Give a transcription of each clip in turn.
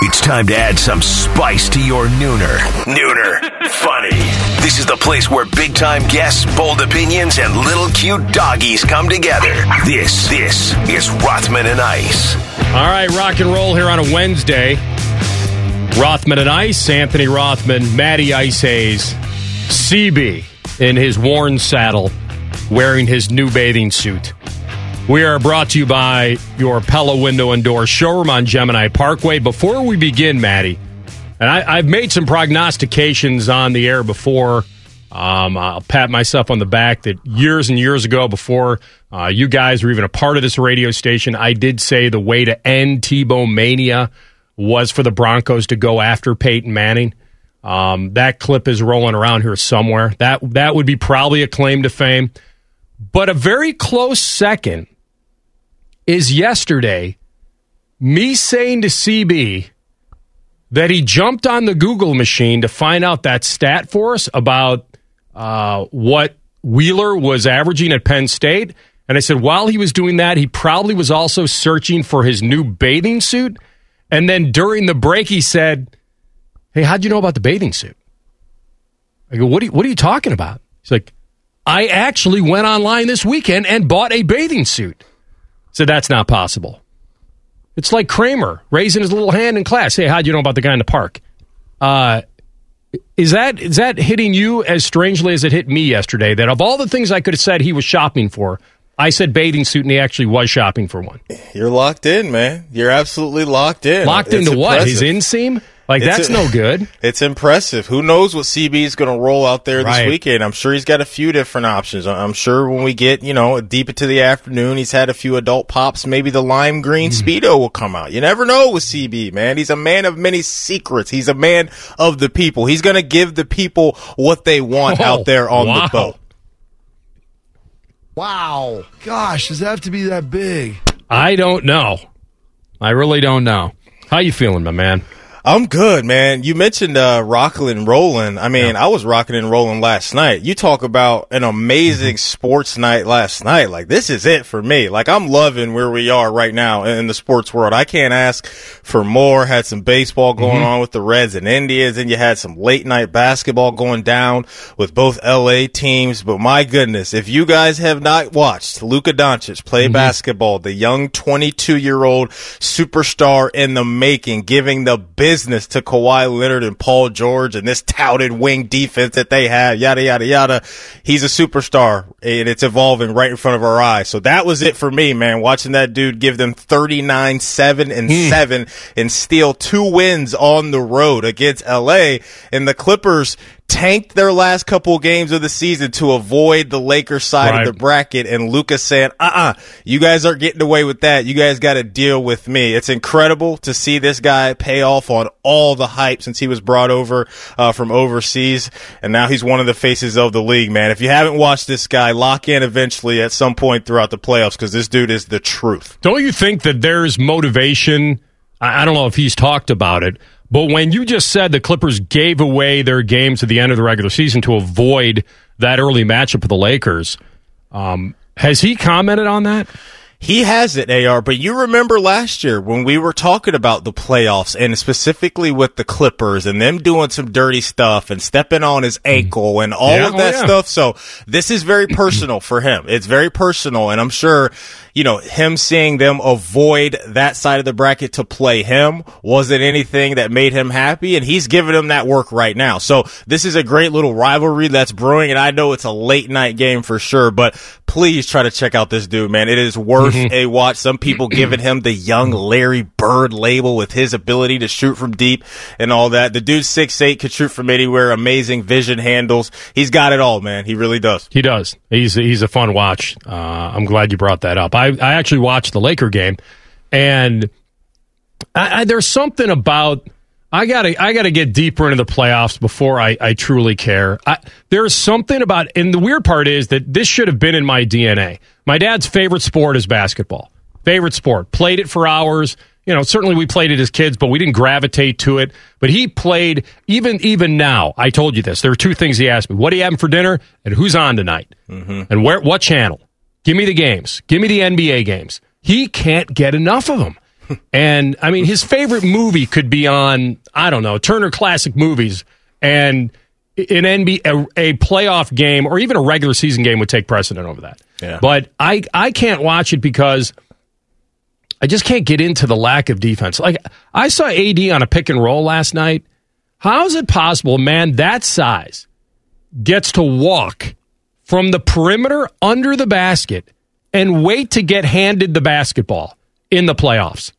It's time to add some spice to your nooner. Nooner. Funny. This is the place where big time guests, bold opinions, and little cute doggies come together. This, this is Rothman and Ice. All right, rock and roll here on a Wednesday. Rothman and Ice, Anthony Rothman, Matty Ice Hayes, CB in his worn saddle, wearing his new bathing suit. We are brought to you by your Pella Window and Door showroom on Gemini Parkway. Before we begin, Maddie, and I, have made some prognostications on the air before. Um, I'll pat myself on the back that years and years ago, before uh, you guys were even a part of this radio station, I did say the way to end Tebow mania was for the Broncos to go after Peyton Manning. Um, that clip is rolling around here somewhere. That that would be probably a claim to fame, but a very close second is yesterday me saying to CB that he jumped on the Google machine to find out that stat for us about uh, what Wheeler was averaging at Penn State. And I said, while he was doing that, he probably was also searching for his new bathing suit. And then during the break, he said, Hey, how'd you know about the bathing suit? I go, What are you, what are you talking about? He's like, I actually went online this weekend and bought a bathing suit. So that's not possible. It's like Kramer raising his little hand in class. Hey, how'd you know about the guy in the park? Uh, is that is that hitting you as strangely as it hit me yesterday? That of all the things I could have said he was shopping for, I said bathing suit, and he actually was shopping for one. You're locked in, man. You're absolutely locked in. Locked it's into impressive. what? His inseam? Like it's that's a, no good. It's impressive. Who knows what CB is going to roll out there right. this weekend? I'm sure he's got a few different options. I'm sure when we get you know deep into the afternoon, he's had a few adult pops. Maybe the lime green mm. speedo will come out. You never know with CB, man. He's a man of many secrets. He's a man of the people. He's going to give the people what they want oh, out there on wow. the boat. Wow. Gosh, does that have to be that big? I don't know. I really don't know. How you feeling, my man? I'm good, man. You mentioned uh, rocking and rolling. I mean, yeah. I was rocking and rolling last night. You talk about an amazing mm-hmm. sports night last night. Like this is it for me. Like I'm loving where we are right now in the sports world. I can't ask for more. Had some baseball going mm-hmm. on with the Reds and Indians, and you had some late night basketball going down with both LA teams. But my goodness, if you guys have not watched Luka Doncic play mm-hmm. basketball, the young 22 year old superstar in the making, giving the business business to Kawhi Leonard and Paul George and this touted wing defense that they have, yada, yada, yada. He's a superstar and it's evolving right in front of our eyes. So that was it for me, man. Watching that dude give them 39, 7 and mm. 7 and steal two wins on the road against LA and the Clippers tanked their last couple of games of the season to avoid the Lakers side right. of the bracket. And Luka's saying, uh uh-uh, uh you guys aren't getting away with that. You guys got to deal with me. It's incredible to see this guy pay off on all the hype since he was brought over uh, from overseas. And now he's one of the faces of the league, man. If you haven't watched this guy, lock in eventually at some point throughout the playoffs because this dude is the truth. Don't you think that there's motivation? I don't know if he's talked about it but when you just said the Clippers gave away their games at the end of the regular season to avoid that early matchup with the Lakers, um, has he commented on that? He has it, AR, but you remember last year when we were talking about the playoffs and specifically with the Clippers and them doing some dirty stuff and stepping on his mm-hmm. ankle and all yeah, of that oh, yeah. stuff. So this is very personal for him. It's very personal. And I'm sure you know, him seeing them avoid that side of the bracket to play him wasn't anything that made him happy. And he's giving them that work right now. So this is a great little rivalry that's brewing. And I know it's a late night game for sure, but please try to check out this dude, man. It is worth mm-hmm. a watch. Some people giving him the young Larry Bird label with his ability to shoot from deep and all that. The dude's six eight, could shoot from anywhere. Amazing vision handles. He's got it all, man. He really does. He does. He's he's a fun watch. Uh, I'm glad you brought that up. I I, actually watched the Laker game, and I, I, there's something about I gotta I gotta get deeper into the playoffs before I, I truly care. I, there's something about, and the weird part is that this should have been in my DNA. My dad's favorite sport is basketball. Favorite sport. Played it for hours. You know, certainly we played it as kids, but we didn't gravitate to it. But he played even even now. I told you this. There are two things he asked me: What are you having for dinner, and who's on tonight, mm-hmm. and where, what channel. Give me the games. Give me the NBA games. He can't get enough of them. And I mean, his favorite movie could be on I don't know Turner Classic Movies, and an NBA a, a playoff game or even a regular season game would take precedent over that. Yeah. But I I can't watch it because I just can't get into the lack of defense. Like I saw AD on a pick and roll last night. How is it possible, a man that size gets to walk from the perimeter under the basket and wait to get handed the basketball in the playoffs?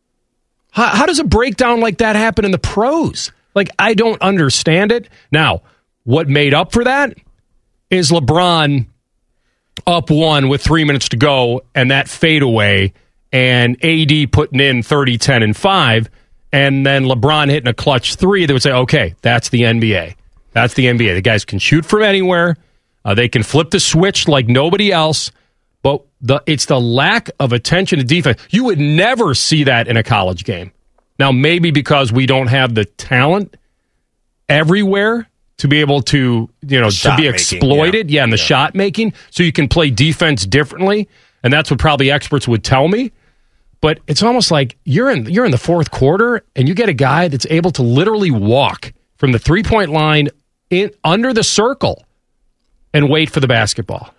How, how does a breakdown like that happen in the pros? Like I don't understand it. Now, what made up for that is LeBron up one with three minutes to go and that fadeaway and AD putting in 30, 10, and 5, and then LeBron hitting a clutch three, they would say, okay, that's the NBA. That's the NBA. The guys can shoot from anywhere. Uh, they can flip the switch like nobody else. But the, it's the lack of attention to defense. You would never see that in a college game. Now, maybe because we don't have the talent everywhere to be able to, you know, Shot to be making, exploited. Yeah, and the Yeah. shot making. So you can play defense differently. And that's what probably experts would tell me. But it's almost like you're in you're in the fourth quarter and you get a guy that's able to literally walk from the three point line in under the circle and wait for the basketball.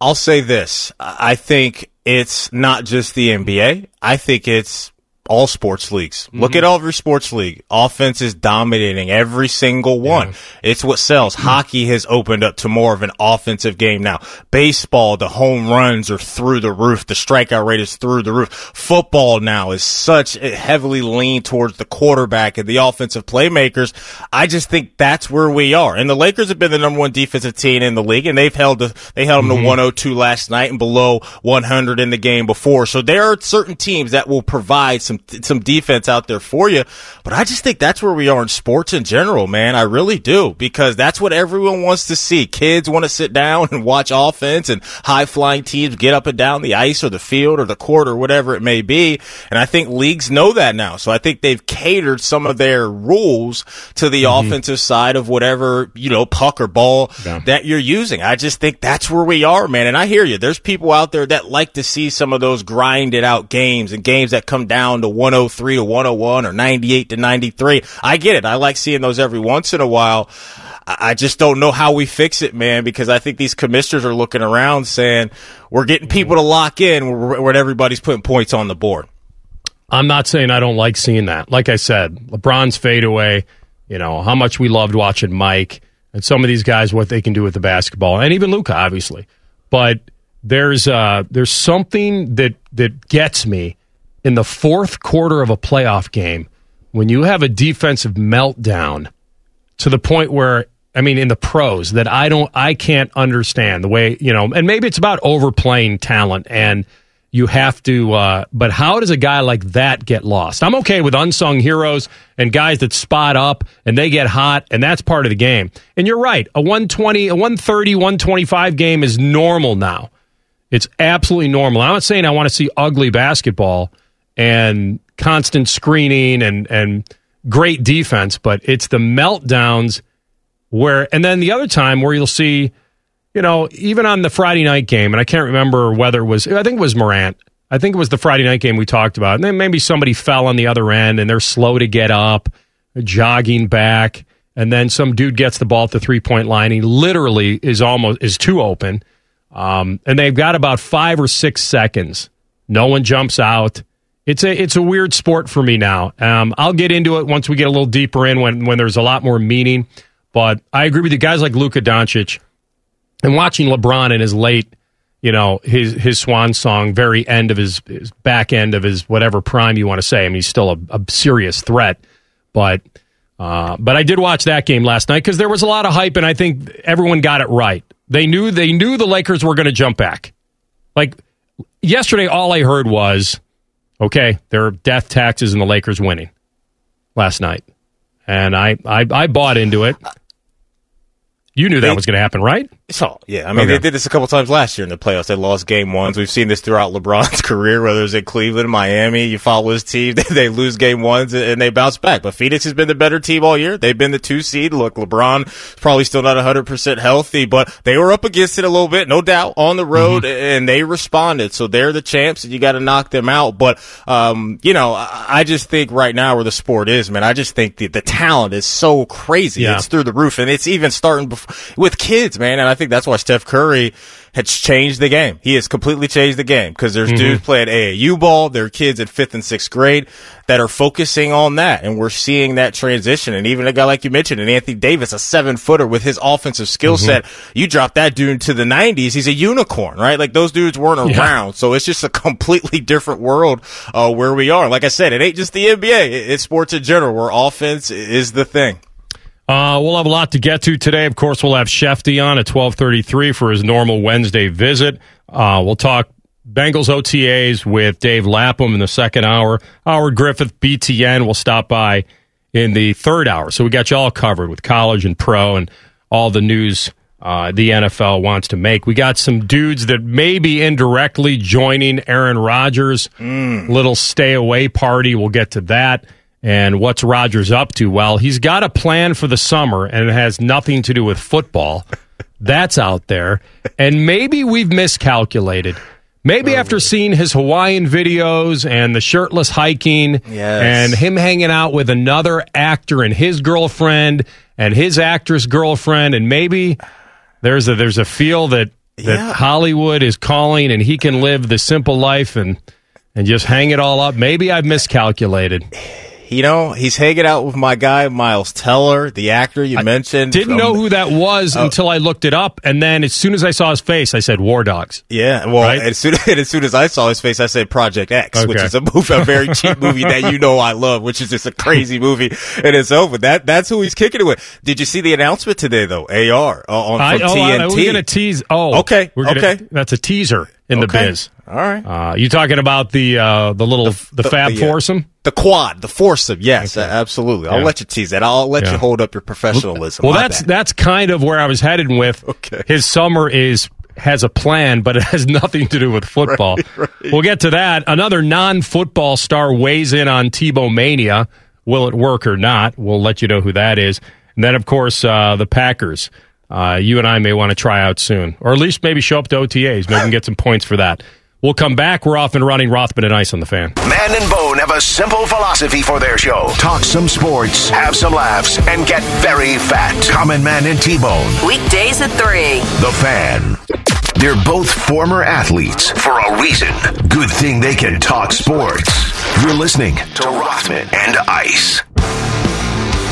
I'll say this. I think it's not just the NBA. I think it's all sports leagues. Look mm-hmm. at every sports league. Offense is dominating every single one. It's what sells. Hmm. Hockey has opened up to more of an offensive game now. Baseball, the home runs are through the roof. The strikeout rate is through the roof. Football now is such heavily leaned towards the quarterback and the offensive playmakers. I just think that's where we are. And the Lakers have been the number one defensive team in the league, and they've held the, they held them to mm-hmm. 102 last night and below 100 in the game before. So there are certain teams that will provide some some defense out there for you. But I just think that's where we are in sports in general, man. I really do because that's what everyone wants to see. Kids want to sit down and watch offense and high flying teams get up and down the ice or the field or the court or whatever it may be. And I think leagues know that now. So I think they've catered some of their rules to the mm-hmm. offensive side of whatever, you know, puck or ball Yeah. that you're using. I just think that's where we are, man. And I hear you. There's people out there that like to see some of those grinded out games and games that come down to 103 to 101 or 98 to 93. I get it. I like seeing those every once in a while. I just don't know how we fix it, man, because I think these commissioners are looking around saying we're getting people to lock in where everybody's putting points on the board. I'm not saying I don't like seeing that. Like I said, LeBron's fadeaway, you know, how much we loved watching Mike and some of these guys, what they can do with the basketball, and even Luka, obviously. But there's uh, there's something that that gets me in the fourth quarter of a playoff game when you have a defensive meltdown to the point where I mean in the pros that I don't I can't understand the way you know and maybe it's about overplaying talent and you have to uh, but how does a guy like that get lost? I'm okay with unsung heroes and guys that spot up and they get hot and that's part of the game. And you're right. A 120 a 130 125 game is normal now. It's absolutely normal. I'm not saying I want to see ugly basketball and constant screening and and great defense, but it's the meltdowns where and then the other time where you'll see, you know, even on the Friday night game, and I can't remember whether it was I think it was Morant. I think it was the Friday night game we talked about. And then maybe somebody fell on the other end and they're slow to get up, jogging back, and then some dude gets the ball at the three point line. He literally is almost is too open. Um, and they've got about five or six seconds. No one jumps out. It's a it's a weird sport for me now. Um, I'll get into it once we get a little deeper in when when there's a lot more meaning. But I agree with you guys like Luka Doncic and watching LeBron in his late, you know, his his swan song, very end of his, his back end of his whatever prime you want to say. I mean, he's still a, a serious threat, but uh, but I did watch that game last night because there was a lot of hype, and I think everyone got it right. They knew they knew the Lakers were going to jump back. Like yesterday, all I heard was, okay, there are death taxes and the Lakers winning last night, and I I, I bought into it. You knew that was going to happen, right? So yeah, I mean Okay. they did this a couple times last year in the playoffs. They lost game ones. We've seen this throughout LeBron's career, whether it's in Cleveland, Miami. You follow his team, they, lose game ones and they bounce back. But Phoenix has been the better team all year. They've been the two seed. Look, LeBron probably still not hundred percent healthy, but they were up against it a little bit, no doubt, on the road, and they responded. So they're the champs, and you got to knock them out. But um, you know, I, just think right now where the sport is, man, I just think the the talent is so crazy. Yeah. It's through the roof, and it's even starting with kids, man. And I think that's why Steph Curry has changed the game. He has completely changed the game because there's dudes playing AAU ball. There are kids in fifth and sixth grade that are focusing on that, and we're seeing that transition. And even a guy like you mentioned, an Anthony Davis, a seven footer with his offensive skill set, you drop that dude to the 90s, he's a unicorn, right? Like those dudes weren't Yeah. around, so it's just a completely different world uh, where we are. Like I said, it ain't just the NBA; it's sports in general, where offense is the thing. Uh, we'll have a lot to get to today. Of course, we'll have Shefty on at 1233 for his normal Wednesday visit. Uh, we'll talk Bengals OTAs with Dave Lapham in the second hour. Howard Griffith, BTN, will stop by in the third hour. So we got you all covered with college and pro and all the news uh, the NFL wants to make. We got some dudes that may be indirectly joining Aaron Rodgers' little stay away party. We'll get to that. And what's Rodgers up to? Well, he's got a plan for the summer, and it has nothing to do with football. That's out there. And maybe we've miscalculated. Maybe after seeing his Hawaiian videos and the shirtless hiking Yes. and him hanging out with another actor and his girlfriend and his actress girlfriend, and maybe there's a there's a feel that that Yeah. Hollywood is calling and he can live the simple life and and just hang it all up. Maybe I've miscalculated. You know, he's hanging out with my guy Miles Teller, the actor you mentioned. Didn't from- know who that was until I looked it up, and then as soon as I saw his face, I said War Dogs. Yeah, well, Right? as soon as soon as I saw his face, I said Project X, which is a movie, a very cheap movie that you know I love, which is just a crazy movie in itself. But that that's who he's kicking it with. Did you see the announcement today though? AR uh, on I, from oh, TNT. I, we're gonna tease. Oh, Okay, gonna, okay. That's a teaser in the Okay. biz. All right. Uh, you talking about the uh, the little the, Fab the, uh, foursome? The quad, the foursome, yes, uh, absolutely. I'll Yeah. let you tease that. I'll let Yeah. you hold up your professionalism. Well, My that's bad. that's kind of where I was headed with. Okay. His summer is has a plan, but it has nothing to do with football. We'll get to that. Another non-football star weighs in on Tebow mania. Will it work or not? We'll let you know who that is. And then, of course, uh, the Packers. Uh, you and I may want to try out soon, or at least maybe show up to OTAs. Maybe we can get some points for that. We'll come back. We're off and running. Rothman and Ice on the fan. Man and Bone have a simple philosophy for their show. Talk some sports, have some laughs, and get very fat. Common Man and T-Bone. Weekdays at 3. The Fan. They're both former athletes for a reason. Good thing they can talk sports. You're listening to Rothman and Ice.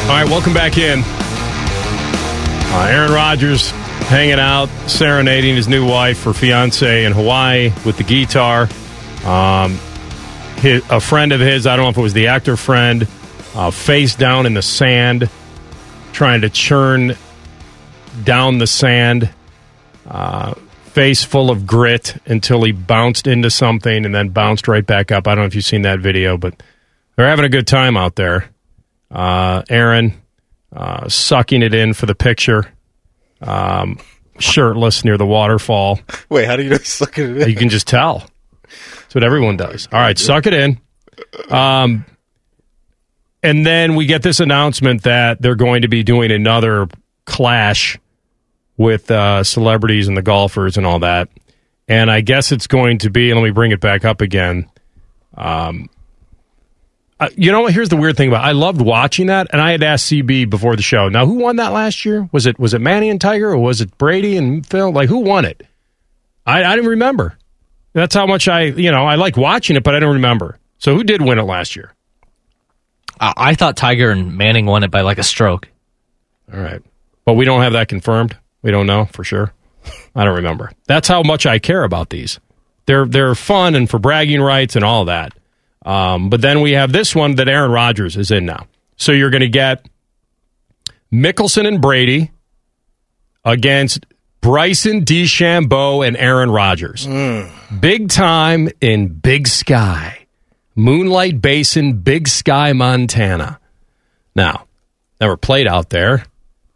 All right, welcome back in. Uh, Aaron Rodgers hanging out, serenading his new wife or fiance in Hawaii with the guitar. Um, his, a friend of his, I don't know if it was the actor friend, uh, face down in the sand, trying to churn down the sand, uh, face full of grit until he bounced into something and then bounced right back up. I don't know if you've seen that video, but they're having a good time out there. Uh, Aaron uh, sucking it in for the picture, um, shirtless near the waterfall. Wait, how do you know at it? In? You can just tell. That's what everyone does. All right, suck it in. Um, and then we get this announcement that they're going to be doing another clash with uh, celebrities and the golfers and all that. And I guess it's going to be, and let me bring it back up again. Um, uh, you know what? Here's the weird thing about. I loved watching that, and I had asked CB before the show. Now, who won that last year? Was it was it Manny and Tiger, or was it Brady and Phil? Like, who won it? I, I didn't remember. That's how much I, you know, I like watching it, but I don't remember. So, who did win it last year? I, I thought Tiger and Manning won it by like a stroke. All right, but we don't have that confirmed. We don't know for sure. I don't remember. That's how much I care about these. They're they're fun and for bragging rights and all that. Um, but then we have this one that Aaron Rodgers is in now. So you're going to get Mickelson and Brady against Bryson DeChambeau and Aaron Rodgers. Big time in Big Sky, Moonlight Basin, Big Sky, Montana. Now, never played out there.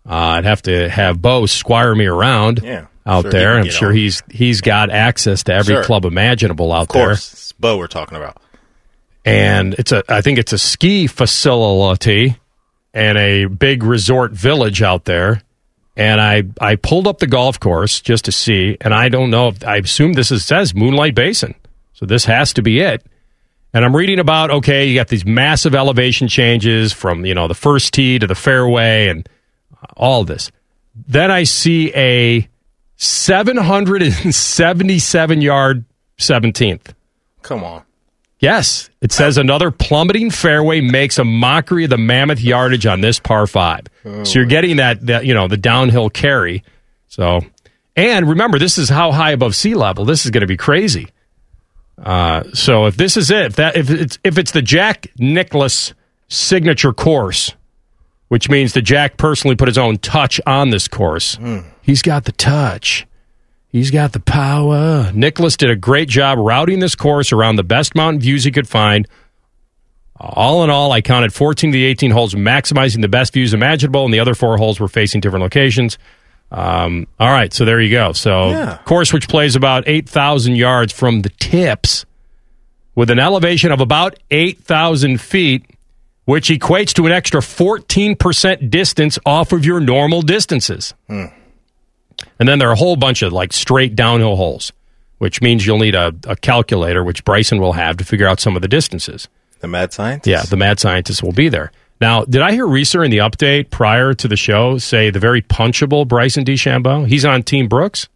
Uh, I'd have to have Bo squire me around Yeah, out sure there. I'm sure on. he's he's got access to every Sure. club imaginable out there. Of course, it's Bo we're talking about. And it's a I think it's a ski facility and a big resort village out there. And I I pulled up the golf course just to see, and I don't know if I assume this is says Moonlight Basin, so this has to be it. And I'm reading about okay, you got these massive elevation changes from you know the first tee to the fairway and all this. Then I see a 777 yard 17th. Come on. Yes, it says another plummeting fairway makes a mockery of the mammoth yardage on this par five. So you're getting that, that you know the downhill carry. So, and remember, this is how high above sea level. This is going to be crazy. Uh, so if this is it, if that if it's if it's the Jack Nicklaus signature course, which means that Jack personally put his own touch on this course, he's got the touch. He's got the power. Nicklaus did a great job routing this course around the best mountain views he could find. All in all, I counted 14 of the 18 holes maximizing the best views imaginable, and the other four holes were facing different locations. Um, all right, so there you go. So, Yeah. course which plays about 8,000 yards from the tips with an elevation of about 8,000 feet, which equates to an extra 14% distance off of your normal distances. And then there are a whole bunch of like straight downhill holes, which means you'll need a, a calculator, which Bryson will have to figure out some of the distances. The mad scientist. Yeah, the mad scientist will be there. Now, did I hear Reeser in the update prior to the show say the very punchable Bryson DeChambeau? He's on Team Brooks.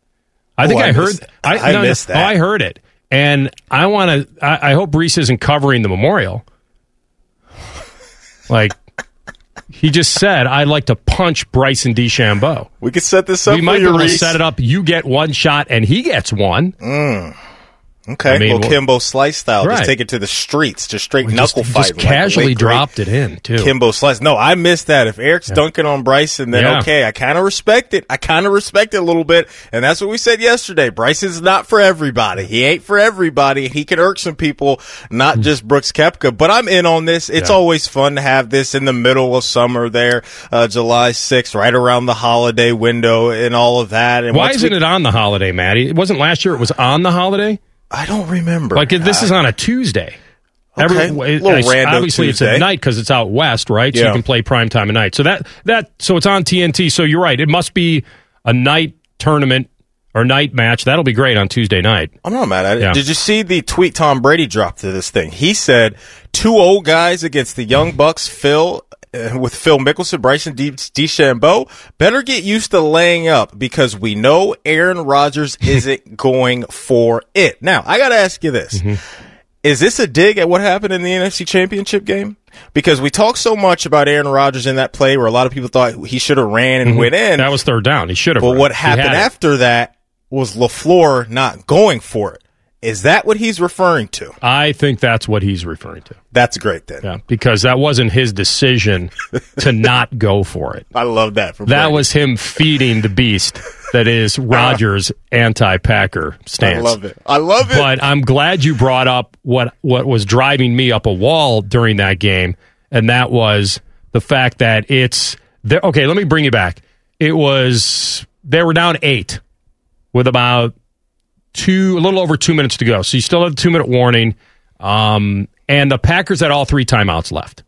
I think Oh, I I, heard. missed- I missed that. Oh, I heard it, and I want to. I, I hope Reese isn't covering the memorial. Like he just said, I'd like to punch Bryson DeChambeau. we could set this up We might be able to set it up. You get one shot, and he gets one. Mm. Okay, I mean, well, Kimbo Slice style. Right. Just take it to the streets, just straight Just, knuckle fight. just like casually late, dropped it in too. Kimbo Slice. No, I missed that. If Eric's dunking on Bryson, then Yeah. okay, I kind of respect it. I kind of respect it a little bit, and that's what we said yesterday. Bryson's not for everybody. He ain't for everybody. He can irk some people, not just Brooks Koepka. But I'm in on this. It's. Yeah. always fun to have this in the middle of summer there, uh, July 6th, right around the holiday window and all of that. And Why isn't we- it on the holiday, Maddie? It wasn't last year. It was on the holiday. I don't remember. Like this is on a Tuesday. Okay. it- Little I- random obviously, it's Tuesday. at night because it's out west, right? So Yeah. you can play prime time at night. So that that so it's on TNT. So you're right. It must be a night tournament or night match. That'll be great on Tuesday night. I'm not mad at it. Yeah. Did you see the tweet Tom Brady dropped to this thing? He said, two old guys against the young Bucks, Phil, uh, with Phil Mickelson, Bryson De- DeChambeau, better get used to laying up because we know Aaron Rodgers isn't going for it. Now, I got to ask you this. Mm-hmm. Is this a dig at what happened in the NFC Championship game? Because we talk so much about Aaron Rodgers in that play where a lot of people thought he should have ran and went in. Mm-hmm. That was third down. He should have. But run. what happened after that was LaFleur not going for it. Is that what he's referring to? I think that's what he's referring to. That's great then. Yeah, because that wasn't his decision to not go for it. I love that. From That Brady. was him feeding the beast that is Rodgers' anti-Packer stance. I love it. I love it. But I'm glad you brought up what what was driving me up a wall during that game, and that was the fact that it's there. Okay, let me bring you back. It was they were down eight with about two, a little over two minutes to go. So you still have the two minute warning, um, and the Packers had all three timeouts left.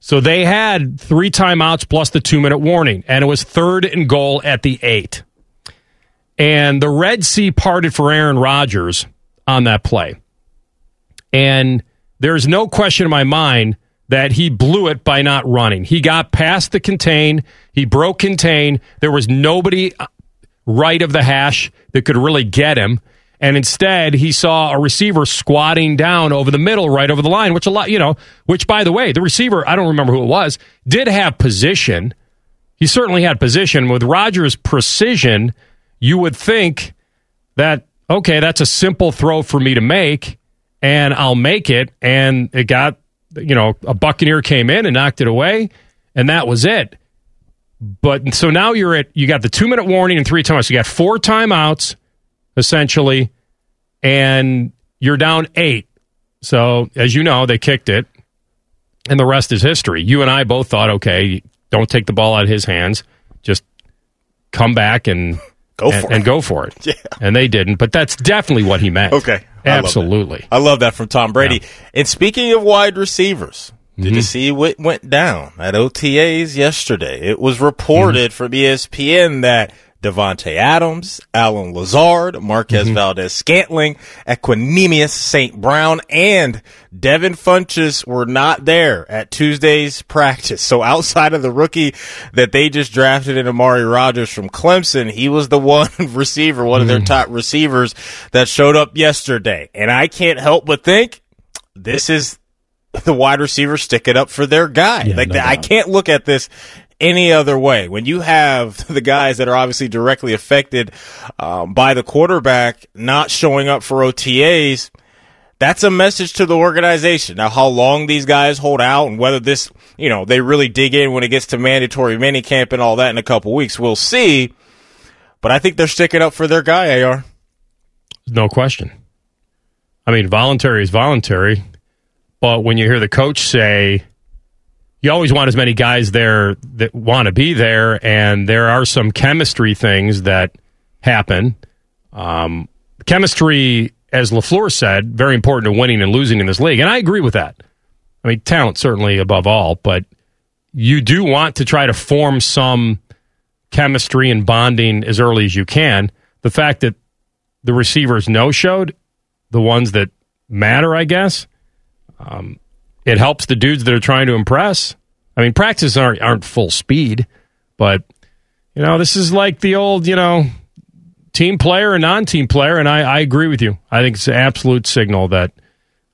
So they had three timeouts plus the two minute warning, and it was third and goal at the eight. And the Red Sea parted for Aaron Rodgers on that play. And there's no question in my mind that he blew it by not running. He got past the contain, he broke contain. There was nobody right of the hash that could really get him. And instead, he saw a receiver squatting down over the middle, right over the line, which a lot, you know, which by the way, the receiver, I don't remember who it was, did have position. He certainly had position. With Rodgers' precision, you would think that, okay, that's a simple throw for me to make, and I'll make it. And it got, you know, a Buccaneer came in and knocked it away, and that was it. But so now you're at, you got the two minute warning and three timeouts. You got four timeouts, essentially, and you're down eight. So, as you know, they kicked it, and the rest is history. You and I both thought, okay, don't take the ball out of his hands. Just come back and Go and, for and it. go for it. Yeah. And they didn't, but that's definitely what he meant. Okay. I love. Absolutely. I love that from Tom Brady. And speaking of wide receivers, did Mm-hmm. you see what went down at OTAs yesterday? It was reported Mm-hmm. from ESPN that Davante Adams, Allen Lazard, Marquez Mm-hmm. Valdes-Scantling, Equanimous St. Brown, and Devin Funchess were not there at Tuesday's practice. So outside of the rookie that they just drafted in Amari Rodgers from Clemson, he was the one receiver, one of their top receivers that showed up yesterday. And I can't help but think this is the wide receiver it up for their guy. like no I can't look at this any other way. When you have the guys that are obviously directly affected um, by the quarterback not showing up for OTAs, that's a message to the organization. Now, how long these guys hold out and whether this, you know, they really dig in when it gets to mandatory minicamp and all that in a couple weeks, we'll see. But I think they're sticking up for their guy, AR. No question. I mean, voluntary is voluntary, but when you hear the coach say, you always want as many guys there that want to be there, and there are some chemistry things that happen. Um, chemistry, as LaFleur said, very important to winning and losing in this league, and I agree with that. I mean, talent certainly above all, but you do want to try to form some chemistry and bonding as early as you can. The fact that the receivers no showed, the ones that matter, I guess. Um, it helps the dudes that are trying to impress. I mean, practices aren't aren't full speed, but you know, this is like the old, you know, team player and non-team player, and I, I agree with you. I think it's an absolute signal that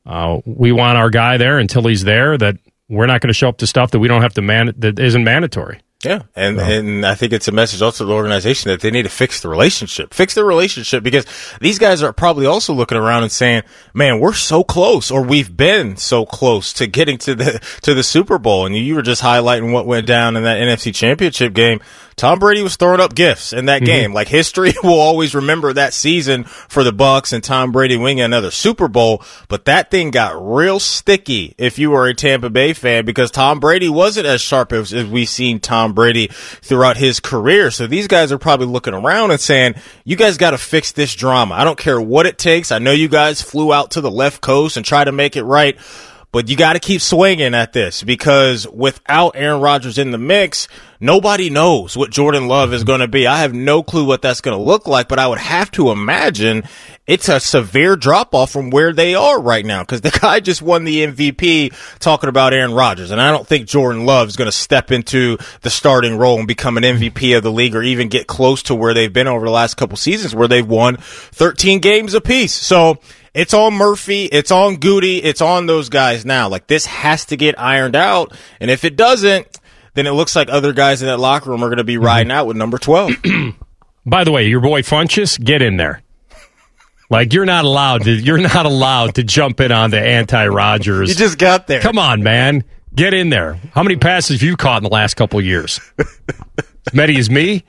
uh, we want our guy there until he's there. That we're not going to show up to stuff that we don't have to man that isn't mandatory. Yeah, and and I think it's a message also to the organization that they need to fix the relationship, fix the relationship because these guys are probably also looking around and saying, "Man, we're so close, or we've been so close to getting to the to the Super Bowl." And you were just highlighting what went down in that NFC Championship game. Tom Brady was throwing up gifts in that mm-hmm. game. Like history will always remember that season for the Bucks and Tom Brady winning another Super Bowl. But that thing got real sticky if you were a Tampa Bay fan because Tom Brady wasn't as sharp as, as we've seen Tom Brady throughout his career. So these guys are probably looking around and saying, "You guys got to fix this drama. I don't care what it takes. I know you guys flew out to the left coast and try to make it right." But you got to keep swinging at this because without Aaron Rodgers in the mix, nobody knows what Jordan Love is going to be. I have no clue what that's going to look like, but I would have to imagine it's a severe drop off from where they are right now because the guy just won the MVP talking about Aaron Rodgers. And I don't think Jordan Love is going to step into the starting role and become an MVP of the league or even get close to where they've been over the last couple seasons where they've won 13 games apiece. So, it's on Murphy, it's on Goody, it's on those guys now. Like this has to get ironed out, and if it doesn't, then it looks like other guys in that locker room are going to be riding out with number twelve. By the way, your boy Funchess, get in there. Like you're not allowed to. You're not allowed to jump in on the anti Rodgers. you just got there. Come on, man. Get in there. How many passes have you caught in the last couple of years? as many as me?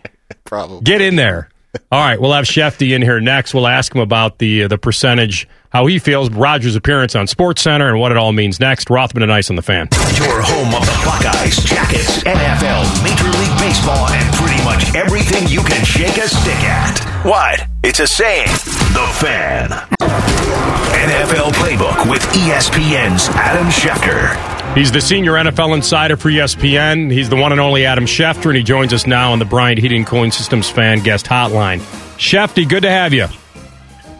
Probably. Get in there. All right, we'll have Shefty in here next. We'll ask him about the uh, the percentage, how he feels Rodgers' appearance on Sports Center, and what it all means next. Rothman and Ice on the fan. Your home of the Buckeyes, Jackets, NFL, Major League Baseball, and pretty much everything you can shake a stick at. What? It's a saying. The Fan. NFL Playbook with ESPN's Adam Schefter. He's the senior NFL insider for ESPN. He's the one and only Adam Schefter, and he joins us now on the Bryant Heating Cooling Systems fan guest hotline. Shefty, good to have you.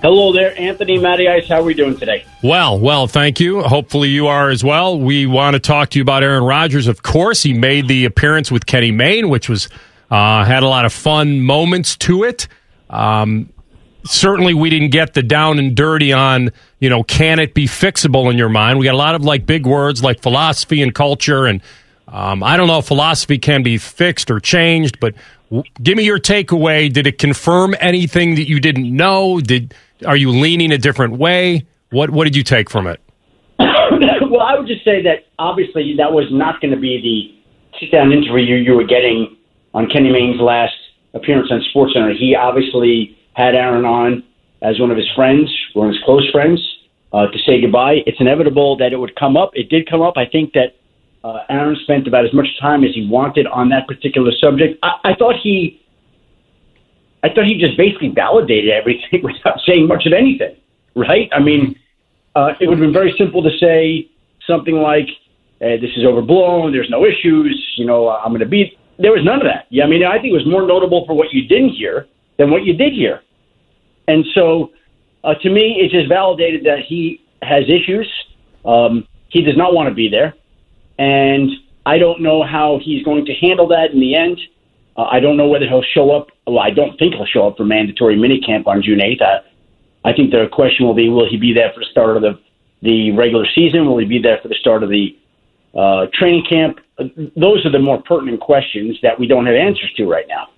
Hello there, Anthony, Matty Ice. How are we doing today? Well, well, thank you. Hopefully you are as well. We want to talk to you about Aaron Rodgers. Of course, he made the appearance with Kenny Mayne, which was uh, had a lot of fun moments to it. Um, certainly, we didn't get the down and dirty on you know can it be fixable in your mind. We got a lot of like big words like philosophy and culture, and um, I don't know if philosophy can be fixed or changed, but give me your takeaway. Did it confirm anything that you didn't know? Did are you leaning a different way? What what did you take from it? well, I would just say that obviously that was not going to be the sit-down interview you were getting on Kenny Mayne's last appearance on SportsCenter. He obviously had Aaron on as one of his friends, one of his close friends, uh, to say goodbye. It's inevitable that it would come up. It did come up. I think that uh, Aaron spent about as much time as he wanted on that particular subject. I, I thought he I thought he just basically validated everything without saying much of anything, right? I mean, uh, it would have been very simple to say something like, hey, "This is overblown. There's no issues. You know, I'm going to be." There was none of that. Yeah, I mean, I think it was more notable for what you didn't hear than what you did hear, and so uh, to me, it just validated that he has issues. Um, he does not want to be there, and I don't know how he's going to handle that in the end. Uh, I don't know whether he'll show up. Well, I don't think he'll show up for mandatory minicamp on June 8th. I, I think the question will be: Will he be there for the start of the the regular season? Will he be there for the start of the uh, training camp? Uh, those are the more pertinent questions that we don't have answers to right now.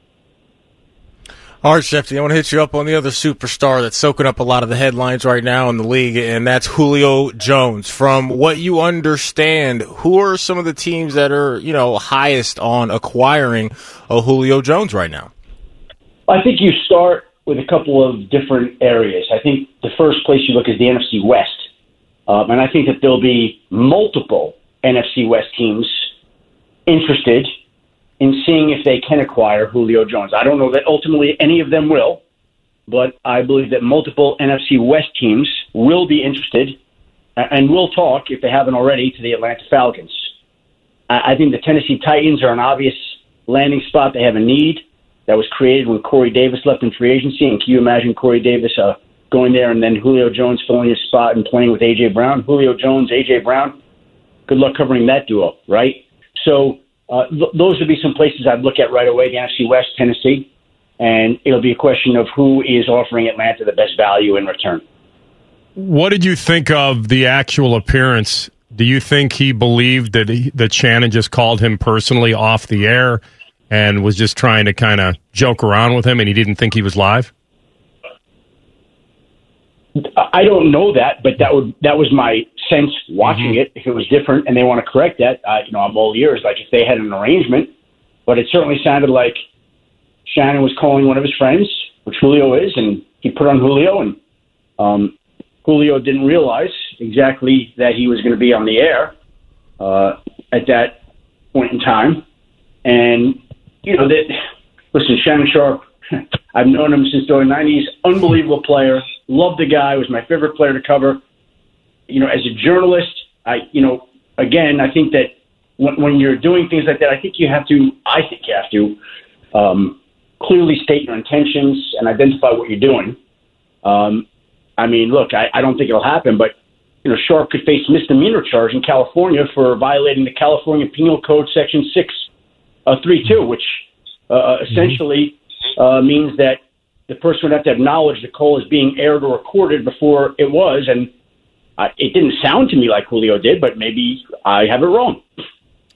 All right, Shefty, I want to hit you up on the other superstar that's soaking up a lot of the headlines right now in the league, and that's Julio Jones. From what you understand, who are some of the teams that are, you know, highest on acquiring a Julio Jones right now? I think you start with a couple of different areas. I think the first place you look is the NFC West. Um, and I think that there'll be multiple NFC West teams interested in seeing if they can acquire Julio Jones. I don't know that ultimately any of them will, but I believe that multiple NFC West teams will be interested and will talk, if they haven't already, to the Atlanta Falcons. I think the Tennessee Titans are an obvious landing spot. They have a need that was created when Corey Davis left in free agency. And can you imagine Corey Davis uh, going there and then Julio Jones filling his spot and playing with A.J. Brown? Julio Jones, A.J. Brown, good luck covering that duo, right? So uh, th- those would be some places I'd look at right away. The NFC West, Tennessee, and it'll be a question of who is offering Atlanta the best value in return. What did you think of the actual appearance? Do you think he believed that he, that Shannon just called him personally off the air and was just trying to kind of joke around with him, and he didn't think he was live? I don't know that, but that would that was my sense watching mm-hmm. it. If it was different and they want to correct that, uh, you know, I'm all ears. Like if they had an arrangement, but it certainly sounded like Shannon was calling one of his friends, which Julio is, and he put on Julio, and um, Julio didn't realize exactly that he was going to be on the air uh, at that point in time. And you know that. Listen, Shannon Sharpe. I've known him since the early '90s. Unbelievable player Loved the guy. Was my favorite player to cover. You know, as a journalist, I, you know, again, I think that when, when you're doing things like that, I think you have to. I think you have to um, clearly state your intentions and identify what you're doing. Um, I mean, look, I, I don't think it'll happen, but you know, Sharpe could face misdemeanor charge in California for violating the California Penal Code Section six uh, three two, which uh, mm-hmm. essentially uh, means that the person would have to have knowledge the call is being aired or recorded before it was, and uh, it didn't sound to me like Julio did, but maybe I have it wrong.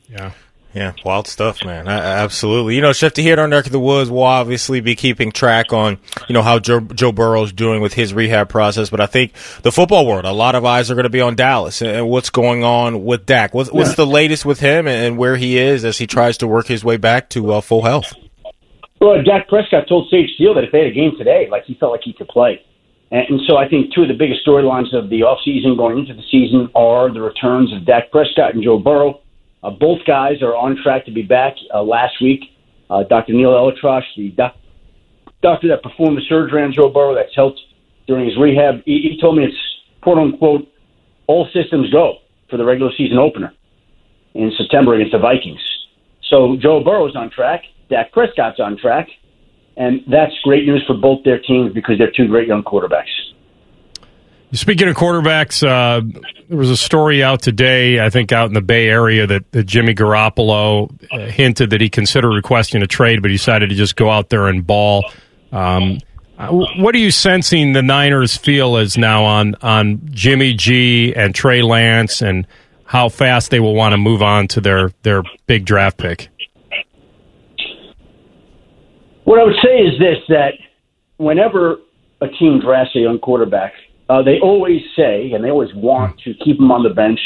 Yeah. Yeah, wild stuff, man. I, absolutely. You know, Shefty here at our neck of the woods will obviously be keeping track on, you know, how Joe, Joe Burrow's doing with his rehab process. But I think the football world, a lot of eyes are going to be on Dallas and what's going on with Dak. What's, the latest with him and where he is as he tries to work his way back to uh, full health? Well, Dak Prescott told Sage Steele that if they had a game today, like he felt like he could play. And, so I think two of the biggest storylines of the offseason going into the season are the returns of Dak Prescott and Joe Burrow. Uh, both guys are on track to be back uh, last week. Uh, Dr. Neil ElAttrache, the doc- doctor that performed the surgery on Joe Burrow that's helped during his rehab, he, he told me it's quote unquote all systems go for the regular season opener in September against the Vikings. So Joe Burrow is on track. Dak Prescott's on track, and that's great news for both their teams because they're two great young quarterbacks. Speaking of quarterbacks, uh, there was a story out today, I think, out in the Bay Area that, that Jimmy Garoppolo uh, hinted that he considered requesting a trade, but he decided to just go out there and ball. Um, uh, what are you sensing the Niners feel is now on on Jimmy G and Trey Lance, and how fast they will want to move on to their their big draft pick? What I would say is this: that whenever a team drafts a young quarterback, uh, they always say, and they always want to keep him on the bench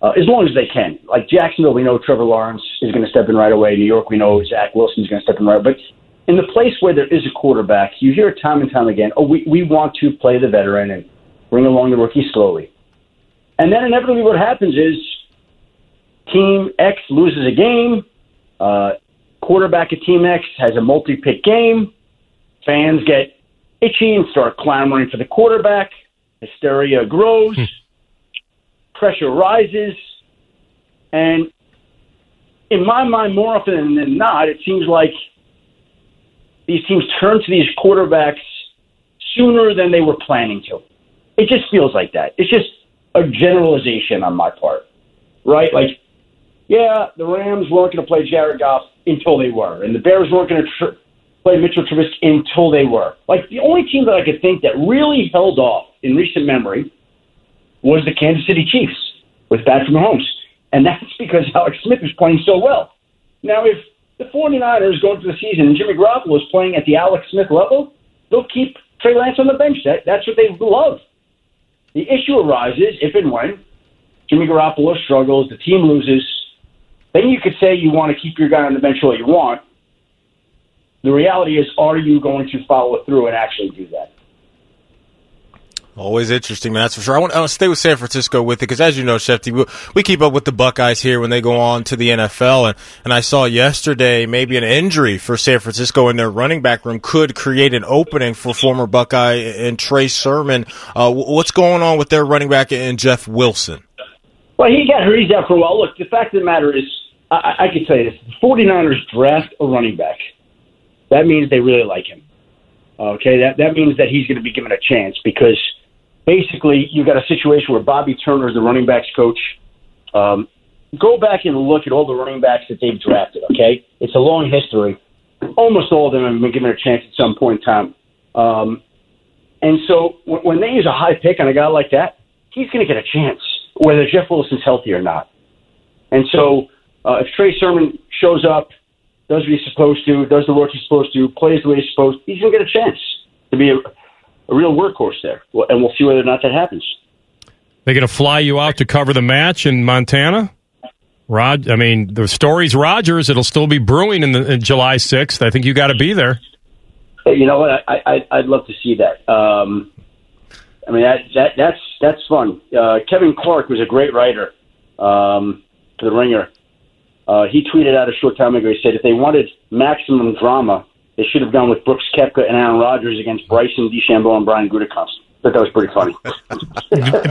uh, as long as they can. Like Jacksonville, we know Trevor Lawrence is going to step in right away. New York, we know Zach Wilson is going to step in right. But in the place where there is a quarterback, you hear it time and time again, oh, we, we want to play the veteran and bring along the rookie slowly. And then inevitably what happens is Team X loses a game. Uh, quarterback at Team X has a multi-pick game, fans get itchy and start clamoring for the quarterback. Hysteria grows, hmm. pressure rises, and in my mind, more often than not, it seems like these teams turn to these quarterbacks sooner than they were planning to. It just feels like that. It's just a generalization on my part, right? Like, yeah, the Rams weren't going to play Jared Goff until they were, and the Bears weren't going to tr- play Mitchell Trubisky until they were. Like, the only team that I could think that really held off in recent memory was the Kansas City Chiefs with Patrick Mahomes. And that's because Alex Smith was playing so well. Now, if the 49ers go into the season and Jimmy Garoppolo is playing at the Alex Smith level, they'll keep Trey Lance on the bench. That, that's what they love. The issue arises if and when Jimmy Garoppolo struggles, the team loses, then you could say you want to keep your guy on the bench all you want. The reality is, are you going to follow through and actually do that? Always interesting, man. That's for sure. I want, I want to stay with San Francisco with it because, as you know, Shefty, we, we keep up with the Buckeyes here when they go on to the NFL, and and I saw yesterday maybe an injury for San Francisco in their running back room could create an opening for former Buckeye and Trey Sermon. Uh, what's going on with their running back and Jeff Wilson? Well, he got hurt. He's out for a while. Look, the fact of the matter is, I, I can tell you this: the 49ers draft a running back. That means they really like him. Okay, that that means that he's going to be given a chance because basically you've got a situation where Bobby Turner is the running backs coach. Um, go back and look at all the running backs that they've drafted. Okay, it's a long history. Almost all of them have been given a chance at some point in time. Um, and so w- when they use a high pick on a guy like that, he's going to get a chance, whether Jeff Wilson's healthy or not. And so uh, if Trey Sermon shows up, does what he's supposed to, does the work he's supposed to, plays the way he's supposed, to, he's going to get a chance to be a, a real workhorse there. And we'll see whether or not that happens. They're going to fly you out to cover the match in Montana? Rod, I mean, the story's Rodgers. It'll still be brewing in, the, in July 6th. I think you got to be there. You know what? I, I, I'd love to see that. Um, I mean, that, that that's that's fun. Uh, Kevin Clark was a great writer um, for the Ringer. Uh, he tweeted out a short time ago. He said if they wanted maximum drama, they should have gone with Brooks Koepka and Aaron Rodgers against Bryson DeChambeau and Brian Gutekunst. But that was pretty funny.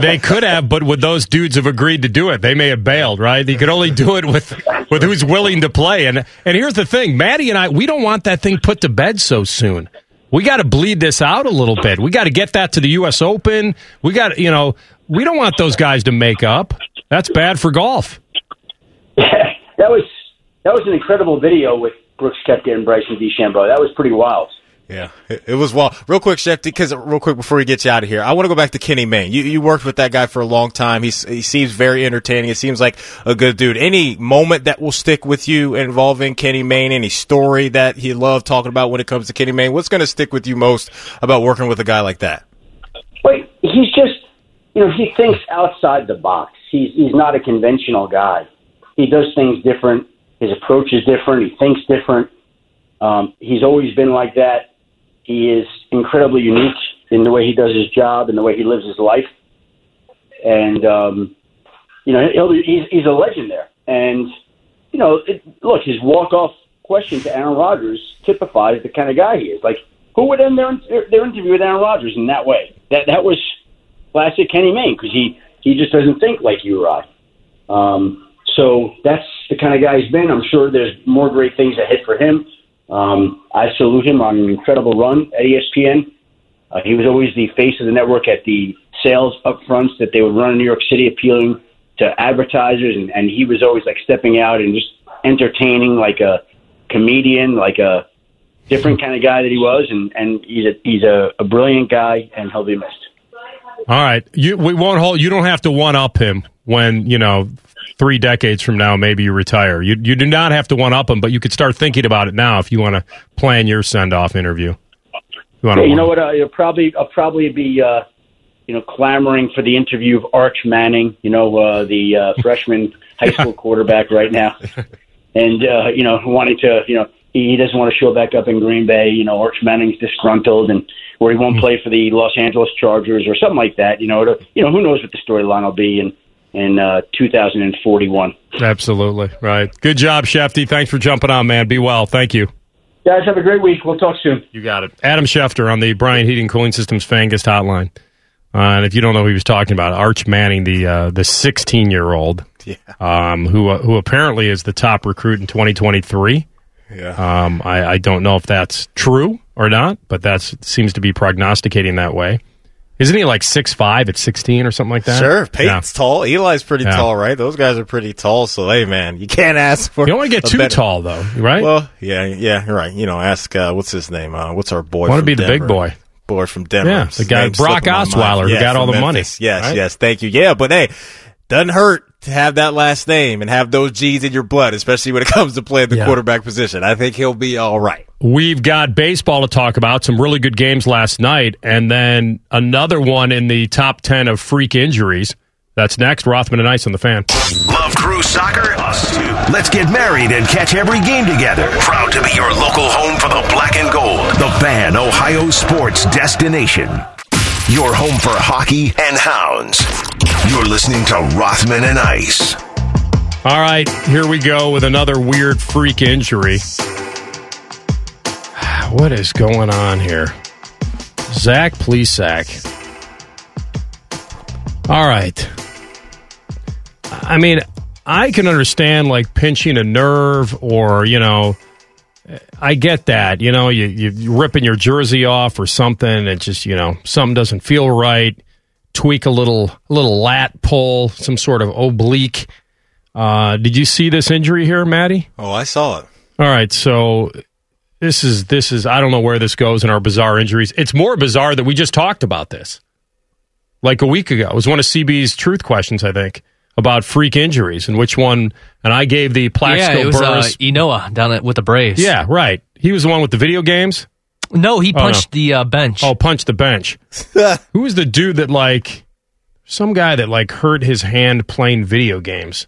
they could have, but would those dudes have agreed to do it? They may have bailed, right? You could only do it with with who's willing to play. And and here's the thing, Maddie and I, we don't want that thing put to bed so soon. We got to bleed this out a little bit. We got to get that to the U.S. Open. We got, you know, we don't want those guys to make up. That's bad for golf. That was that was an incredible video with Brooks Koepka and Bryson DeChambeau. That was pretty wild. Yeah, it, it was wild. Real quick, Chef, because real quick before we get you out of here, I want to go back to Kenny Mayne. You you worked with that guy for a long time. He's, he seems very entertaining. It seems like a good dude. Any moment that will stick with you involving Kenny Mayne? Any story that he loved talking about when it comes to Kenny Mayne? What's going to stick with you most about working with a guy like that? Wait, he's just you know he thinks outside the box. He's he's not a conventional guy. He does things different. His approach is different. He thinks different. Um, he's always been like that. He is incredibly unique in the way he does his job and the way he lives his life. And um, you know, he'll, he's he's a legend there. And you know, it, look, his walk off question to Aaron Rodgers typifies the kind of guy he is. Like, who would end their their interview with Aaron Rodgers in that way? That that was classic Kenny Mayne because he he just doesn't think like you or I. Um, so that's the kind of guy he's been. I'm sure there's more great things ahead for him. Um, I salute him on an incredible run at ESPN. Uh, he was always the face of the network at the sales upfronts that they would run in New York City, appealing to advertisers, and, and he was always like stepping out and just entertaining, like a comedian, like a different kind of guy that he was, and and he's a he's a, a brilliant guy, and he'll be missed. All right, you we won't hold. You don't have to one up him when you know three decades from now, maybe you retire. You you do not have to one up him, but you could start thinking about it now if you want to plan your send off interview. You, yeah, you know what? Uh, you'll probably I'll probably be uh, you know clamoring for the interview of Arch Manning. You know uh, the uh, freshman high school quarterback right now, and uh, you know wanting to you know he doesn't want to show back up in Green Bay. You know Arch Manning's disgruntled and where he won't mm-hmm. play for the Los Angeles Chargers or something like that. You know, to, you know who knows what the storyline will be and in uh, 2041. Absolutely right. Good job, Shefty. Thanks for jumping on, man. Be well. Thank you. Guys, have a great week. We'll talk soon. You got it. Adam Schefter on the Brian Heating Cooling Systems Fangus hotline. Uh, and if you don't know who he was talking about, Arch Manning, the uh, the 16 year old, Yeah. um, who uh, who apparently is the top recruit in 2023. Yeah. Um, I, I don't know if that's true or not, but that seems to be prognosticating that way. Isn't he like six five at 16 or something like that? Sure, Peyton's tall. Eli's pretty Yeah. tall, right? Those guys are pretty tall. So, hey, man, you can't ask for. You don't want to get too better- tall, though, right? Well, yeah, yeah, you're right. You know, ask uh, what's his name? Uh, what's our boy? Want to be the big boy. Boy from Denver. Yeah, the guy- Brock. Osweiler, who got all the money, Yes, right? yes. Thank you. Yeah, but hey, doesn't hurt to have that last name and have those G's in your blood, especially when it comes to playing the Yeah. quarterback position. I think he'll be all right. We've got baseball to talk about, some really good games last night, and then another one in the top 10 of freak injuries. That's next. Rothman and Ice on the fan. Love Crew Soccer? Us too. Let's get married and catch every game together. Proud to be your local home for the black and gold. The Fan, Ohio sports destination. Your home for hockey and hounds. You're listening to Rothman and Ice. All right, here we go with another weird freak injury. What is going on here? Zach Plesac. All right. I mean, I can understand like pinching a nerve or, you know, I get that. You know, you, you're ripping your jersey off or something. It just, you know, something doesn't feel right. Tweak a little, a little lat pull, some sort of oblique. Uh, did you see this injury here, Maddie? Oh, I saw it. All right, so this is this is I don't know where this goes in our bizarre injuries. It's more bizarre that we just talked about this like a week ago. It was one of CB's truth questions, I think, about freak injuries and which one. And I gave the Plaxico yeah, it was uh, Burress. Enoa down at, with the Braves. yeah, right. He was the one with the video games. No, he Oh, no. punched the uh, bench. Oh, punch the bench. Who was the dude that like some guy that like hurt his hand playing video games?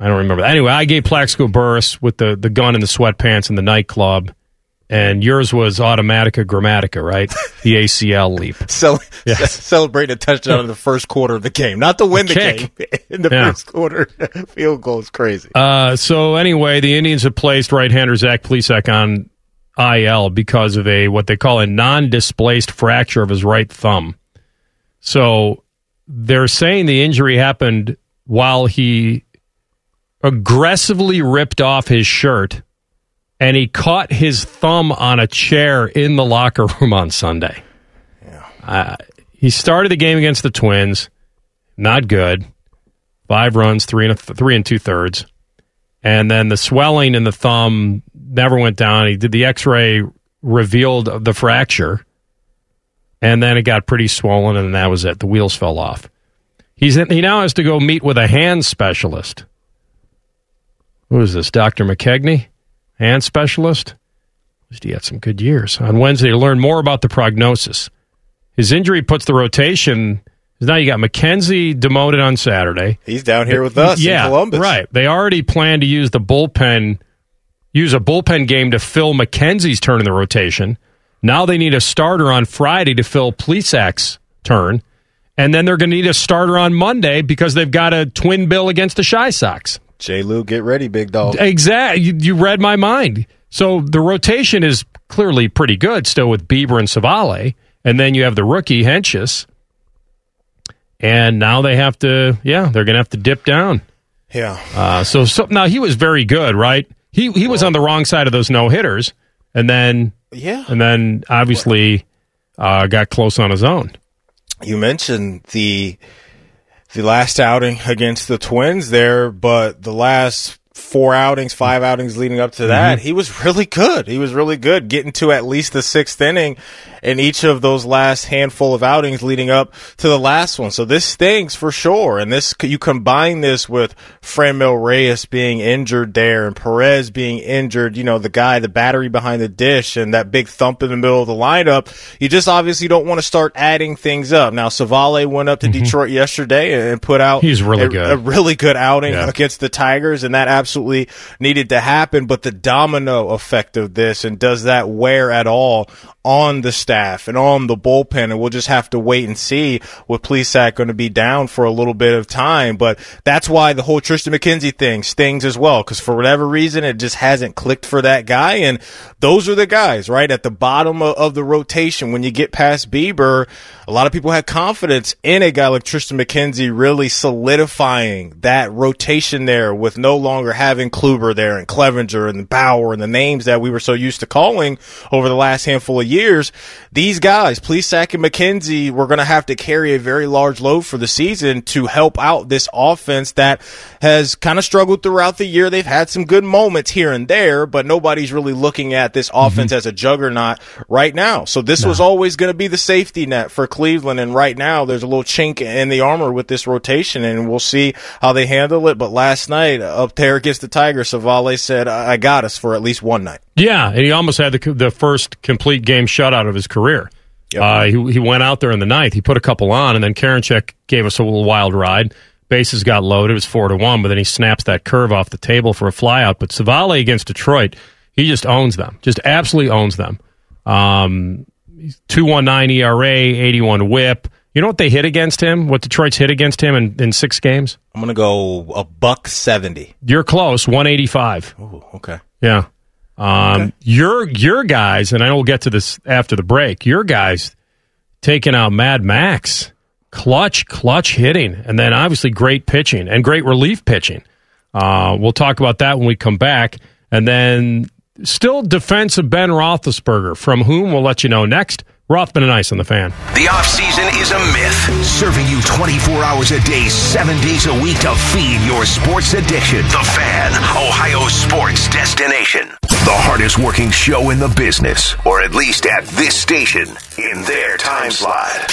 I don't remember. Anyway, I gave Plaxico Burress with the, the gun and the sweatpants in the nightclub, and yours was Automatica Gramatica, right? The ACL leap. Cel- Yes. celebrating a touchdown in the first quarter of the game, not to win the game. In the Yeah. first quarter, field goal is crazy. Uh, so anyway, the Indians have placed right-hander Zach Plesac on IL because of a what they call a non-displaced fracture of his right thumb. So they're saying the injury happened while he aggressively ripped off his shirt and he caught his thumb on a chair in the locker room on Sunday. Uh, he started the game against the Twins, not good. Five runs, three and a th- three and two thirds, and then the swelling in the thumb never went down. He did the X-ray, revealed the fracture, and then it got pretty swollen, and that was it. The wheels fell off. He's he now has to go meet with a hand specialist. Who is this, Doctor McKegney, hand specialist? At least he had some good years. On Wednesday, to learn more about the prognosis. His injury puts the rotation. Now you got McKenzie demoted on Saturday. He's down here with us yeah, in Columbus. right. They already plan to use the bullpen, use a bullpen game to fill McKenzie's turn in the rotation. Now they need a starter on Friday to fill Plesac's turn, and then they're going to need a starter on Monday because they've got a twin bill against the Chi Sox. J. Lou, get ready, big dog. Exactly. You, you read my mind. So the rotation is clearly pretty good still with Bieber and Civale. And then you have the rookie Hentges. And now they have to, yeah, they're going to have to dip down. Yeah. Uh, so, so now he was very good, right? He he was on the wrong side of those no hitters, and then Yeah. and then obviously uh, got close on his own. you mentioned the the last outing against the Twins there, but the last four outings, five outings leading up to that, he was really good. He was really good, getting to at least the sixth inning in each of those last handful of outings leading up to the last one. So this stings for sure. And this you combine this with Franmil Reyes being injured there and Perez being injured, you know, the guy, the battery behind the dish and that big thump in the middle of the lineup. You just obviously don't want to start adding things up. Now Civale went up to Detroit yesterday and put out Mm-hmm. He's really a, good. a really good outing Yeah. against the Tigers, and that absolutely needed to happen. But the domino effect of this and does that wear at all on the staff and on the bullpen? And we'll just have to wait and see with Plesac going to be down for a little bit of time. But that's why the whole Tristan McKenzie thing stings as well. Cause for whatever reason, it just hasn't clicked for that guy. And those are the guys, right? At the bottom of, of the rotation. When you get past Bieber, a lot of people had confidence in a guy like Tristan McKenzie really solidifying that rotation there with no longer having Kluber there and Clevinger and Bauer and the names that we were so used to calling over the last handful of years. These guys, Plesac and McKenzie, were going to have to carry a very large load for the season to help out this offense that has kind of struggled throughout the year. They've had some good moments here and there, but nobody's really looking at this offense mm-hmm. as a juggernaut right now. So this no. was always going to be the safety net for Cleveland. And right now there's a little chink in the armor with this rotation and we'll see how they handle it. But last night up there against the Tigers, Civale said, I got us for at least one night. Yeah. And he almost had the, the first complete game shutout of his career. Yep. Uh, he, he went out there in the ninth. He put a couple on, and then Karinchak gave us a little wild ride. Bases got loaded. It was four to one, but then he snaps that curve off the table for a flyout. But Civale against Detroit, he just owns them. Just absolutely owns them. Um, 219 ERA, 81 whip. You know what they hit against him? What Detroit's hit against him in, in six games? I'm going to go a buck 70. You're close, 185. Oh, okay. Yeah. Um, okay. Your your guys, and I will get to this after the break. Your guys taking out Mad Max, clutch, clutch hitting, and then obviously great pitching and great relief pitching. Uh, we'll talk about that when we come back, and then still defense of Ben Roethlisberger, from whom we'll let you know next. Rothman and Ice on the fan. The offseason is a myth, serving you 24 hours a day, seven days a week to feed your sports addiction. The Fan, Ohio sports destination. The hardest working show in the business, or at least at this station, in their time slot.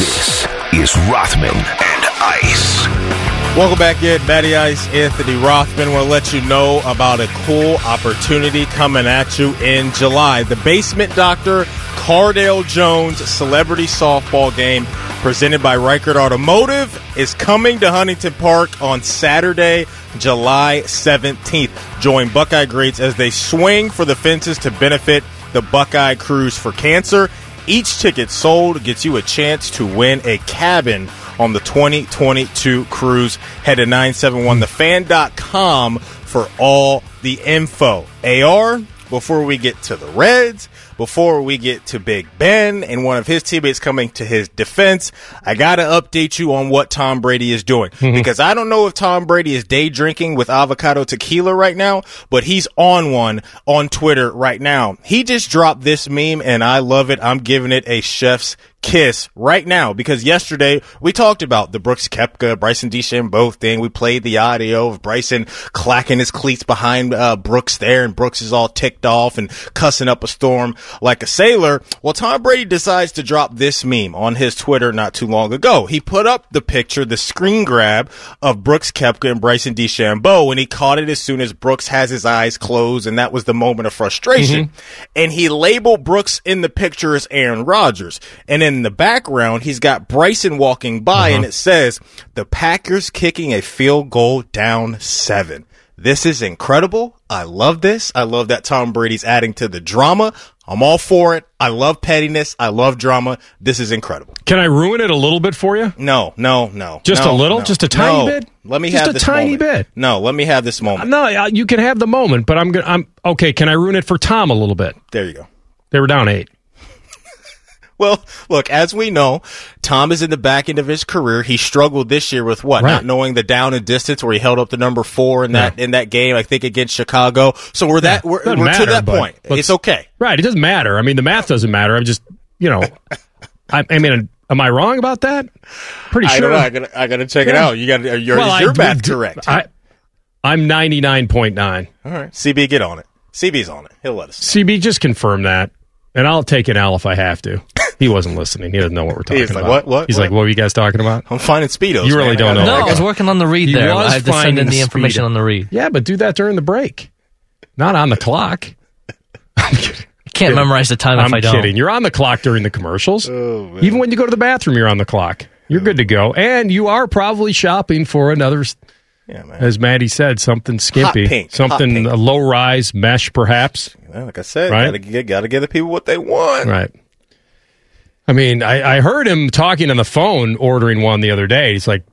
This is Rothman and Ice. Welcome back in, Matty Ice, Anthony Rothman. To let you know about a cool opportunity coming at you in July. The Basement Doctor Cardale Jones Celebrity Softball Game presented by Ricart Automotive is coming to Huntington Park on Saturday, July 17th. Join Buckeye greats as they swing for the fences to benefit the Buckeye Cruise for Cancer. Each ticket sold gets you a chance to win a cabin on the 2022 cruise. Head to 971thefan.com for all the info. AR, before we get to the Reds, before we get to Big Ben and one of his teammates coming to his defense, I got to update you on what Tom Brady is doing mm-hmm. because I don't know if Tom Brady is day drinking with avocado tequila right now, but he's on one on Twitter right now. He just dropped this meme and I love it. I'm giving it a chef's kiss right now because yesterday we talked about the Brooks Koepka, Bryson DeChambeau thing. We played the audio of Bryson clacking his cleats behind uh, Brooks there and Brooks is all ticked off and cussing up a storm like a sailor. Well, Tom Brady decides to drop this meme on his Twitter not too long ago. He put up the picture, the screen grab of Brooks Koepka and Bryson DeChambeau and he caught it as soon as Brooks has his eyes closed and that was the moment of frustration. Mm-hmm. And he labeled Brooks in the picture as Aaron Rodgers. And in the background, he's got Bryson walking by uh-huh. and it says, the Packers kicking a field goal down seven. This is incredible. I love this. I love that Tom Brady's adding to the drama. I'm all for it. I love pettiness. I love drama. This is incredible. Can I ruin it a little bit for you? No, no, no. Just no, a little? No, just a tiny no. bit? Let me just have a tiny moment. bit. No, let me have this moment. No, you can have the moment, but I'm going to I'm okay, can I ruin it for Tom a little bit? There you go. They were down 8. Well, look, as we know, Tom is in the back end of his career. He struggled this year with what? Right. Not knowing the down and distance where he held up the number four in that yeah. in that game, I think against Chicago. So we're that yeah. we're, we're matter, to that point. It's okay. Right. It doesn't matter. I mean, the math doesn't matter. I'm just, you know, I, I mean, am I wrong about that? Pretty sure. I, gotta, I gotta check yeah. it out. You got your, well, your math correct. I, I'm 99.9. All right. CB, get on it. CB's on it. He'll let us. Know. CB, just confirm that. And I'll take an L if I have to. He wasn't listening. He doesn't know what we're talking He's like, about. What? What? He's what? like, what were you guys talking about? I'm finding speedos. You really man. don't know. No, I was working on the read He there. was I have to send in finding the information speedo. on the read. Yeah, but do that during the break, not on the clock. I'm kidding. Can't memorize the time I'm if I don't. kidding. You're on the clock during the commercials. Oh, Even when you go to the bathroom, you're on the clock. You're good to go, and you are probably shopping for another Yeah, man. as Maddie said, something skimpy, pink, hot something pink. a low rise mesh, perhaps. Well, like I said, Right. gotta, get, gotta give the people what they want. Right. I mean, I, I heard him talking on the phone ordering one the other day. He's like,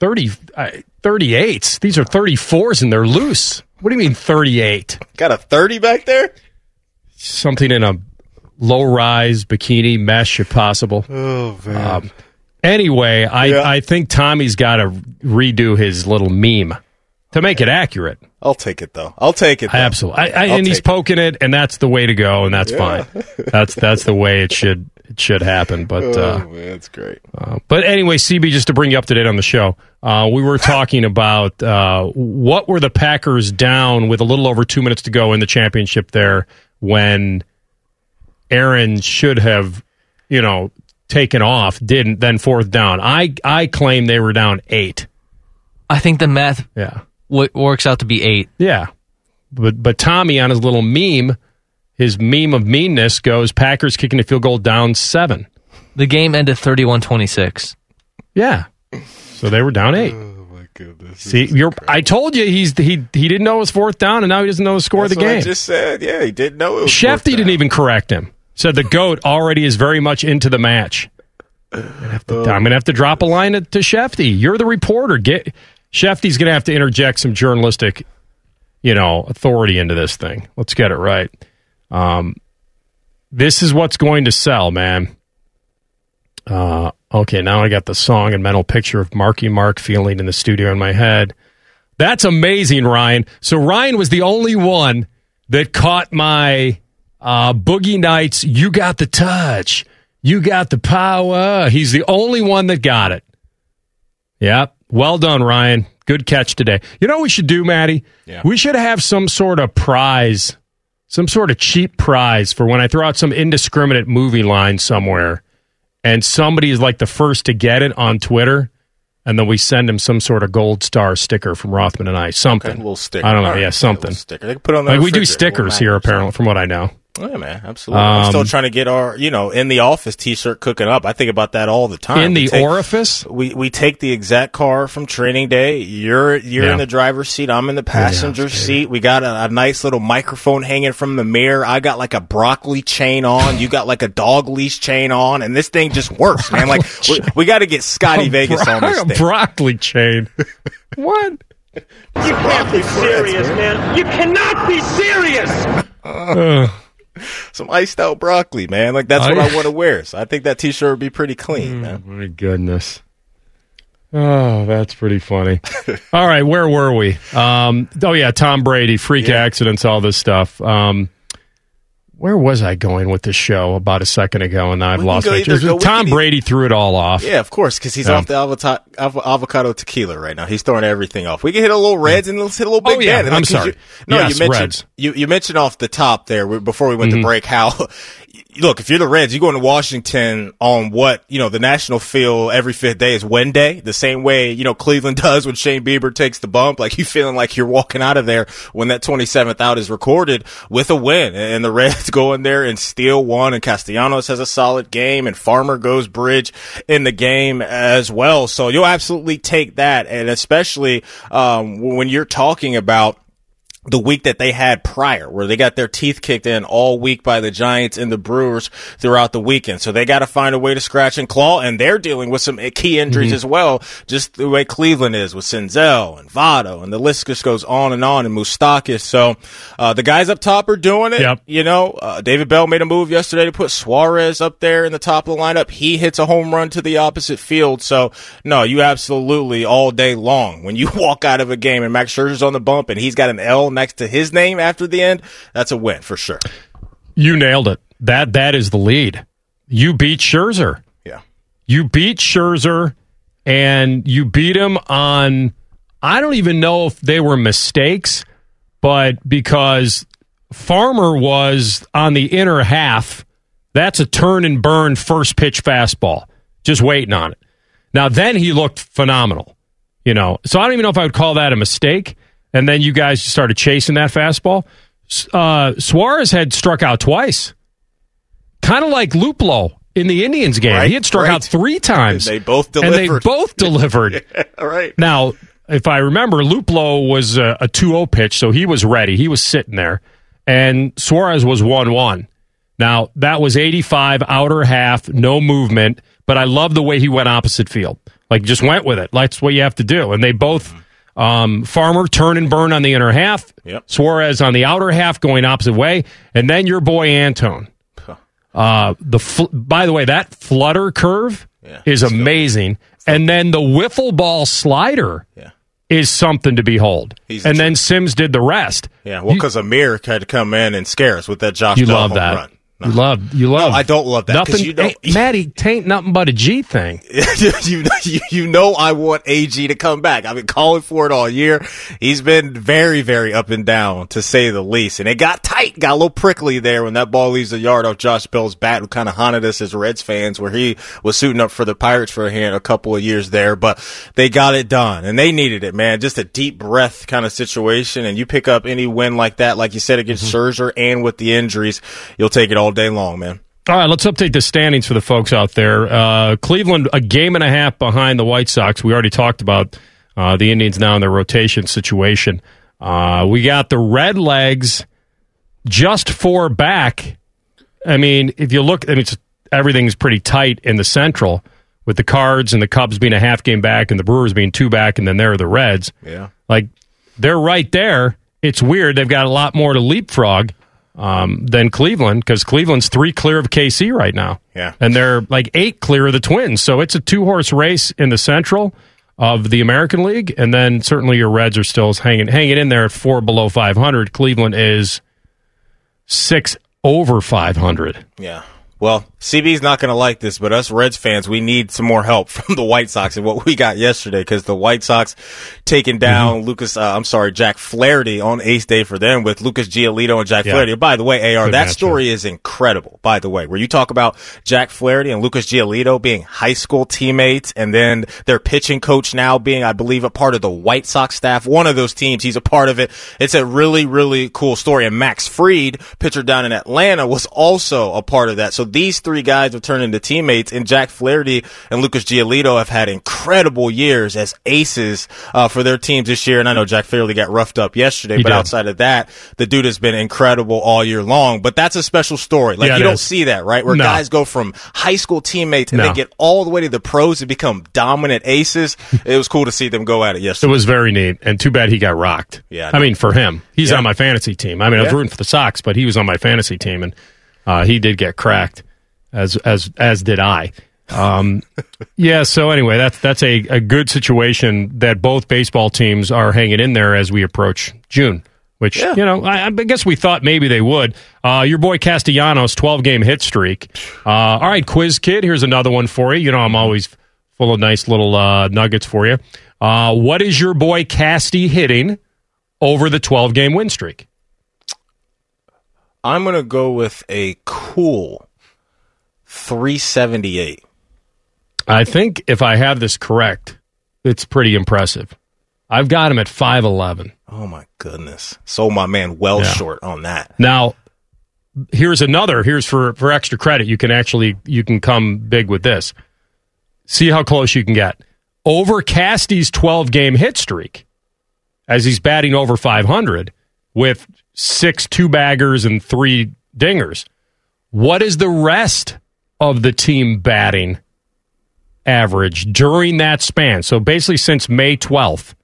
30, uh, 38s. These are 34s and they're loose. What do you mean 38? Got a 30 back there? Something in a low rise bikini mesh, if possible. Oh, man. Um, anyway, I, Yeah. I think Tommy's got to redo his little meme to make it accurate. I'll take it, though. I'll take it. Though. Absolutely. I, I, and he's take it. poking it, and that's the way to go, and that's fine. That's that's the way it should it should happen. But uh, Oh, man, that's great. uh, but anyway, CB, just to bring you up to date on the show, uh, we were talking about uh, what were the Packers down with a little over two minutes to go in the championship there when Aaron should have, you know, taken off, didn't, then fourth down. I I claim they were down eight. I think the math Yeah. w- works out to be eight. Yeah. But but Tommy on his little meme, his meme of meanness goes Packers kicking a field goal down seven. The game ended 31-26. Yeah. So they were down eight. Oh, my goodness. See, you're. I told you he's he he didn't know it was fourth down, and now he doesn't know the score That's of the what game. I just said. Yeah, he didn't know it was Shefty fourth didn't even correct him. Said the goat already is very much into the match. I'm gonna have to, I'm gonna have to drop a oh. line to, to Shefty. You're the reporter. Get Shefty's gonna have to interject some journalistic, you know, authority into this thing. Let's get it right. Um, this is what's going to sell, man. Uh, okay, now I got the song and mental picture of Marky Mark feeling in the studio in my head. That's amazing, Ryan. So Ryan was the only one that caught my uh, Boogie Nights. You got the touch. You got the power. He's the only one that got it. Yep. Well done, Ryan. Good catch today. You know what we should do, Maddie? Yeah. We should have some sort of prize, some sort of cheap prize for when I throw out some indiscriminate movie line somewhere and somebody is like the first to get it on Twitter. And then we send him some sort of gold star sticker from Rothman and I. Something. Okay, little sticker. I don't know. Right, Yeah, something. sticker. They can put on the Like we do stickers here, apparently, from what I know. Yeah, man, absolutely. I'm still Um, trying to get our, you know, in the office T-shirt cooking up. I think about that all the time. In We the take- orifice? we we take the exact car from training day. You're you're Yeah. in the driver's seat. I'm in the passenger seat. We got a, a nice little microphone hanging from the mirror. I got like a broccoli chain on. You got like a dog leash chain on, and this thing just works, man. Like we, we got to get Scotty Vegas bro- on this a thing. broccoli chain. what? You can't be serious, man. You cannot be serious. Some iced out broccoli, man. Like that's what I- I want to wear. So I think that T-shirt would be pretty clean, man. My goodness. Oh, that's pretty funny. all right, where were we? Um, oh yeah, Tom Brady, freak accidents, all this stuff. Um, where was I going with this show about a second ago, and I've lost my. we Tom Brady threw it all off. Yeah, of course, because he's Yeah. off the avocado, avocado tequila right now. He's throwing everything off. We can hit a little Reds and let's hit a little Big Oh, yeah. I'm 'cause sorry. You, no, Yes, you mentioned Reds. Mm-hmm. you you mentioned off the top there before we went to break how. Look, if you're the Reds, you go into Washington on what you know. The national feel every fifth day is win day, the same way you know Cleveland does when Shane Bieber takes the bump. Like you feeling like you're walking out of there when that 27th out is recorded with a win, and the Reds go in there and steal one, and Castellanos has a solid game, and Farmer goes bridge in the game as well. So you'll absolutely take that, and especially um, when you're talking about the week that they had prior, where they got their teeth kicked in all week by the Giants and the Brewers throughout the weekend. So they got to find a way to scratch and claw, and they're dealing with some key injuries Mm-hmm. as well, just the way Cleveland is with Senzel and Votto, and the list just goes on and on, and Moustakas. So uh, the guys up top are doing it. Yep. You know, uh, David Bell made a move yesterday to put Suarez up there in the top of the lineup. He hits a home run to the opposite field. So no, you absolutely all day long when you walk out of a game and Max Scherzer's on the bump and he's got an L next to his name after the end, that's a win for sure. You nailed it. That that is the lead. You beat Scherzer. Yeah. You beat Scherzer, and you beat him on. I don't even know if they were mistakes, but because Farmer was on the inner half, that's a turn and burn first pitch fastball, just waiting on it. Now, then he looked phenomenal, you know. So I don't even know if I would call that a mistake. And then you guys started chasing that fastball. Uh, Suarez had struck out twice, kind of like Luplow in the Indians game. Right, he had struck right. out three times. They both And they both delivered. All right. Now, if I remember, Luplow was a, a 2-0 pitch, so he was ready. He was sitting there, and Suarez was one one. Now that was 85 outer half, no movement, but I love the way he went opposite field. Like just went with it. That's what you have to do. And they both um, Farmer turn and burn on the inner half, Yep. Suarez on the outer half going opposite way, and then your boy Antone. Uh, the fl- by the way, that flutter curve Yeah, is amazing, and then the wiffle ball slider Yeah. is something to behold. He's and then Sims did the rest. Yeah, well, because Amir had to come in and scare us with that Josh You Bell love that. run. You love you love. I don't love that. Nothing, you don't- hey, Matty, tain't nothing but a G thing. you, you you know I want AG to come back. I've been calling for it all year. He's been very very up and down to say the least, and it got tight, got a little prickly there when that ball leaves the yard off Josh Bell's bat, who kind of haunted us as Reds fans, where he was suiting up for the Pirates for a hand a couple of years there, but they got it done and they needed it, man. Just a deep breath kind of situation, and you pick up any win like that, like you said against mm-hmm. Scherzer, and with the injuries, you'll take it all day long, man. All right, let's update the standings for the folks out there. Uh, Cleveland, a game and a half behind the White Sox. We already talked about uh, the Indians now in their rotation situation. Uh, we got the Red Legs just four back. I mean, if you look, I mean, it's, everything's pretty tight in the Central with the Cards and the Cubs being a half game back and the Brewers being two back, and then there are the Reds. Yeah. Like, they're right there. It's weird. They've got a lot more to leapfrog um, than Cleveland because Cleveland's three clear of KC right now. Yeah. And they're like eight clear of the Twins. So it's a two horse race in the Central of the American League. And then certainly your Reds are still hanging, hanging in there at four below 500. Cleveland is six over 500. Yeah. Well, CB's not going to like this, but us Reds fans, we need some more help from the White Sox and what we got yesterday because the White Sox taking down Mm-hmm. Lucas, uh, I'm sorry, Jack Flaherty on ace day for them with Lucas Giolito and Jack Yeah. Flaherty. By the way, AR, Good that matchup. story is incredible, by the way, where you talk about Jack Flaherty and Lucas Giolito being high school teammates and then their pitching coach now being, I believe, a part of the White Sox staff. One of those teams, he's a part of it. It's a really, really cool story. And Max Fried, pitcher down in Atlanta, was also a part of that. So these three guys have turned into teammates, and Jack Flaherty and Lucas Giolito have had incredible years as aces uh, for their teams this year. And I know Jack Flaherty got roughed up yesterday, He but did. outside of that, the dude has been incredible all year long. But that's a special story. Like Yeah, you don't is. see that, right? Where No. guys go from high school teammates and No. they get all the way to the pros and become dominant aces. it was cool to see them go at it yesterday. It was very neat. And too bad he got rocked. Yeah, I mean, for him, he's Yeah. on my fantasy team. I mean, I was rooting for the Sox, but he was on my fantasy team, and uh, he did get cracked, as as as did I. Um, yeah. So anyway, that's that's a, a good situation that both baseball teams are hanging in there as we approach June. Which Yeah. you know, I, I guess we thought maybe they would. Uh, your boy Castellanos, twelve game hit streak. Uh, all right, quiz kid. Here's another one for you. You know, I'm always full of nice little uh, nuggets for you. Uh, what is your boy Casty hitting over the 12 game win streak? I'm going to go with a cool 378. I think if I have this correct, it's pretty impressive. I've got him at 5'11. Oh my goodness. Sold my man well Yeah. short on that. Now, here's another. Here's for, for extra credit. You can actually, you can come big with this. See how close you can get. Over Casty's 12 game hit streak, as he's batting over 500 with six two baggers and three dingers. What is the rest of the team batting average during that span? So basically, since May 12th,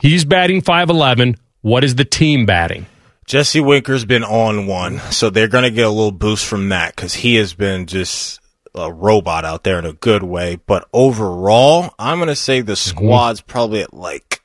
he's batting 511. What is the team batting? Jesse Winker's been on one, so they're going to get a little boost from that because he has been just a robot out there in a good way. But overall, I'm going to say the mm-hmm. squad's probably at like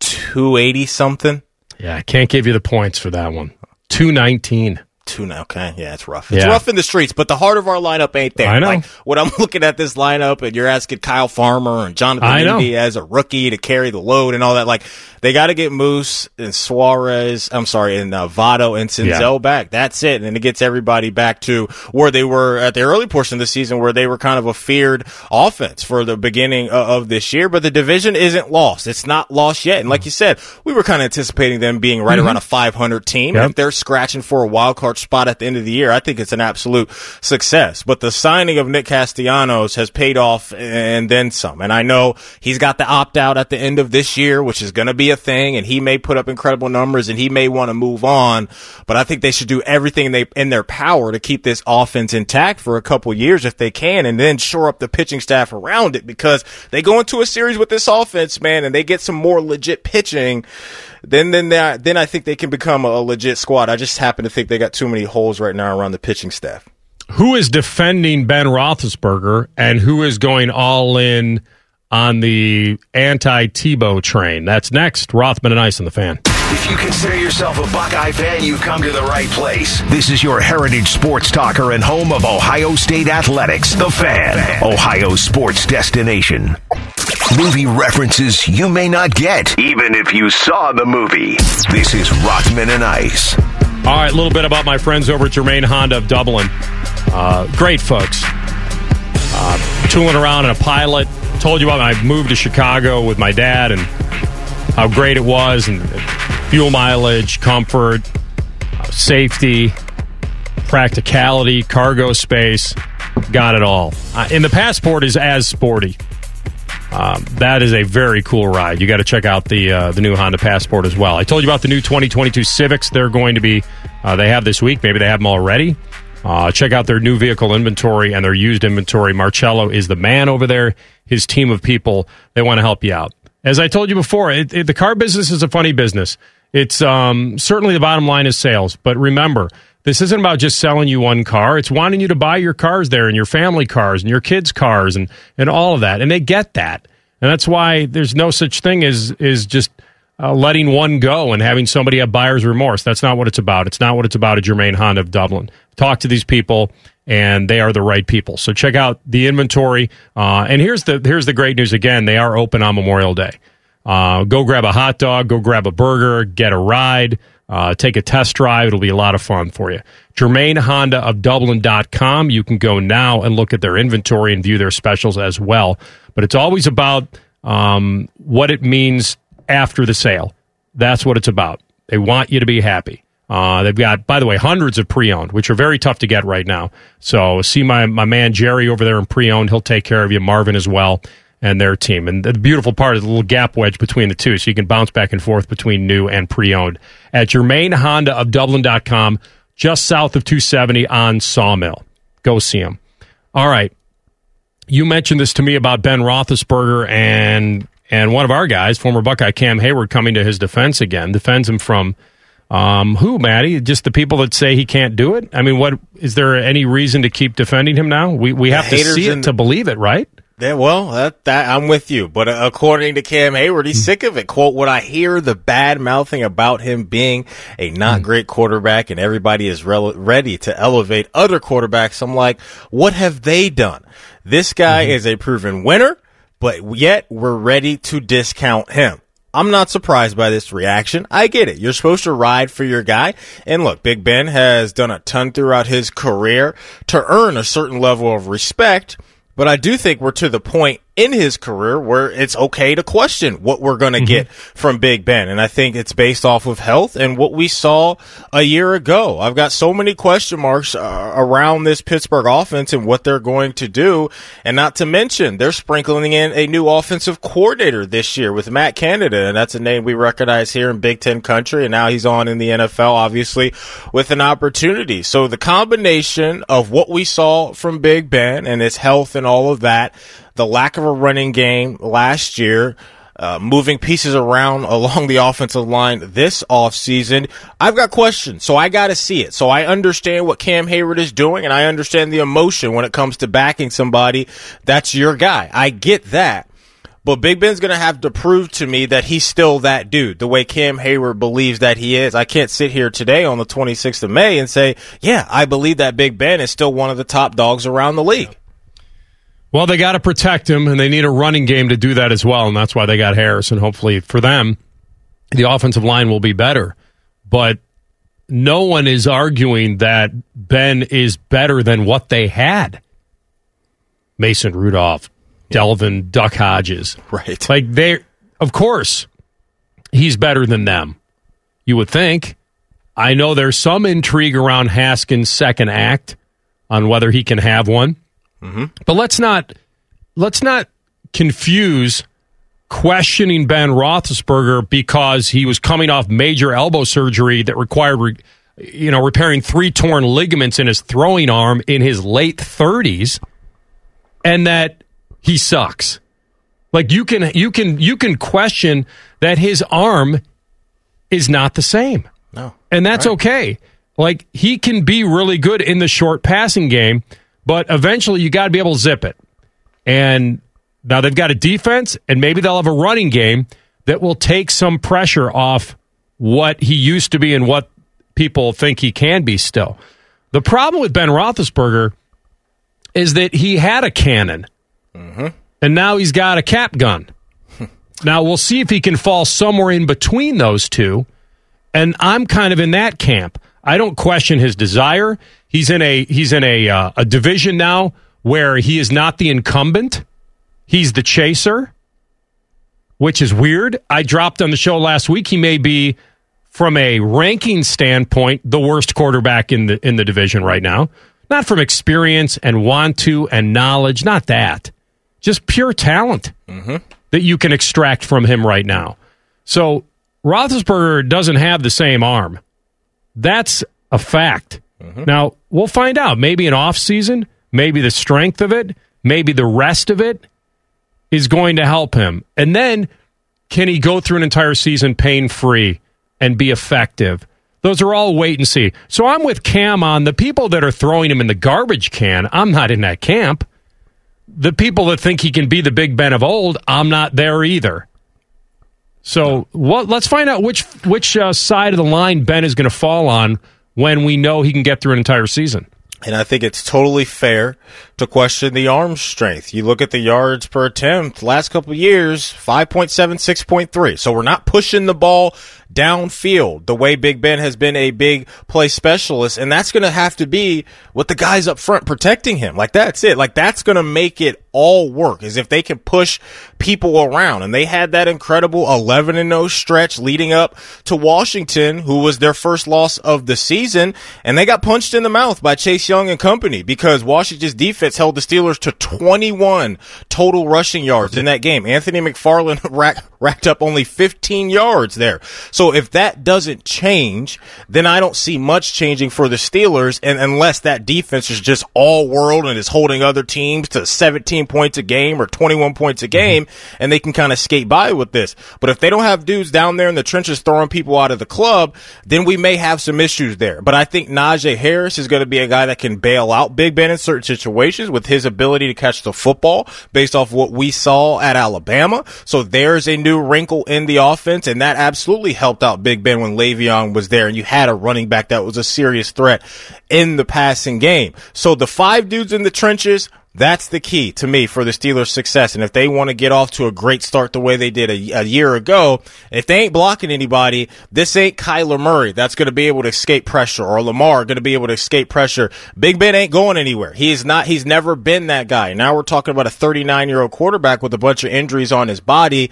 280 something. Yeah, I can't give you the points for that one. 219. Now, okay, yeah, it's rough. It's Yeah. rough in the streets, but the heart of our lineup ain't there. I know. Like when I'm looking at this lineup, and you're asking Kyle Farmer and Jonathan. India as a rookie to carry the load and all that. Like they got to get Moose and Suarez. I'm sorry, and uh, Votto and Senzel Yeah. back. That's it, and it gets everybody back to where they were at the early portion of the season, where they were kind of a feared offense for the beginning of, of this year. But the division isn't lost; it's not lost yet. And like you said, we were kind of anticipating them being right around a 500 team. Mm-hmm. Yep. If they're scratching for a wild card spot at the end of the year, I think it's an absolute success. But the signing of Nick Castellanos has paid off and then some. And I know he's got the opt out at the end of this year, which is going to be a thing, and he may put up incredible numbers and he may want to move on. But I think they should do everything they in their power to keep this offense intact for a couple years if they can, and then shore up the pitching staff around it because they go into a series with this offense, man, and they get some more legit pitching then then they, then I think they can become a legit squad. I just happen to think they got too many holes right now around the pitching staff. Who is defending Ben Roethlisberger and who is going all in on the anti Tebow train? That's next. Rothman and Ice on the fan. If you consider yourself a Buckeye fan, you've come to the right place. This is your heritage sports talker and home of Ohio State Athletics, The Fan, Ohio sports destination. Movie references you may not get, even if you saw the movie. This is Rothman and Ice. All right, a little bit about my friends over at Germain Honda of Dublin. Uh, great folks. Uh, tooling around in a pilot. Told you about I moved to Chicago with my dad and how great it was, and fuel mileage, comfort, uh, safety, practicality, cargo space. Got it all. Uh, and the Passport is as sporty. Um, that is a very cool ride. You got to check out the uh, the new Honda Passport as well. I told you about the new 2022 Civics. They're going to be uh, they have this week. Maybe they have them already. Uh, check out their new vehicle inventory and their used inventory. Marcello is the man over there. His team of people they want to help you out. As I told you before, it, it, the car business is a funny business. It's um, certainly the bottom line is sales, but remember. This isn't about just selling you one car. It's wanting you to buy your cars there and your family cars and your kids' cars and, and all of that. And they get that. And that's why there's no such thing as is just uh, letting one go and having somebody have buyer's remorse. That's not what it's about. It's not what it's about at Germain Honda of Dublin. Talk to these people, and they are the right people. So check out the inventory. Uh, and here's the here's the great news. Again, they are open on Memorial Day. Uh, go grab a hot dog. Go grab a burger. Get a ride. Uh, take a test drive. It'll be a lot of fun for you. Germain Honda of Dublin.com. You can go now and look at their inventory and view their specials as well. But it's always about um, what it means after the sale. That's what it's about. They want you to be happy. Uh, they've got, by the way, hundreds of pre-owned, which are very tough to get right now. So see my, my man Jerry over there in pre-owned. He'll take care of you. Marvin as well and their team. And the beautiful part is the little gap wedge between the two, so you can bounce back and forth between new and pre-owned at Germain Honda of Dublin.com, just south of 270 on Sawmill. Go see them. All right. You mentioned this to me about Ben Roethlisberger and and one of our guys, former Buckeye Cam Heyward, coming to his defense again, defends him from um, who, Maddie? Just the people that say he can't do it. I mean, what is there any reason to keep defending him now? We we have to see it to believe it, right? Yeah, well, that, that I'm with you, but uh, according to Cam Heyward, he's hmm. sick of it. Quote: When I hear the bad mouthing about him being a not hmm. great quarterback, and everybody is rel- ready to elevate other quarterbacks, I'm like, what have they done? This guy hmm. is a proven winner, but yet we're ready to discount him. I'm not surprised by this reaction. I get it. You're supposed to ride for your guy. And look, Big Ben has done a ton throughout his career to earn a certain level of respect. But I do think we're to the point in his career where it's okay to question what we're going to mm-hmm. get from Big Ben. And I think it's based off of health and what we saw a year ago. I've got so many question marks uh, around this Pittsburgh offense and what they're going to do. And not to mention, they're sprinkling in a new offensive coordinator this year with Matt Canada. And that's a name we recognize here in Big Ten country. And now he's on in the NFL, obviously, with an opportunity. So the combination of what we saw from Big Ben and his health and all of that, the lack of a running game last year, uh, moving pieces around along the offensive line this offseason. I've got questions, so I got to see it. So I understand what Cam Heyward is doing, and I understand the emotion when it comes to backing somebody that's your guy. I get that. But Big Ben's going to have to prove to me that he's still that dude, the way Cam Heyward believes that he is. I can't sit here today on the 26th of May and say, yeah, I believe that Big Ben is still one of the top dogs around the league. Well, they got to protect him, and they need a running game to do that as well, and that's why they got Harris. And hopefully, for them, the offensive line will be better. But no one is arguing that Ben is better than what they had. Mason Rudolph, Devlin, Duck Hodges, right? Like they, of course, he's better than them. You would think. I know there's some intrigue around Haskins' second act on whether he can have one. Mm-hmm. But let's not let's not confuse questioning Ben Roethlisberger because he was coming off major elbow surgery that required, re, you know, repairing three torn ligaments in his throwing arm in his late 30s, and that he sucks. Like you can you can you can question that his arm is not the same. No. And that's right. okay. Like he can be really good in the short passing game, but eventually you got to be able to zip it. And now they've got a defense and maybe they'll have a running game that will take some pressure off what he used to be and what people think he can be still. The problem with Ben Roethlisberger is that he had a cannon. Mm-hmm and now he's got a cap gun. now we'll see if he can fall somewhere in between those two. And I'm kind of in that camp. I don't question his desire. He's in a he's in a uh, a division now where he is not the incumbent. He's the chaser, which is weird. I dropped on the show last week. He may be from a ranking standpoint the worst quarterback in the in the division right now. Not from experience and want to and knowledge, not that just pure talent mm-hmm. that you can extract from him right now. So Roethlisberger doesn't have the same arm. That's a fact. Mm-hmm. Now we'll find out. Maybe an off season, maybe the strength of it, maybe the rest of it is going to help him. And then can he go through an entire season pain free and be effective? Those are all wait and see. So I'm with Cam on the people that are throwing him in the garbage can. I'm not in that camp the people that think he can be the Big Ben of old, I'm not there either. So what, let's find out which which uh, side of the line Ben is going to fall on when we know he can get through an entire season. And I think it's totally fair to question the arm strength. You look at the yards per attempt last couple years, 5.7, 6.3. So we're not pushing the ball downfield the way Big Ben has been a big play specialist. And that's going to have to be with the guys up front protecting him. Like that's it. Like that's going to make it all work is if they can push people around. And they had that incredible 11 and 0 stretch leading up to Washington, who was their first loss of the season. And they got punched in the mouth by Chase Young and company because Washington's defense held the Steelers to 21 total rushing yards in that game. Anthony McFarland racked, up only 15 yards there. If that doesn't change, then I don't see much changing for the Steelers. And unless that defense is just all world and is holding other teams to 17 points a game or 21 points a mm-hmm. game, mm-hmm. and they can kind of skate by with this. But if they don't have dudes down there in the trenches throwing people out of the club, then we may have some issues there. But I think Najee Harris is going to be a guy that can bail out Big Ben in certain situations with his ability to catch the football based off what we saw at Alabama. So there's a new wrinkle in the offense, and that absolutely helped out Big Ben when Le'Veon was there, and you had a running back that was a serious threat in the passing game. So the five dudes in the trenches, that's the key to me for the Steelers' success. And if they want to get off to a great start the way they did a, a, year ago, if they ain't blocking anybody, this ain't Kyler Murray that's going to be able to escape pressure or Lamar going to be able to escape pressure. Big Ben ain't going anywhere. He is not, he's never been that guy. Now we're talking about a 39 year old quarterback with a bunch of injuries on his body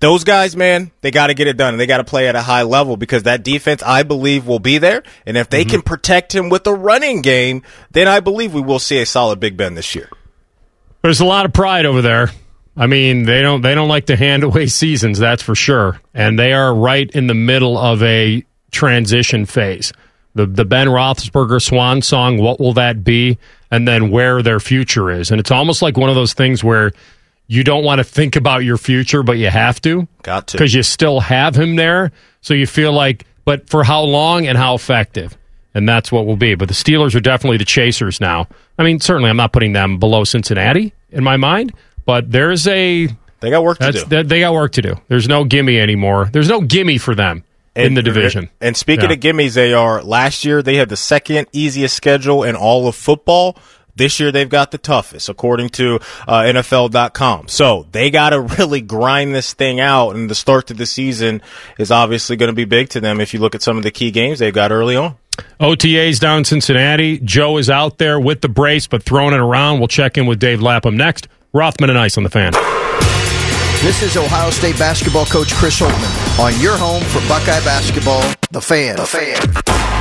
those guys, man, they got to get it done and they got to play at a high level because that defense, I believe, will be there. And if they mm-hmm. can protect him with a running game, then I believe we will see a solid Big Ben this year. There's a lot of pride over there. I mean, they don't they don't like to hand away seasons, that's for sure. And they are right in the middle of a transition phase. The the Ben Roethlisberger swan song, what will that be? And then where their future is. And it's almost like one of those things where you don't want to think about your future, but you have to. Got to. Because you still have him there. So you feel like, but for how long and how effective? And that's what will be. But the Steelers are definitely the chasers now. I mean, certainly I'm not putting them below Cincinnati in my mind, but there's a. They got work to do. They got work to do. There's no gimme anymore. There's no gimme for them. And, in the division. And speaking yeah. of gimmies, they are last year they had the second easiest schedule in all of football. This year they've got the toughest, according to uh, NFL.com. So they got to really grind this thing out, and the start to the season is obviously going to be big to them if you look at some of the key games they've got early on. OTA's down in Cincinnati. Joe is out there with the brace, but throwing it around. We'll check in with Dave Lapham next. Rothman and Ice on the fan. This is Ohio State basketball coach Chris Holtmann on your home for Buckeye basketball, The Fan. The Fan.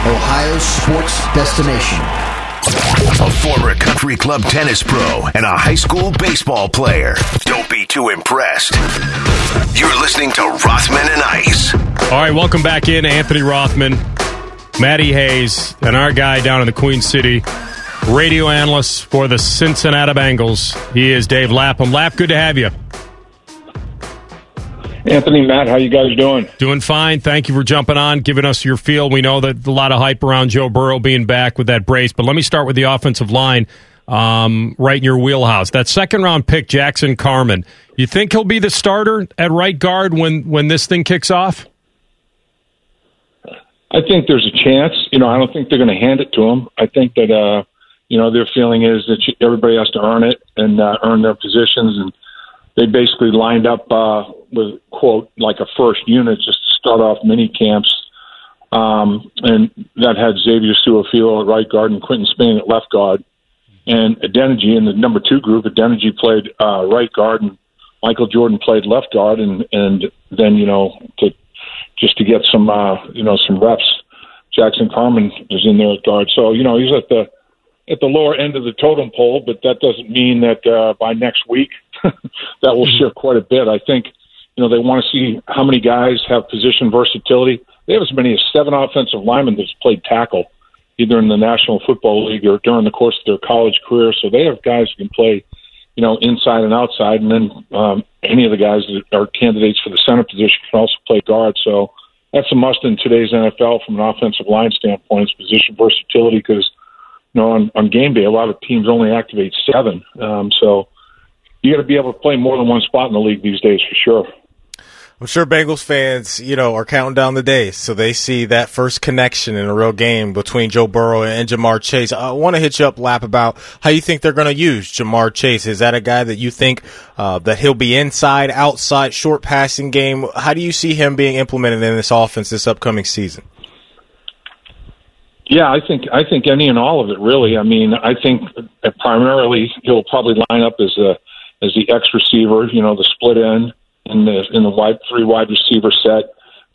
Ohio's sports destination. A former country club tennis pro and a high school baseball player. Don't be too impressed. You're listening to Rothman and Ice. All right, welcome back in, Anthony Rothman, Maddie Hayes, and our guy down in the Queen City, radio analyst for the Cincinnati Bengals. He is Dave Lapham. Lap, good to have you. Anthony, Matt, how you guys doing? Doing fine. Thank you for jumping on, giving us your feel. We know that a lot of hype around Joe Burrow being back with that brace, but let me start with the offensive line um, right in your wheelhouse. That second round pick, Jackson Carman. You think he'll be the starter at right guard when when this thing kicks off? I think there's a chance. You know, I don't think they're going to hand it to him. I think that uh, you know their feeling is that everybody has to earn it and uh, earn their positions, and they basically lined up uh, with quote like a first unit just to start off mini camps. Um, and that had Xavier Su'a-Filo at right guard and Quinton Spain at left guard. And Adeniji in the number two group, Adeniji played uh, right guard and Michael Jordan played left guard. And, and then, you know, to, just to get some, uh, you know, some reps, Jackson Carman is in there at guard. So, you know, he's at the, at the lower end of the totem pole, but that doesn't mean that uh, by next week that will shift quite a bit. I think you know, they want to see how many guys have position versatility. They have as many as seven offensive linemen that's played tackle, either in the National Football League or during the course of their college career. So they have guys who can play, you know, inside and outside. And then um, any of the guys that are candidates for the center position can also play guard. So that's a must in today's NFL from an offensive line standpoint. It's position versatility because, you know, on, on game day, a lot of teams only activate seven. Um, so you got to be able to play more than one spot in the league these days for sure. I'm sure Bengals fans, you know, are counting down the days so they see that first connection in a real game between Joe Burrow and Ja'Marr Chase. I want to hit you up, Lap, about how you think they're going to use Ja'Marr Chase. Is that a guy that you think uh, that he'll be inside, outside, short passing game? How do you see him being implemented in this offense this upcoming season? Yeah, I think I think any and all of it really. I mean, I think primarily he'll probably line up as a as the X receiver, you know, the split end in the in the wide three wide receiver set,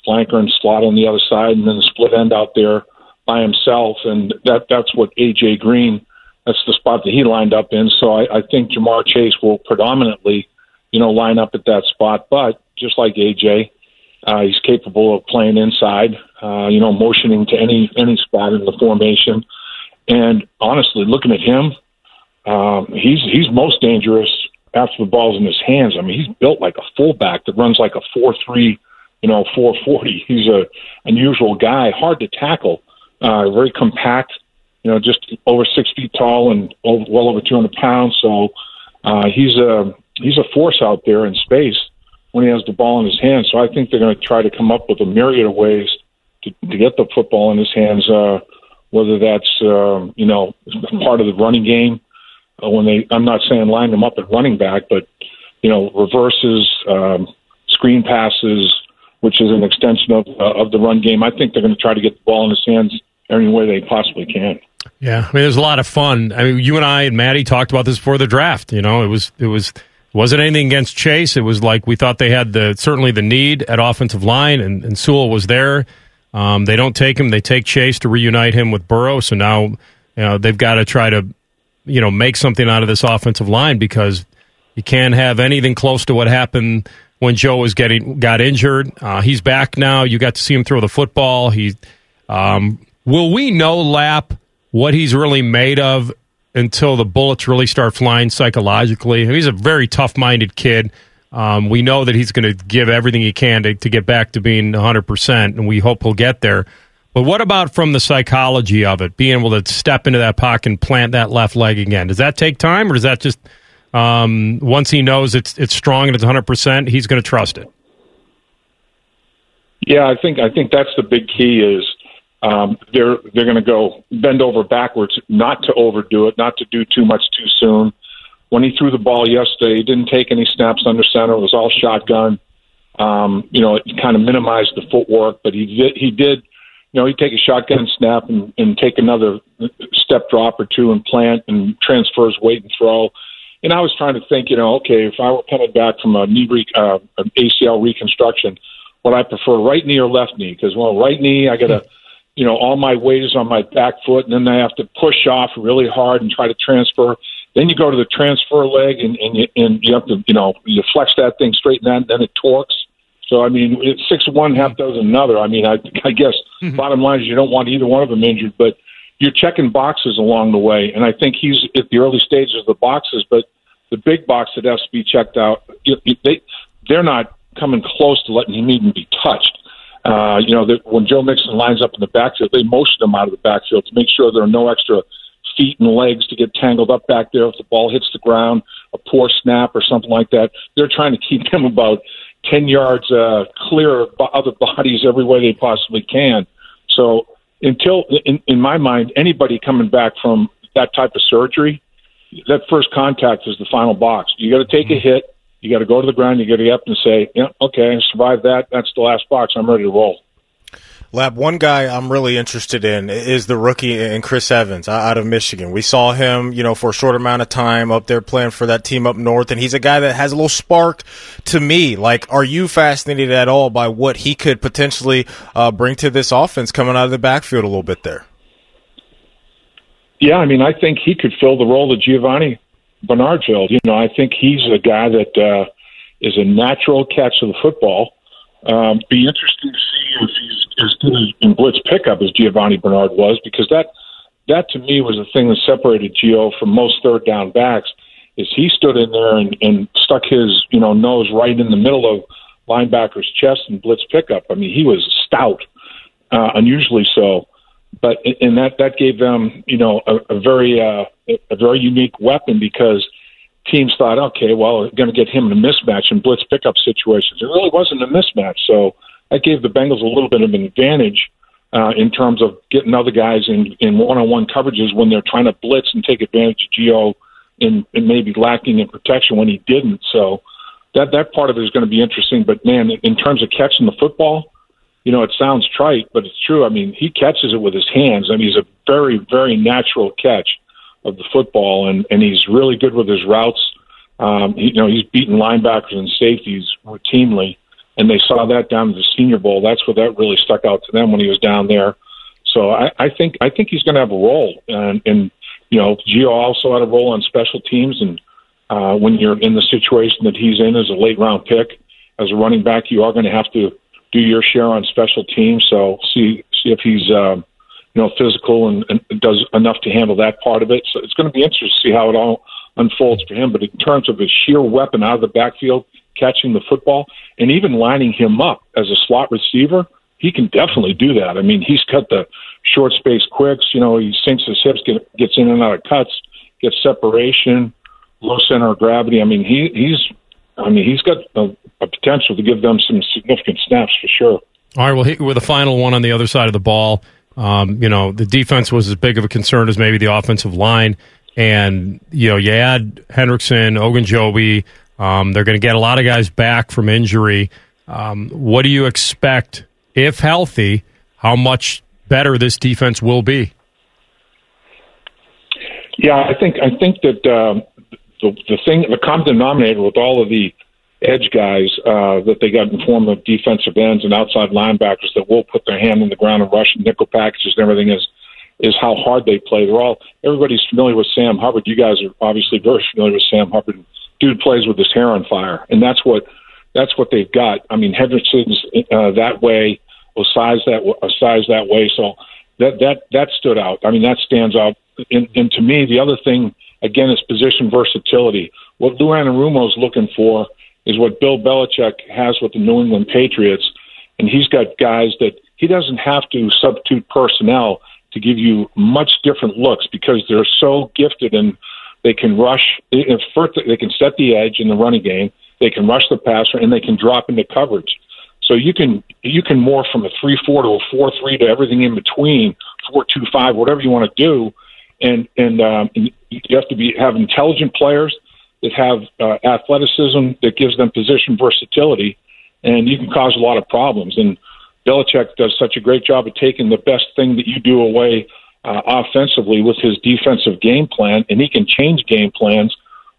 flanker and slot on the other side, and then the split end out there by himself. And that that's what AJ Green. That's the spot that he lined up in. So I, I think Ja'Marr Chase will predominantly, you know, line up at that spot. But just like AJ, uh, he's capable of playing inside, uh, you know, motioning to any any spot in the formation. And honestly, looking at him, um, he's he's most dangerous after the ball's in his hands. I mean, he's built like a fullback that runs like a four three, you know, four forty. He's a unusual guy, hard to tackle, uh, very compact. You know, just over six feet tall and over, well over two hundred pounds. So uh, he's a he's a force out there in space when he has the ball in his hands. So I think they're going to try to come up with a myriad of ways to, to get the football in his hands. Uh, whether that's uh, you know part of the running game uh, when they. I'm not saying line them up at running back, but you know reverses, um, screen passes, which is an extension of uh, of the run game. I think they're going to try to get the ball in his hands any way they possibly can. Yeah, I mean, there's a lot of fun. I mean, you and I and Maddie talked about this before the draft. You know, it was it was wasn't anything against Chase. It was like we thought they had the certainly the need at offensive line, and, and Sewell was there. Um, they don't take him; they take Chase to reunite him with Burrow. So now, you know, they've got to try to you know, make something out of this offensive line because you can't have anything close to what happened when Joe was getting got injured. Uh, he's back now. You got to see him throw the football. He um, will we know Lap what he's really made of until the bullets really start flying psychologically. He's a very tough minded kid. Um, we know that he's going to give everything he can to, to get back to being 100%, and we hope he'll get there. But what about from the psychology of it, being able to step into that pocket and plant that left leg again? Does that take time, or does that just um, once he knows it's it's strong and it's 100, percent he's going to trust it? Yeah, I think I think that's the big key is um, they're they're going to go bend over backwards, not to overdo it, not to do too much too soon. When he threw the ball yesterday, he didn't take any snaps under center. It was all shotgun. Um, you know, it kind of minimized the footwork, but he did, he did you know, he'd take a shotgun snap and, and take another step drop or two and plant and transfers weight and throw. And I was trying to think, you know, okay, if I were coming back from a knee re- uh, an ACL reconstruction, would I prefer right knee or left knee? Because well, right knee, I got to, you know, all my weight is on my back foot, and then I have to push off really hard and try to transfer. Then you go to the transfer leg, and and you, and you have to, you know, you flex that thing straight, and then, then it torques. So I mean, it's six one, half dozen another. I mean, I I guess mm-hmm. bottom line is you don't want either one of them injured, but you're checking boxes along the way, and I think he's at the early stages of the boxes, but the big box that has to be checked out, they they're not coming close to letting him even be touched. Uh, you know, that when Joe Mixon lines up in the backfield, they motion him out of the backfield to make sure there are no extra feet and legs to get tangled up back there if the ball hits the ground, a poor snap or something like that. They're trying to keep him about 10 yards uh, clear of other bodies every way they possibly can. So until, in, in my mind, anybody coming back from that type of surgery, that first contact is the final box. You got to take a hit. You got to go to the ground. You got to get up and say, yeah, okay, I survived that. That's the last box. I'm ready to roll. Lap, one guy I'm really interested in is the rookie in Chris Evans out of Michigan. We saw him, you know, for a short amount of time up there playing for that team up north, and he's a guy that has a little spark to me. Like, are you fascinated at all by what he could potentially uh, bring to this offense coming out of the backfield a little bit there? Yeah, I mean, I think he could fill the role that Giovanni Bernard filled. You know, I think he's a guy that uh, is a natural catch of the football. Um, be interesting to see if he's as good in blitz pickup as Giovanni Bernard was, because that that to me was the thing that separated Gio from most third down backs. Is he stood in there and, and stuck his you know nose right in the middle of linebacker's chest and blitz pickup. I mean, he was stout, uh, unusually so but and that that gave them you know a, a very uh, a very unique weapon because teams thought okay well we're going to get him in a mismatch in blitz pickup situations. It really wasn't a mismatch so that gave the Bengals a little bit of an advantage uh, in terms of getting other guys in in one-on-one coverages when they're trying to blitz and take advantage of Gio and, and maybe lacking in protection when he didn't. So that that part of it is going to be interesting but man in terms of catching the football you know, it sounds trite, but it's true. I mean, he catches it with his hands. I mean, he's a very, very natural catch of the football, and and he's really good with his routes. Um, you know, he's beaten linebackers and safeties routinely, and they saw that down to the Senior Bowl. That's where that really stuck out to them when he was down there. So I, I think I think he's going to have a role, and, and you know, Gio also had a role on special teams, and uh, when you're in the situation that he's in as a late round pick as a running back, you are going to have to do your share on special teams. So see see if he's um, you know physical and, and does enough to handle that part of it. So it's going to be interesting to see how it all unfolds for him. But in terms of his sheer weapon out of the backfield, catching the football, and even lining him up as a slot receiver, he can definitely do that. I mean, he's cut the short space quicks. You know, he sinks his hips, get, gets in and out of cuts, gets separation, low center of gravity. I mean, he he's I mean, he's got a, a potential to give them some significant snaps for sure. All right, well, with a final one on the other side of the ball. Um, you know, the defense was as big of a concern as maybe the offensive line. And, you know, you add Hendrickson, Ogunjobi. Um, they're going to get a lot of guys back from injury. Um, what do you expect, if healthy, how much better this defense will be? Yeah, I think I think that um, the the thing the common denominator with all of the edge guys uh, that they got in form of defensive ends and outside linebackers that will put their hand in the ground and rush nickel packages and everything is is how hard they play. They're all everybody's familiar with Sam Hubbard. You guys are obviously very familiar with Sam Hubbard. Dude plays with his hair on fire, and that's what that's what they've got. I mean, Hendrickson's uh, that way, size that a size that way. So that that that stood out. I mean, that stands out. And, and to me, the other thing again is position versatility. What Lou Anarumo's looking for is what Bill Belichick has with the New England Patriots, and he's got guys that he doesn't have to substitute personnel to give you much different looks because they're so gifted and they can rush. They can set the edge in the running game. They can rush the passer and they can drop into coverage. So you can you can morph from a three four to a four three to everything in between four two five whatever you want to do, and and, um, and you have to be have intelligent players that have uh, athleticism that gives them position versatility, and you can cause a lot of problems. And Belichick does such a great job of taking the best thing that you do away uh, offensively with his defensive game plan, and he can change game plans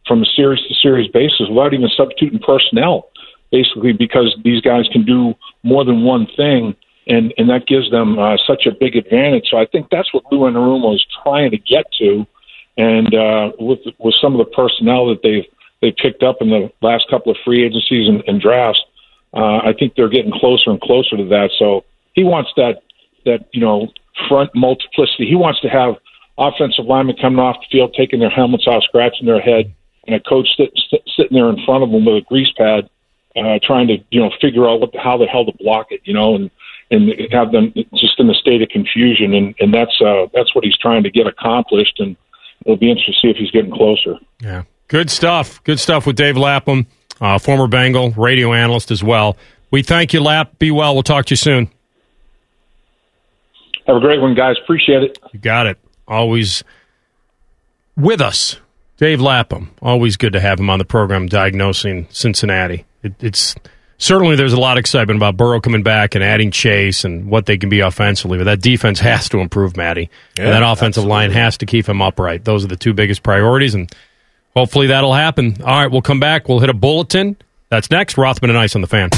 from a series to series basis without even substituting personnel, basically because these guys can do more than one thing, and and that gives them uh, such a big advantage. So I think that's what Lou Anarumo is trying to get to, and uh, with with some of the personnel that they've they picked up in the last couple of free agencies and, and drafts, uh, I think they're getting closer and closer to that. So he wants that that you know front multiplicity. He wants to have offensive linemen coming off the field, taking their helmets off, scratching their head, and a coach sit, sit, sitting there in front of them with a grease pad, uh, trying to you know figure out what the, how the hell to block it, you know, and and have them just in a state of confusion. And and that's uh, that's what he's trying to get accomplished. And it'll be interesting to see if he's getting closer. Yeah, good stuff. Good stuff with Dave Lapham, uh, former Bengal radio analyst as well. We thank you, Lap. Be well. We'll talk to you soon. Have a great one, guys. Appreciate it. You got it. Always with us. Dave Lapham. Always good to have him on the program diagnosing Cincinnati. It, it's certainly there's a lot of excitement about Burrow coming back and adding Chase and what they can be offensively, but that defense has to improve, Matty. Yeah, and that offensive absolutely. line has to keep him upright. Those are the two biggest priorities, and hopefully that'll happen. All right, we'll come back. We'll hit a bulletin. That's next. Rothman and Ice on the fan.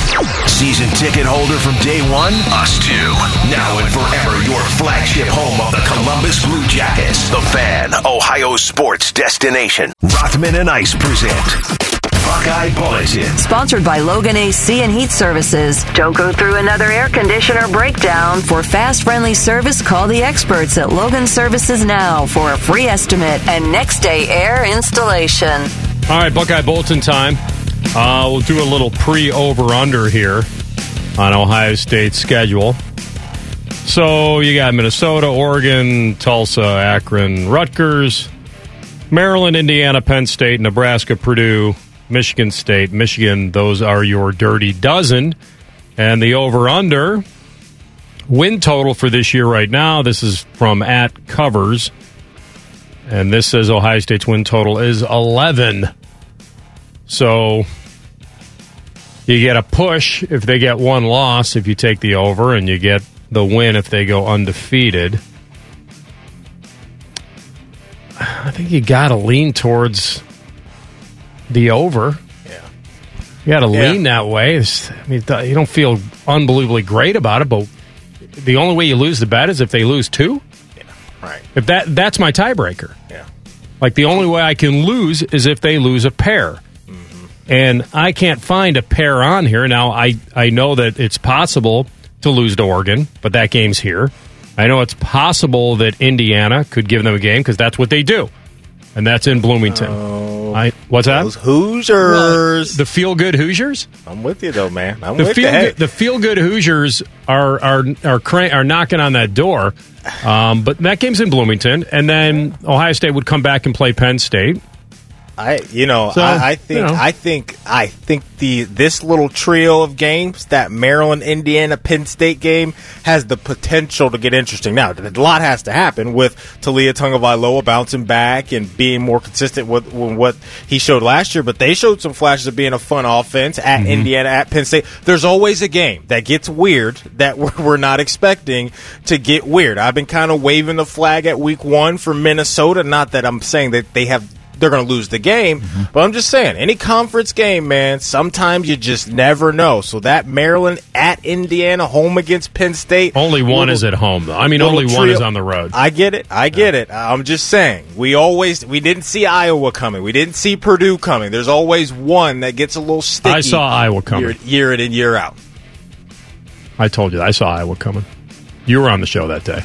Season ticket holder from day one? Us too. Now and forever, your flagship home of the Columbus Blue Jackets. The Fan, Ohio sports destination. Rothman and Ice present Buckeye Bulletin. Sponsored by Logan AC and Heat Services. Don't go through another air conditioner breakdown. For fast, friendly service, call the experts at Logan Services now for a free estimate and next day air installation. All right, Buckeye Bulletin time. Uh, we'll do a little pre over under here on Ohio State's schedule. So you got Minnesota, Oregon, Tulsa, Akron, Rutgers, Maryland, Indiana, Penn State, Nebraska, Purdue, Michigan State, Michigan. Those are your dirty dozen. And the over under win total for this year right now. This is from at covers. And this says Ohio State's win total is 11. So you get a push if they get one loss if you take the over, and you get the win if they go undefeated. I think you got to lean towards the over. Yeah. You got to Yeah. lean that way. It's- I mean, you don't feel unbelievably great about it, but the only way you lose the bet is if they lose two. Yeah. Right. If that that's my tiebreaker. Yeah. Like the only way I can lose is if they lose a pair. Mm-hmm. And I can't find a pair on here. Now I, I know that it's possible to lose to Oregon, but that game's here. I know it's possible that Indiana could give them a game because that's what they do. And that's in Bloomington. I, what's that? Those Hoosiers. The feel good Hoosiers? I'm with you though, man. I'm the with feel you. Good, the feel good Hoosiers are are are crank, are knocking on that door. Um, but that game's in Bloomington, and then Ohio State would come back and play Penn State. I you know So, I, I think you know. I think I think the this little trio of games that Maryland, Indiana, Penn State game has the potential to get interesting. Now a lot has to happen with Taulia Tagovailoa bouncing back and being more consistent with, with what he showed last year. But they showed some flashes of being a fun offense at Mm-hmm. Indiana, at Penn State. There's always a game that gets weird that we're, we're not expecting to get weird. I've been kind of waving the flag at Week One for Minnesota. Not that I'm saying that they have they're going to lose the game. Mm-hmm. But I'm just saying, any conference game, man, sometimes you just never know. So that Maryland at Indiana, home against Penn State. Only one little- is at home, though. I mean, only one is on the road. I get it. I get it. I'm just saying, we always we didn't see Iowa coming. We didn't see Purdue coming. There's always one that gets a little sticky. I saw Iowa coming. year, year in and year out. I told you, I saw Iowa coming. You were on the show that day.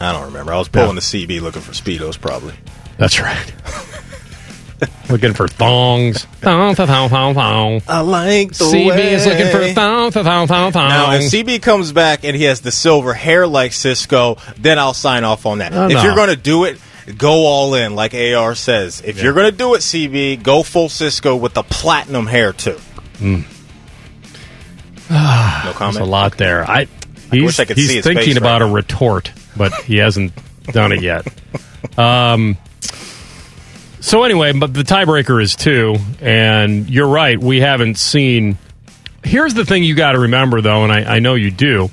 I don't remember. I was pulling the CB looking for speedos, probably. That's right. looking for thongs. Thong, thong, thong, thong. I like the CB way. is looking for thong, thong, thong, thong. Now, if CB comes back and he has the silver hair like Sisqo, then I'll sign off on that. Oh, if no. you're going to do it, go all in, like AR says. If you're going to do it, CB, go full Sisqo with the platinum hair too. no There's comment. a lot there. I he's, wish I could he's see his thinking about right a retort, but he hasn't done it yet. Um, so anyway, but the tiebreaker is two, and you're right. We haven't seen. Here's the thing you got to remember, though, and I, I know you do,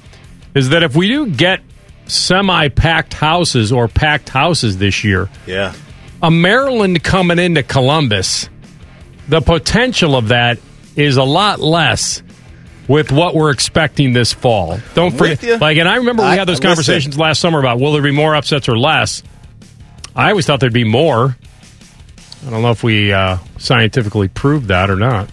is that if we do get semi-packed houses or packed houses this year, Yeah. a Maryland coming into Columbus, the potential of that is a lot less with what we're expecting this fall. Don't I'm forget, like, and I remember we I- had those listen. conversations last summer about will there be more upsets or less. I always thought there'd be more. I don't know if we uh, scientifically proved that or not.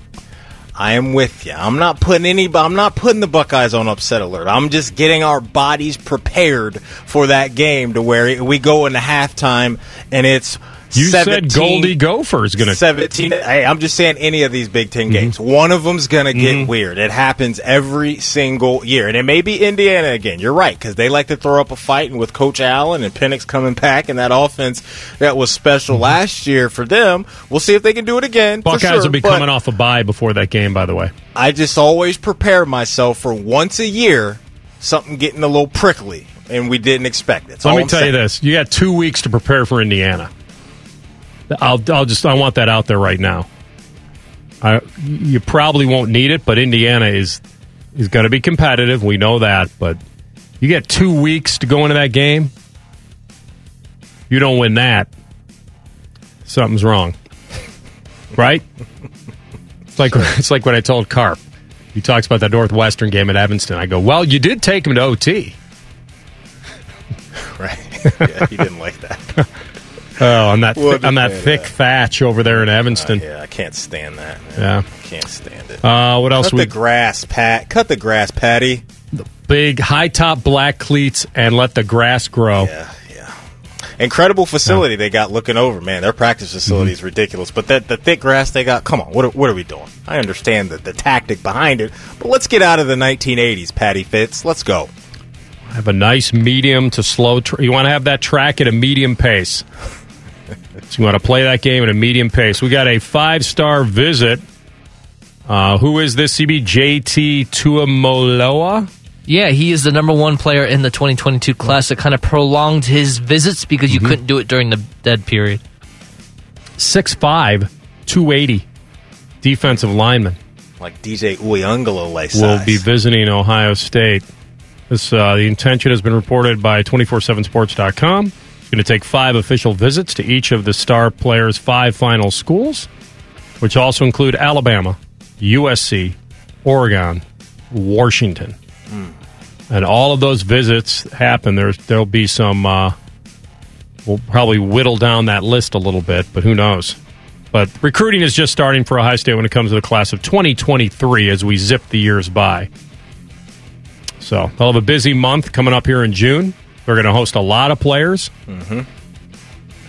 I am with you. I'm not putting any. I'm not putting the Buckeyes on upset alert. I'm just getting our bodies prepared for that game to where we go into halftime and it's. You 17, said Goldie Gopher is going to 17. Hey, I'm just saying any of these Big 10 Mm-hmm. games. One of them's going to get weird. It happens every single year. And it may be Indiana again. You're right, because they like to throw up a fight. And with Coach Allen and Penix coming back and that offense that was special last year for them, we'll see if they can do it again. Mm-hmm. Buckeyes sure. will be coming off a bye before that game, by the way. I just always prepare myself for once a year something getting a little prickly. And we didn't expect it. That's Let me I'm tell you this: you got two weeks to prepare for Indiana. I'll, I'll just, I want that out there right now. I, you probably won't need it, but Indiana is is going to be competitive. We know that, but you get two weeks to go into that game. You don't win that, something's wrong, right? It's like it's like what I told Carp. He talks about that Northwestern game at Evanston. I go, well, you did take him to OT. Right. yeah, he didn't like that. Oh, on that on that thick that. thatch over there in Evanston. Yeah, I can't stand that. Man. Yeah. Can't stand it. Uh, what else Cut we the grass, Pat. Cut the grass, Patty. The big high top black cleats and let the grass grow. Yeah, yeah. Incredible facility they got looking over, man. Their practice facility Mm-hmm. is ridiculous. But that the thick grass they got, come on, what are, what are we doing? I understand the, the tactic behind it, but let's get out of the 1980s, Patty Fitz. Let's go. I Have a nice medium to slow. Tr- you want to have that track at a medium pace. So you want to play that game at a medium pace. We got a five star visit. Uh, who is this? CB JT Tuimoloau. Yeah, he is the number one player in the 2022 class that kind of prolonged his visits because you Mm-hmm. couldn't do it during the dead period. 6'5", 280. Defensive lineman. Like DJ Uiagalelei like will be visiting Ohio State. This uh, the intention has been reported by 247sports.com. Going to take five official visits to each of the star players' five final schools, which also include Alabama, USC, Oregon, Washington, and all of those visits happen. There's there'll be some. Uh, we'll probably whittle down that list a little bit, but who knows? But recruiting is just starting for Ohio State when it comes to the class of 2023 as we zip the years by. So they'll have a busy month coming up here in June. They're going to host a lot of players Mm-hmm.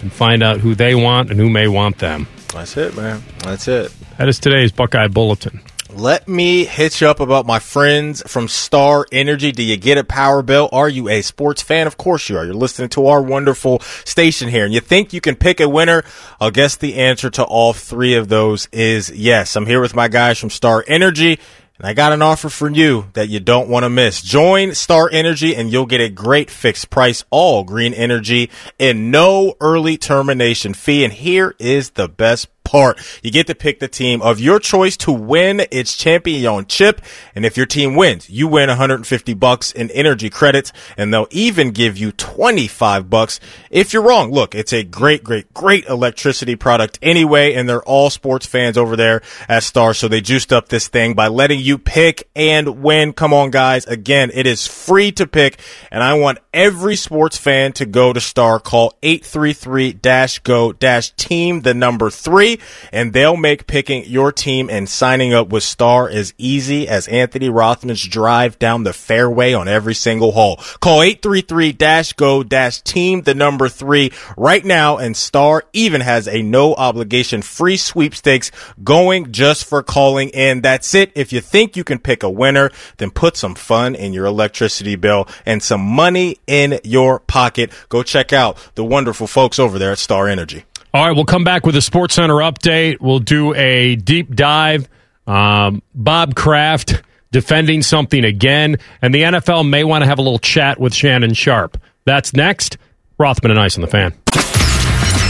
and find out who they want and who may want them. That's it, man. That's it. That is today's Buckeye Bulletin. Let me hit you up about my friends from Star Energy. Do you get a power bill? Are you a sports fan? Of course you are. You're listening to our wonderful station here and you think you can pick a winner? I'll guess the answer to all three of those is yes. I'm here with my guys from Star Energy. And I got an offer for you that you don't want to miss. Join Star Energy and you'll get a great fixed price, all green energy and no early termination fee. And here is the best part. You get to pick the team of your choice to win its championship. And if your team wins, you win 150 bucks in energy credits and they'll even give you 25 bucks if you're wrong. Look, it's a great, great, great electricity product anyway. And they're all sports fans over there at Star. So they juiced up this thing by letting you pick and win. Come on, guys. Again, it is free to pick. And I want every sports fan to go to Star. Call 833-GO-TEAM, the number three, and they'll make picking your team and signing up with Star as easy as Anthony Rothman's drive down the fairway on every single hole. Call 833-GO-TEAM, the number three right now, and Star even has a no obligation free sweepstakes going just for calling in. That's it. If you think you can pick a winner, then put some fun in your electricity bill and some money in your pocket. Go check out the wonderful folks over there at Star Energy. All right, we'll come back with a Sports Center update. We'll do a deep dive. Um, Bob Kraft defending something again, and the NFL may want to have a little chat with Shannon Sharpe. That's next. Rothman and Ice on the fan.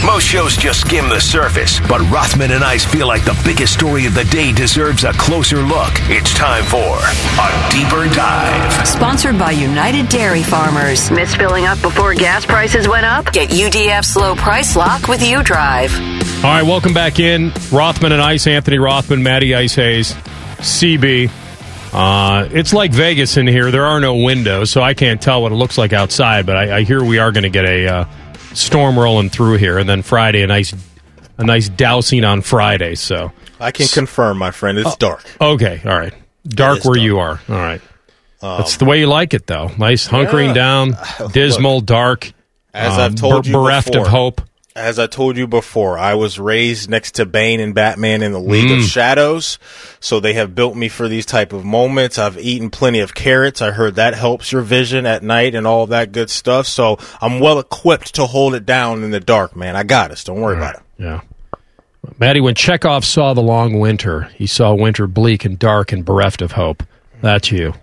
Most shows just skim the surface, but Rothman and I feel like the biggest story of the day deserves a closer look. It's time for a deeper dive. Sponsored by United Dairy Farmers. Miss filling up before gas prices went up? Get UDF's low price lock with UDrive. All right, welcome back in. Rothman and Ice, Anthony Rothman, Matty Ice Hayes, CB. Uh, it's like Vegas in here. There are no windows, so I can't tell what it looks like outside. But I, I hear we are going to get a uh, storm rolling through here, and then Friday a nice, a nice dousing on Friday. So I can confirm, my friend, it's dark. okay, all right, dark where dark. you are. All right, that's the way you like it, though. Nice hunkering down, dismal, dark, As um, I've told ber- you bereft before, of hope. As I told you before, I was raised next to Bane and Batman in the League Mm. of Shadows, so they have built me for these type of moments. I've eaten plenty of carrots. I heard that helps your vision at night and all that good stuff. So I'm well equipped to hold it down in the dark, man. I got us. Don't worry about it. Yeah. Maddie, when Chekhov saw the long winter, he saw winter bleak and dark and bereft of hope. That's you.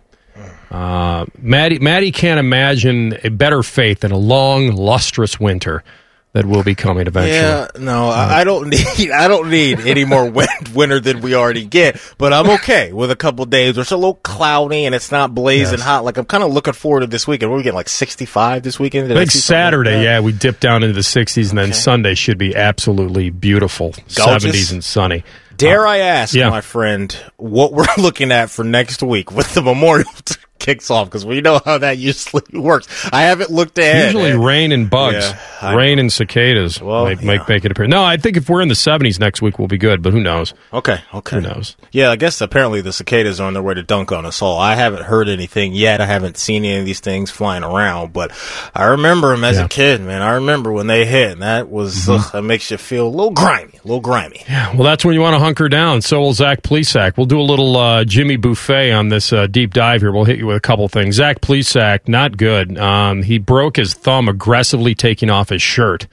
Uh, Maddie, Maddie can't imagine a better fate than a long, lustrous winter that will be coming eventually. Yeah, no, I, I don't need I don't need any more win- winter than we already get. But I'm okay with a couple days it's a little cloudy and it's not blazing Yes. hot. Like I'm kind of looking forward to this weekend. We're getting like 65 this weekend. Did I think something like Saturday, yeah, we dip down into the 60s, and then Sunday should be absolutely beautiful. Gorgeous. 70s and sunny. Dare uh, I ask, yeah. my friend, what we're looking at for next week with the Memorial kicks off? Because we know how that usually works. I haven't looked ahead. Usually rain and bugs, Yeah, rain and cicadas Well, might, might make it appear. No, I think if we're in the 70s next week, we'll be good, but who knows? Okay, okay. Who knows? Yeah, I guess apparently the cicadas are on their way to dunk on us all. I haven't heard anything yet. I haven't seen any of these things flying around, but I remember them as Yeah. a kid, man. I remember when they hit, and that was ugh, that makes you feel a little grimy, a little grimy. Yeah, well, that's when you want to hunker down. So will Zach Plesac. We'll do a little uh, Jimmy Buffett on this uh, deep dive here. We'll hit you with a couple things. Zach Plesac, not good. Um, he broke his thumb aggressively taking off his shirt.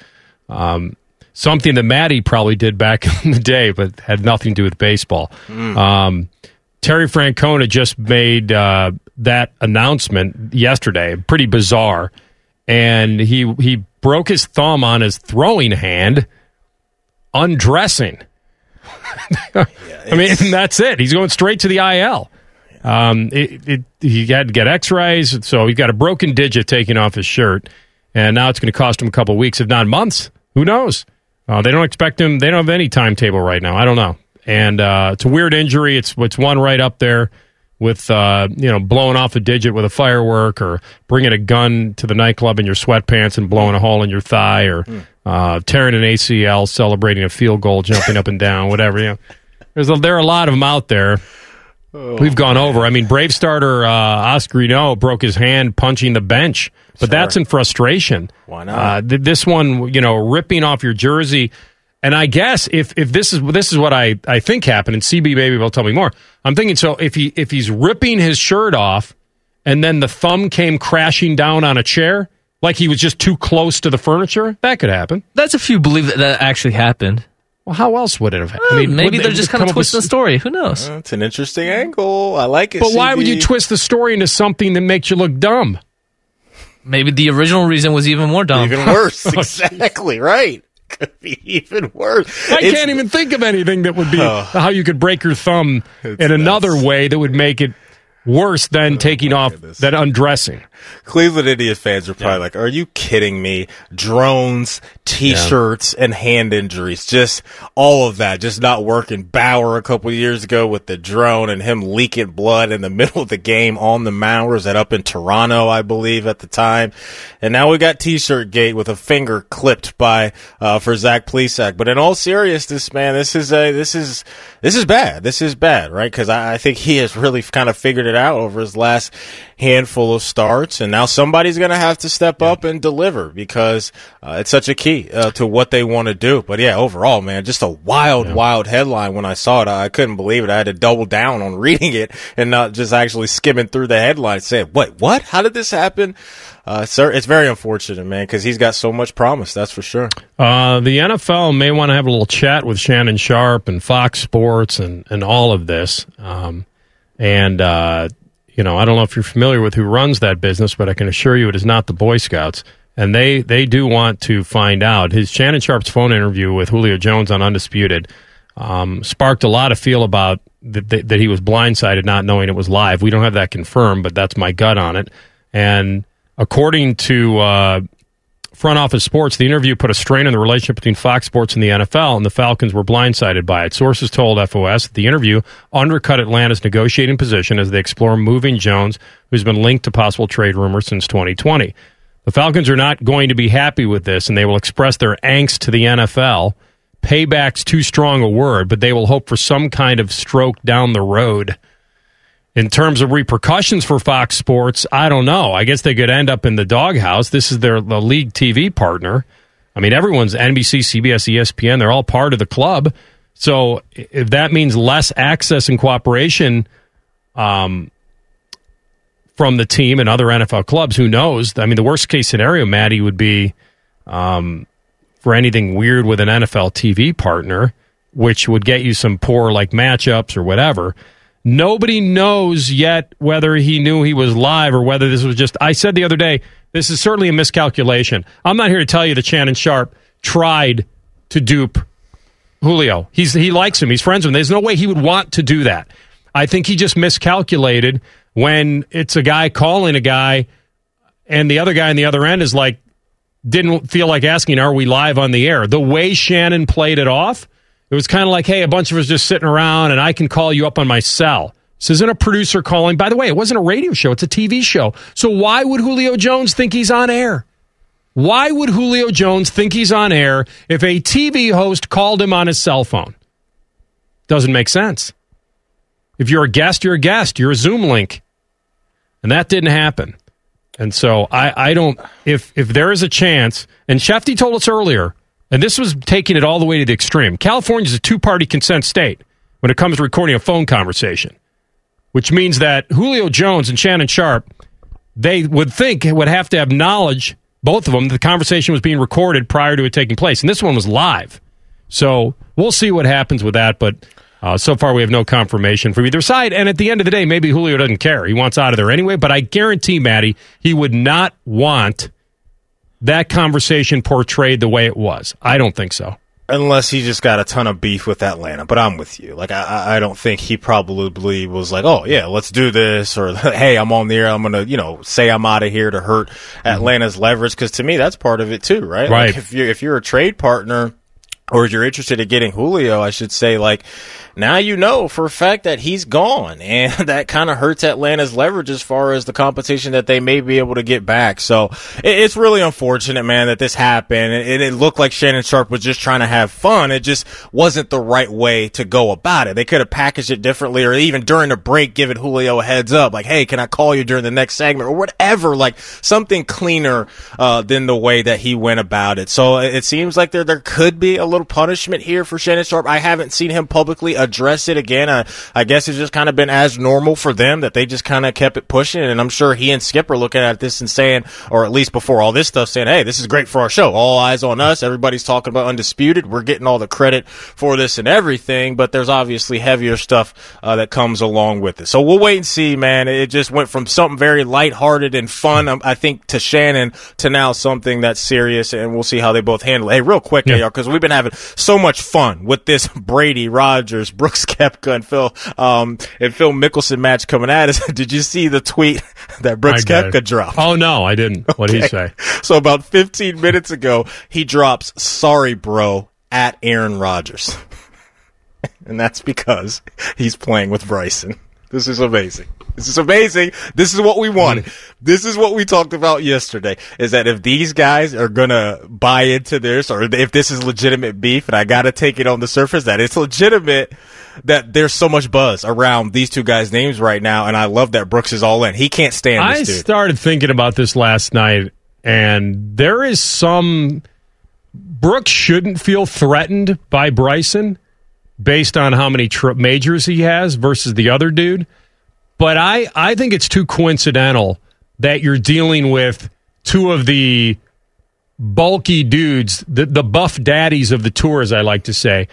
Um, something that Maddie probably did back in the day, but had nothing to do with baseball. Um, Terry Francona just made uh, that announcement yesterday. Pretty bizarre, and he he broke his thumb on his throwing hand undressing. I mean, that's it. He's going straight to the IL. Um, it, it, he had to get X-rays, so he got a broken digit taken off his shirt, and now it's going to cost him a couple weeks, if not months. Who knows? Uh, they don't expect him. They don't have any timetable right now. I don't know. And uh, it's a weird injury. It's it's one right up there with uh, you know blowing off a digit with a firework, or bringing a gun to the nightclub in your sweatpants and blowing a hole in your thigh, or uh, tearing an ACL, celebrating a field goal, jumping up and down, whatever. You know, there's a, there are a lot of them out there. We've gone over. I mean, Brave starter uh, Huascar Ynoa broke his hand punching the bench, but that's in frustration. Why not? Uh, th- this one, you know, ripping off your jersey. And I guess if, if this is this is what I, I think happened, and CB maybe will tell me more. I'm thinking so if he if he's ripping his shirt off, and then the thumb came crashing down on a chair, like he was just too close to the furniture, that could happen. That's if you believe that that actually happened. Well, how else would it have? happened? I mean, maybe they're just kind of up with twisting the story. Who knows? It's an interesting angle. I like it. But why would you twist the story into something that makes you look dumb? Maybe the original reason was even more dumb. Even worse. Oh, exactly right. Could be even worse. I It's- can't even think of anything that would be Oh. how you could break your thumb It's in another way that would make it worse than taking off than undressing. Cleveland Indians fans are probably like, "Are you kidding me? Drones, T-shirts, and hand injuries, just all of that, just not working." Bauer a couple years ago with the drone and him leaking blood in the middle of the game on the mound. Was that up in Toronto, I believe, at the time? And now we got T-shirt gate with a finger clipped by uh, for Zach Plesac. But in all seriousness, man, this is a this is this is bad. This is bad, right? Because I, I think he has really kind of figured it out over his last handful of starts, and now somebody's going to have to step up and deliver because uh, it's such a key uh, to what they want to do. But yeah, overall, man, just a wild, wild headline. When I saw it, I, I couldn't believe it. I had to double down on reading it and not just actually skimming through the headline, saying, "Wait, what? How did this happen?" Uh, sir, it's very unfortunate, man, because he's got so much promise. That's for sure. Uh, the NFL may want to have a little chat with Shannon Sharpe and Fox Sports and, and all of this. Um, and, uh, you know, I don't know if you're familiar with who runs that business, but I can assure you it is not the Boy Scouts. and they they do want to find out. His Shannon Sharpe's phone interview with Julio Jones on Undisputed um, sparked a lot of feel about that, that, that he was blindsided not knowing it was live. We don't have that confirmed, but that's my gut on it. And according to uh, Front Office Sports, the interview put a strain on the relationship between Fox Sports and the NFL, and the Falcons were blindsided by it. Sources told FOS that the interview undercut Atlanta's negotiating position as they explore moving Jones, who's been linked to possible trade rumors since 2020. The Falcons are not going to be happy with this, and they will express their angst to the NFL. Payback's too strong a word, but they will hope for some kind of stroke down the road. In terms of repercussions for Fox Sports, I don't know. I guess they could end up in the doghouse. This is their the league TV partner. I mean, everyone's NBC, CBS, ESPN. They're all part of the club. So if that means less access and cooperation um, from the team and other NFL clubs, who knows? I mean, the worst case scenario, Maddie, would be um, for anything weird with an NFL TV partner, which would get you some poor like matchups or whatever. Nobody knows yet whether he knew he was live or whether this was just. I said the other day, this is certainly a miscalculation. I'm not here to tell you that Shannon Sharpe tried to dupe Julio. He's he likes him. He's friends with him. There's no way he would want to do that. I think he just miscalculated when it's a guy calling a guy and the other guy on the other end is like didn't feel like asking are we live on the air. The way Shannon played it off, it was kind of like, hey, a bunch of us just sitting around and I can call you up on my cell. This isn't a producer calling. By the way, it wasn't a radio show, it's a TV show. So why would Julio Jones think he's on air? Why would Julio Jones think he's on air if a TV host called him on his cell phone? Doesn't make sense. If you're a guest, you're a guest. You're a Zoom link. And that didn't happen. And so I, I don't if if there is a chance, and Shefty told us earlier, and this was taking it all the way to the extreme. California is a two party consent state when it comes to recording a phone conversation, which means that Julio Jones and Shannon Sharpe, they would think would have to have knowledge, both of them, that the conversation was being recorded prior to it taking place. And this one was live. So we'll see what happens with that, but uh, so far, we have no confirmation from either side. And at the end of the day, maybe Julio doesn't care. He wants out of there anyway. But I guarantee, Maddie, he would not want that conversation portrayed the way it was. I don't think so. Unless he just got a ton of beef with Atlanta, but I'm with you. Like I, I don't think he probably was like, "Oh yeah, let's do this," or "Hey, I'm on the air. I'm gonna, you know, say I'm out of here to hurt mm-hmm. Atlanta's leverage." Because to me, that's part of it too, right? Right. Like if you're if you're a trade partner, or if you're interested in getting Julio, I should say, like now you know for a fact that he's gone, and that kind of hurts Atlanta's leverage as far as the competition that they may be able to get back. So it's really unfortunate, man, that this happened. And it looked like Shannon Sharpe was just trying to have fun. It just wasn't the right way to go about it. They could have packaged it differently, or even during the break, given Julio a heads up, like, "Hey, can I call you during the next segment?" or whatever, like something cleaner uh, than the way that he went about it. So it seems like there there could be a little punishment here for Shannon Sharpe. I haven't seen him publicly address it again. I, I guess it's just kind of been as normal for them that they just kind of kept it pushing. And I'm sure he and Skip are looking at this and saying, or at least before all this stuff, saying, hey, this is great for our show. All eyes on us. Everybody's talking about Undisputed. We're getting all the credit for this and everything, but there's obviously heavier stuff uh, that comes along with it. So we'll wait and see, man. It just went from something very lighthearted and fun, um, I think, to Shannon to now something that's serious, and we'll see how they both handle it. Hey, real quick, Yeah. because we've been having so much fun with this Brady, Rodgers, Brooks Koepka, and Phil um, and Phil Mickelson match coming at us. Did you see the tweet that Brooks. Koepka dropped? Oh no, I didn't. What did he say? So about 15 minutes ago, he drops "Sorry, bro" at Aaron Rodgers, and that's because he's playing with Bryson. This is amazing. This is amazing. This is what we wanted. Mm-hmm. This is what we talked about yesterday. Is that if these guys are gonna buy into this, or if this is legitimate beef, and I gotta take it on the surface that it's legitimate, that there's so much buzz around these two guys' names right now, and I love that Brooks is all in. He can't stand I dude. started thinking about this last night, and there is some. Brooks shouldn't feel threatened by Bryson based on how many tri- majors he has versus the other dude. But I, I think it's too coincidental that you're dealing with two of the bulky dudes, the, the buff daddies of the tour, as I like to say.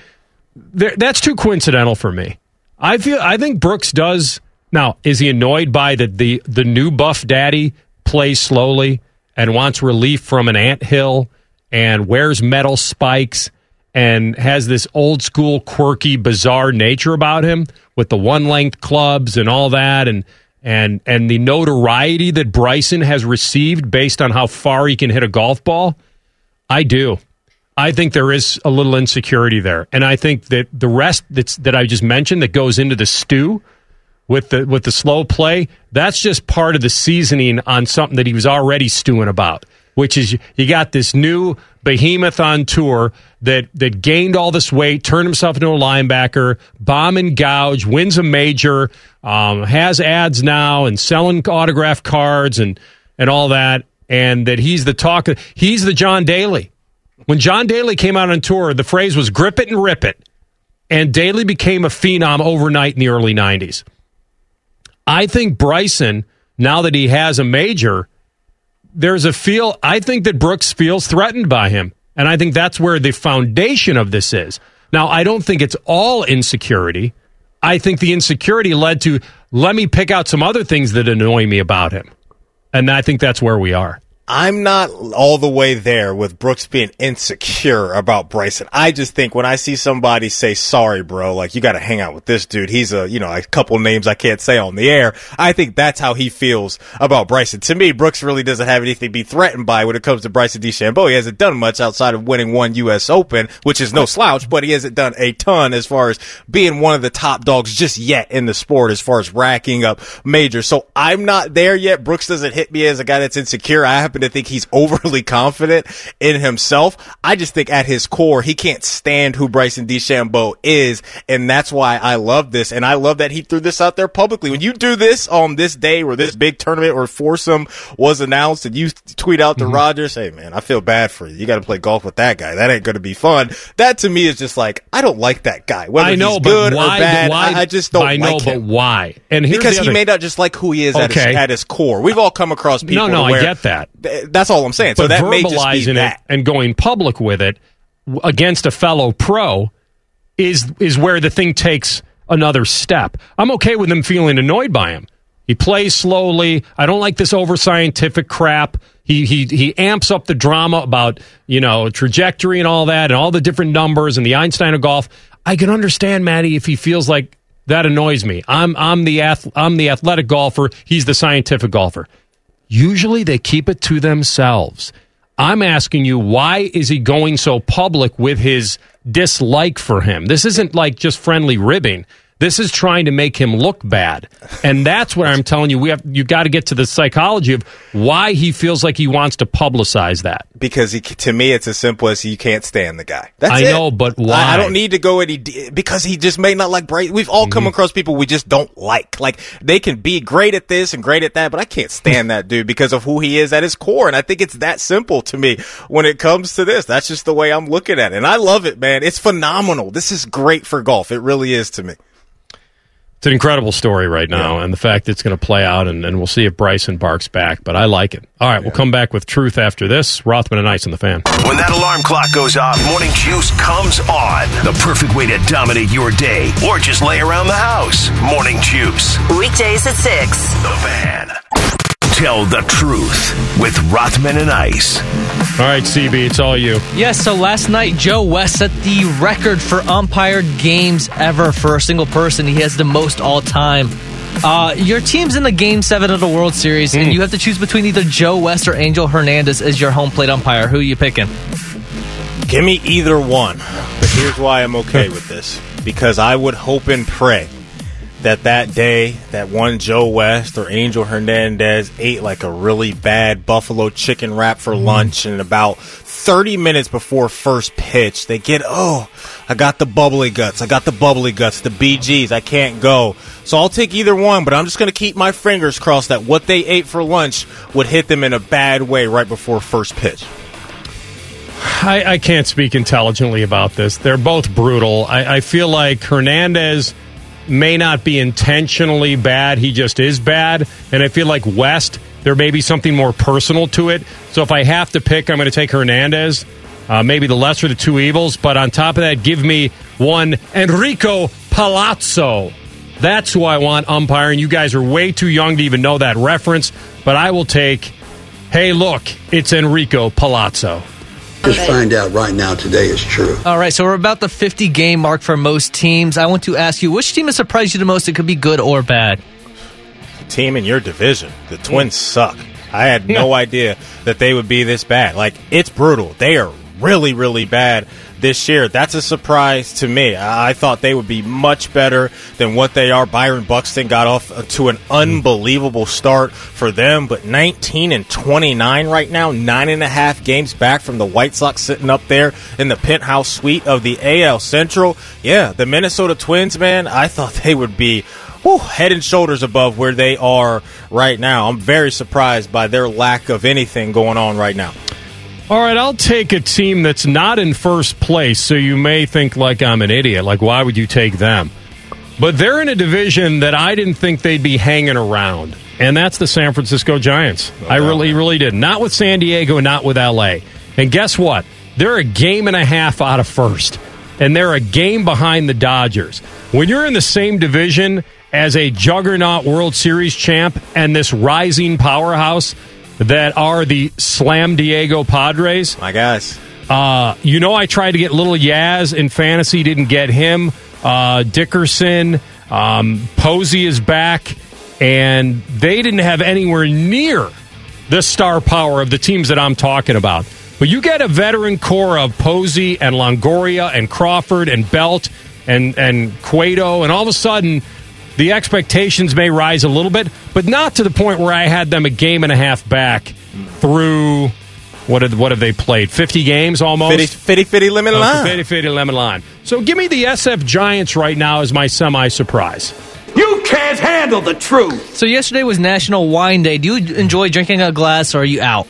There- That's too coincidental for me. I feel I think Brooks does now. Is he annoyed by the the the new buff daddy plays slowly and wants relief from an ant hill and wears metal spikes and has this old school, quirky, bizarre nature about him with the one length clubs and all that, and and and the notoriety that Bryson has received based on how far he can hit a golf ball. I do. I think there is a little insecurity there, and I think that the rest that's that I just mentioned that goes into the stew with the with the slow play, that's just part of the seasoning on something that he was already stewing about, which is you got this new behemoth on tour that that gained all this weight, turned himself into a linebacker, bomb and gouge, wins a major, um, has ads now and selling autograph cards and and all that, and that he's the talk. He's the John Daly. When John Daly came out on tour, the phrase was "grip it and rip it," and Daly became a phenom overnight in the early '90s. I think Bryson, now that he has a major, there's a feel. I think that Brooks feels threatened by him. And I think that's where the foundation of this is. Now, I don't think it's all insecurity. I think the insecurity led to let me pick out some other things that annoy me about him. And I think that's where we are. I'm not all the way there with Brooks being insecure about Bryson. I just think when I see somebody say, sorry, bro, like you got to hang out with this dude. He's a, you know, a couple names I can't say on the air. I think that's how he feels about Bryson. To me, Brooks really doesn't have anything to be threatened by when it comes to Bryson DeChambeau. He hasn't done much outside of winning one U.S. Open, which is no slouch, but he hasn't done a ton as far as being one of the top dogs just yet in the sport as far as racking up majors. So I'm not there yet. Brooks doesn't hit me as a guy that's insecure. I happen to think he's overly confident in himself. I just think at his core, he can't stand who Bryson DeChambeau is. And that's why I love this. And I love that he threw this out there publicly. When you do this on this day where this big tournament or foursome was announced and you tweet out to mm-hmm. Rodgers, hey man, I feel bad for you. You got to play golf with that guy. That ain't going to be fun. That to me is just like, I don't like that guy. Whether I know, he's good why, or bad, why, I, I, just don't I know, like him. but why? And because he may not just like who he is okay. at, his, at his core. We've all come across people. No, no, I get that. That's all I'm saying. But so that verbalizing it and going public with it against a fellow pro is is where the thing takes another step. I'm okay with him feeling annoyed by him. He plays slowly. I don't like this over scientific crap. He he he amps up the drama about you know trajectory and all that and all the different numbers and the Einstein of golf. I can understand Maddie if he feels like that annoys me. I'm I'm the ath- I'm the athletic golfer. He's the scientific golfer. Usually they keep it to themselves. I'm asking you, why is he going so public with his dislike for him? This isn't like just friendly ribbing. This is trying to make him look bad. And that's what I'm telling you. We have you got to get to the psychology of why he feels like he wants to publicize that. Because he, to me, it's as simple as you can't stand the guy. That's I it. know, but why? I, I, don't need to go any because he just may not like Bright. We've all mm-hmm. come across people we just don't like. Like they can be great at this and great at that, but I can't stand that dude because of who he is at his core. And I think it's that simple to me when it comes to this. That's just the way I'm looking at it. And I love it, man. It's phenomenal. This is great for golf. It really is to me. It's an incredible story right now, yeah. and the fact that it's going to play out, and, and, we'll see if Bryson barks back. But I like it. All right, yeah. we'll come back with truth after this. Rothman and Ice on the fan. When that alarm clock goes off, morning juice comes on. The perfect way to dominate your day, or just lay around the house. Morning juice weekdays at six. The fan. Tell the truth with Rothman and Ice. All right, CB, it's all you. Yes, yeah, so last night, Joe West set the record for umpired games ever for a single person. He has the most all time. Uh, your team's in the game seven of the World Series, mm. and hmm. you have to choose between either Joe West or Angel Hernandez as your home plate umpire. Who are you picking? Give me either one. But here's why I'm okay with this because I would hope and pray that that day that one Joe West or Angel Hernandez ate like a really bad buffalo chicken wrap for mm. lunch and about 30 minutes before first pitch they get oh I got the bubbly guts I got the bubbly guts the BGs I can't go so I'll take either one but I'm just going to keep my fingers crossed that what they ate for lunch would hit them in a bad way right before first pitch I, I can't speak intelligently about this. They're both brutal. I, I feel like Hernandez may not be intentionally bad. He just is bad. And I feel like West, there may be something more personal to it. So if I have to pick, I'm going to take Hernandez. Uh, maybe the lesser of the two evils. But on top of that, give me one Enrico Palazzo. That's who I want umpiring. You guys are way too young to even know that reference. But I will take hey, look, it's Enrico Palazzo. Just find out right now today is true. All right, so we're about the 50 game mark for most teams. I want to ask you, which team has surprised you the most? It could be good or bad. Team in your division, the Twins suck. I had no idea that they would be this bad. Like it's brutal. They are really, really bad this year. That's a surprise to me. I I thought they would be much better than what they are. Byron Buxton got off to an mm-hmm. unbelievable start for them, but 19 and 29 right now, nine and a half games back from the White Sox sitting up there in the penthouse suite of the AL Central. Yeah, the Minnesota Twins, man, I thought they would be whew, head and shoulders above where they are right now. I'm very surprised by their lack of anything going on right now. All right, I'll take a team that's not in first place, so you may think like I'm an idiot. Like, why would you take them? But they're in a division that I didn't think they'd be hanging around, and that's the San Francisco Giants. I really, really did. Not with San Diego, not with LA. And guess what? They're a game and a half out of first, and they're a game behind the Dodgers. When you're in the same division as a juggernaut World Series champ and this rising powerhouse that are the Slam Diego Padres, My guys. uh, you know, I tried to get little Yaz in fantasy, didn't get him. Uh, Dickerson, um, Posey is back, and they didn't have anywhere near the star power of the teams that I'm talking about. But you get a veteran core of Posey and Longoria and Crawford and Belt and and Cueto, and all of a sudden the expectations may rise a little bit, but not to the point where I had them a game and a half back through what have, what have they played? 50 games almost? Fitty, fitty, fitty lemon Oh, lime. Fitty, fitty lemon lime. So give me the SF Giants right now as my semi surprise. You can't handle the truth. So yesterday was National Wine Day. Do you enjoy drinking a glass or are you out?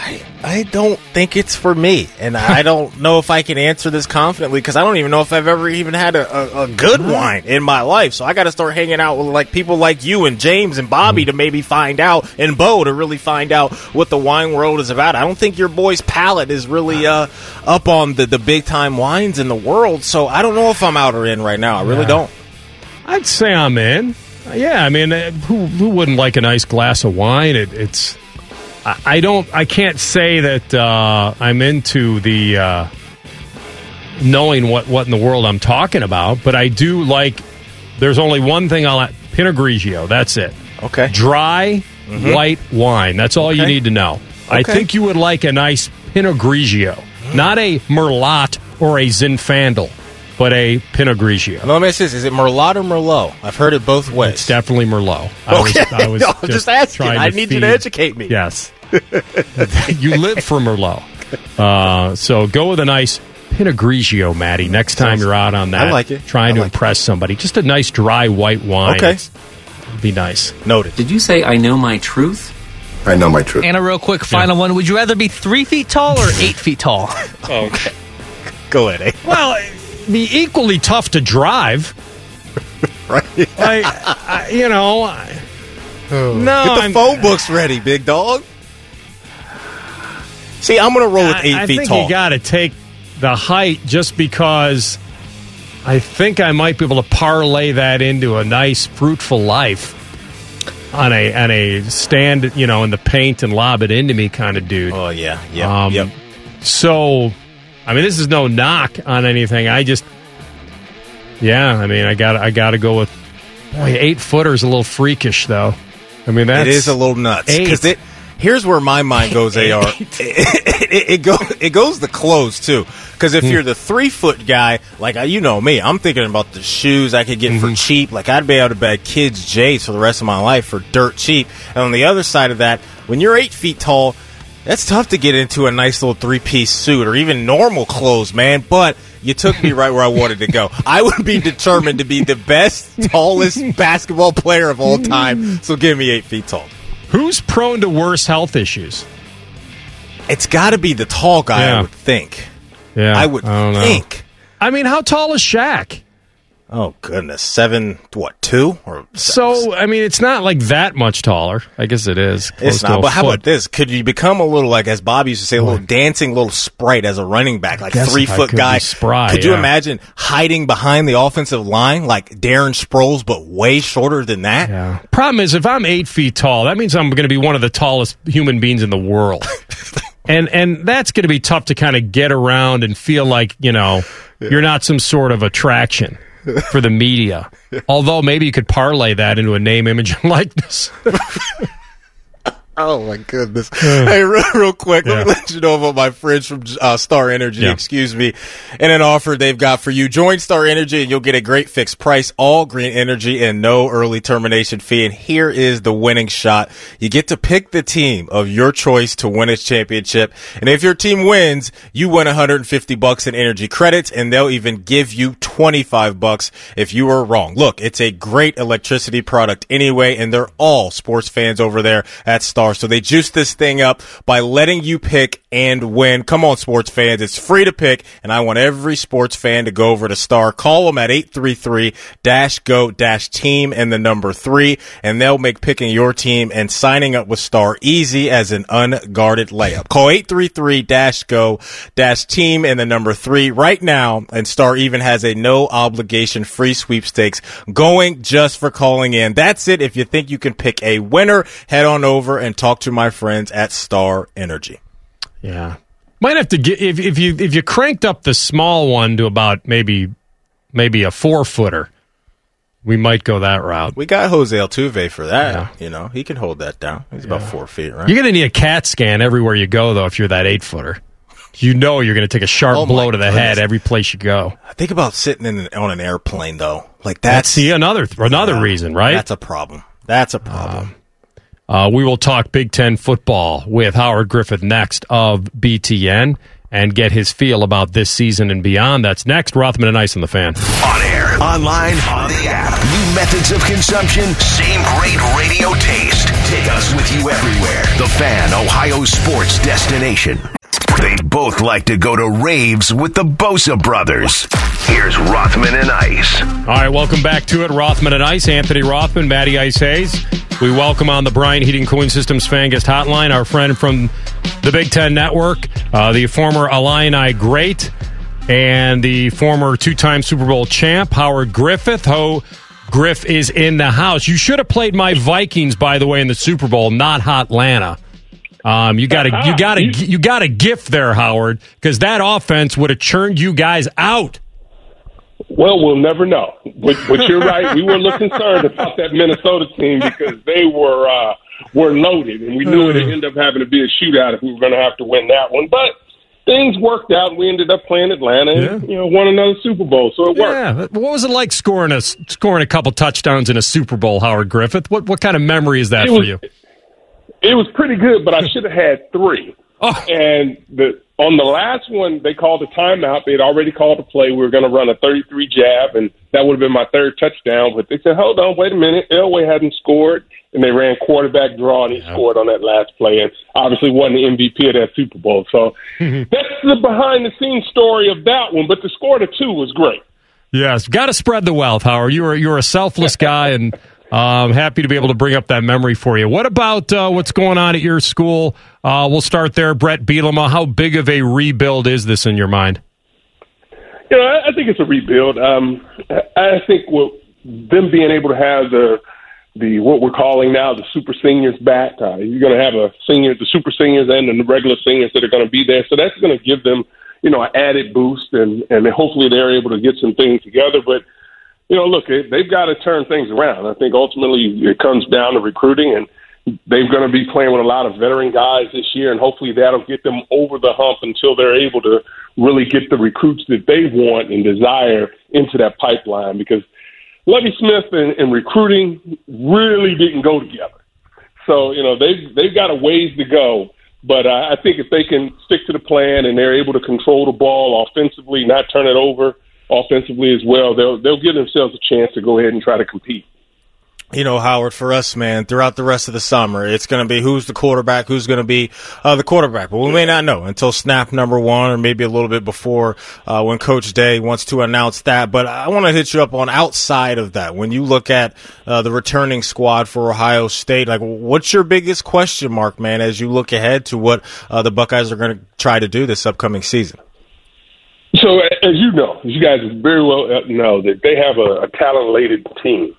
I, I don't think it's for me, and I don't know if I can answer this confidently because I don't even know if I've ever even had a, a, a good wine in my life. So I got to start hanging out with like people like you and James and Bobby to maybe find out, and Bo to really find out what the wine world is about. I don't think your boy's palate is really uh, up on the the big time wines in the world. So I don't know if I'm out or in right now. I really Yeah. don't. I'd say I'm in. Yeah, I mean, uh, who who wouldn't like a nice glass of wine? It, it's I, I don't I can't say that uh, I'm into the uh, knowing what what in the world I'm talking about, but I do like. There's only one thing I'll Pinot Grigio. That's it. Okay. Dry white wine. That's all you need to know. I think you would like a nice Pinot Grigio, not a Merlot or a Zinfandel, but a Pinot Grigio. Let me ask this: Is it Merlot or Merlot? I've heard it both ways. It's definitely Merlot. I was, Okay. I was No, I'm just asking. I need you to educate me. Yes. you live for Merlot. Uh, so go with a nice Pinot Grigio, Maddie. Next time you're out on that, I like it. Trying I to like it. impress somebody. Just a nice dry white wine. Okay. It'd be nice. Noted. Did you say I know my truth? I know my truth. And a real quick final one. Would you rather be three feet tall or eight feet tall? Okay. Go ahead. Eh? Well, it'd be equally tough to drive. Right. Like, I, you know, I- no, Get the I'm- phone books ready, big dog. See, I'm going to roll with I- eight I feet think tall. you got to take the height just because I think I might be able to parlay that into a nice, fruitful life on a on a stand, you know, in the paint and lob it into me kind of dude. oh yeah, yeah, Um, yep. So, I mean, this is no knock on anything. I just, yeah, I mean, I got I got to go with boy, eight footers a little freakish though. I mean, that's It is a little nuts because eight. it. Here's where my mind goes. Ar it, it, it, go, it goes the clothes too. Because Hmm. if you're the three foot guy, like you know me, I'm thinking about the shoes I could get Mm-hmm. for cheap. Like I'd be able to buy kids J's for the rest of my life for dirt cheap. And on the other side of that, when you're eight feet tall, that's tough to get into a nice little three piece suit or even normal clothes, man. But you took me right where I wanted to go. I would be determined to be the best, tallest basketball player of all time. So give me eight feet tall. Who's prone to worse health issues? It's got to be the tall guy, Yeah. I would think. Yeah, I would don't think. I mean, how tall is Shaq? Oh goodness, seven what two or seven? So I mean, it's not like that much taller. I guess it is. It's not. But how foot. about this? Could you become a little like, as Bob used to say, a little dancing, little sprite as a running back, like three foot guy? spry, could you yeah. imagine hiding behind the offensive line like Darren Sproles, but way shorter than that? Yeah. Problem is, if I'm eight feet tall, that means I'm going to be one of the tallest human beings in the world, and and that's going to be tough to kind of get around and feel like you know you're not some sort of attraction for the media. Although maybe you could parlay that into a name, image, and likeness. Oh my goodness! hey, real, real quick, let me let you know about my friends from uh, Star Energy. Yeah. Excuse me, and an offer they've got for you. Join Star Energy, and you'll get a great fixed price, all green energy, and no early termination fee. And here is the winning shot: you get to pick the team of your choice to win its championship. And if your team wins, you win 150 bucks in energy credits, and they'll even give you 25 bucks if you are wrong. Look, it's a great electricity product anyway, and they're all sports fans over there at Star. So they juice this thing up by letting you pick and win. Come on, sports fans. It's free to pick, and I want every sports fan to go over to Star. Call them at 833-GO-TEAM and the number three, and they'll make picking your team and signing up with Star easy as an unguarded layup. Call 833-GO-TEAM and the number three right now, and Star even has a no obligation free sweepstakes going just for calling in. That's it. If you think you can pick a winner, head on over and talk to my friends at Star Energy. Yeah. Might have to get if if you if you cranked up the small one to about maybe maybe a four footer, we might go that route. We got Jose Altuve for that. You know, he can hold that down. He's about four feet, right? You're going to need a CAT scan everywhere you go, though, if you're that eight footer. You know you're going to take a sharp Oh, blow to the head every place you go. Think about sitting in an, on an airplane though. Like That's that's see another another reason, right? That's a problem. That's a problem. Um, Uh, we will talk Big Ten football with Howard Griffith next of BTN and get his feel about this season and beyond. That's next. Rothman and Ice on the fan. On air, online, on the app. New methods of consumption, same great radio taste. Take us with you everywhere. The Fan, Ohio sports destination. They both like to go to raves with the Bosa brothers. Here's Rothman and Ice. All right, welcome back to it. Rothman and Ice, Anthony Rothman, Matty Ice Hayes. We welcome on the Brian Heating Cooling Systems fan guest hotline our friend from the Big Ten Network, uh, the former Illini great and the former two-time Super Bowl champ, Howard Griffith. Ho Griff is in the house. You should have played my Vikings, by the way, in the Super Bowl, not Hotlanta. Um, you got to you got to you got a gift there, Howard, because that offense would have churned you guys out. Well, we'll never know. But, but you're right. We were a little concerned about that Minnesota team because they were uh, were loaded, and we knew it'd end up having to be a shootout if we were going to have to win that one. But things worked out. We ended up playing Atlanta, and you know, won another Super Bowl, so it worked. Yeah, what was it like scoring a scoring a couple touchdowns in a Super Bowl, Howard Griffith? What what kind of memory is that It for was- you? It was pretty good, but I should have had three. Oh. And the on the last one, they called a timeout. They had already called a play. We were going to run a 33 jab, and that would have been my third touchdown. But they said, "Hold on, wait a minute." Elway hadn't scored, and they ran quarterback draw, and he scored on that last play, and obviously won the MVP of that Super Bowl. So that's the behind the scenes story of that one. But the score to two was great. Yes, got to spread the wealth, Howard. You are you're a selfless guy, and um, happy to be able to bring up that memory for you. What about uh, what's going on at your school? Uh, we'll start there. Bret Bielema, how big of a rebuild is this in your mind? You know, I, think it's a rebuild. Um, I I think what, them being able to have the the what we're calling now the super seniors back. Uh, you're going to have a senior, the super seniors, and the regular seniors that are going to be there. So that's going to give them, you know, an added boost, and and hopefully they're able to get some things together. But you know, look, they- they've got to turn things around. I think ultimately it comes down to recruiting, and they're going to be playing with a lot of veteran guys this year, and hopefully that'll get them over the hump until they're able to really get the recruits that they want and desire into that pipeline. Because Lovie Smith and, and recruiting really didn't go together. So you know they've they've got a ways to go. But I think if they can stick to the plan and they're able to control the ball offensively, not turn it over offensively as well, they'll they'll give themselves a chance to go ahead and try to compete. you know, Howard, for us, man, throughout the rest of the summer, it's going to be who's the quarterback, who's going to be uh, the quarterback. But we may not know until snap number one or maybe a little bit before uh, when Coach Day wants to announce that. But I want to hit you up on outside of that. When you look at uh, the returning squad for Ohio State, like what's your biggest question mark, man, as you look ahead to what uh, the Buckeyes are going to try to do this upcoming season? So, as you know, you guys very well know that they have a, a talent-laden team.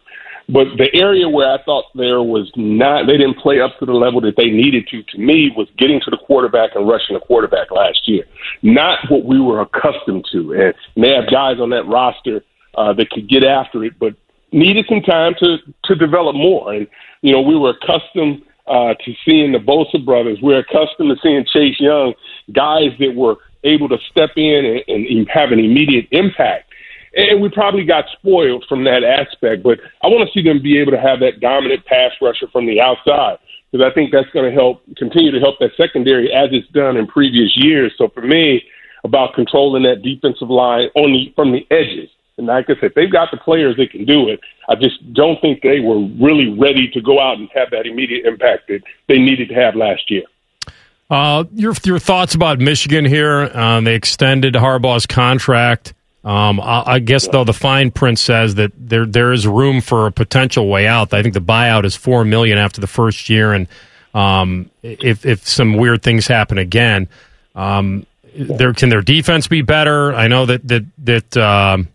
But the area where I thought there was not, they didn't play up to the level that they needed to, to me, was getting to the quarterback and rushing the quarterback last year. Not what we were accustomed to. And they have guys on that roster uh, that could get after it, but needed some time to, to develop more. And, you know, we were accustomed uh, to seeing the Bosa brothers. We're accustomed to seeing Chase Young, guys that were able to step in and, and have an immediate impact and we probably got spoiled from that aspect. But I want to see them be able to have that dominant pass rusher from the outside because I think that's going to help continue to help that secondary as it's done in previous years. So for me, about controlling that defensive line on the from the edges. And like I said, they've got the players that can do it. I just don't think they were really ready to go out and have that immediate impact that they needed to have last year. Uh, your your thoughts about Michigan here? Um, they extended Harbaugh's contract. Um, I, I, guess though the fine print says that there there is room for a potential way out. I think the buyout is four million after the first year, and um, if if some weird things happen again, um, there can their defense be better. I know that that that. Um,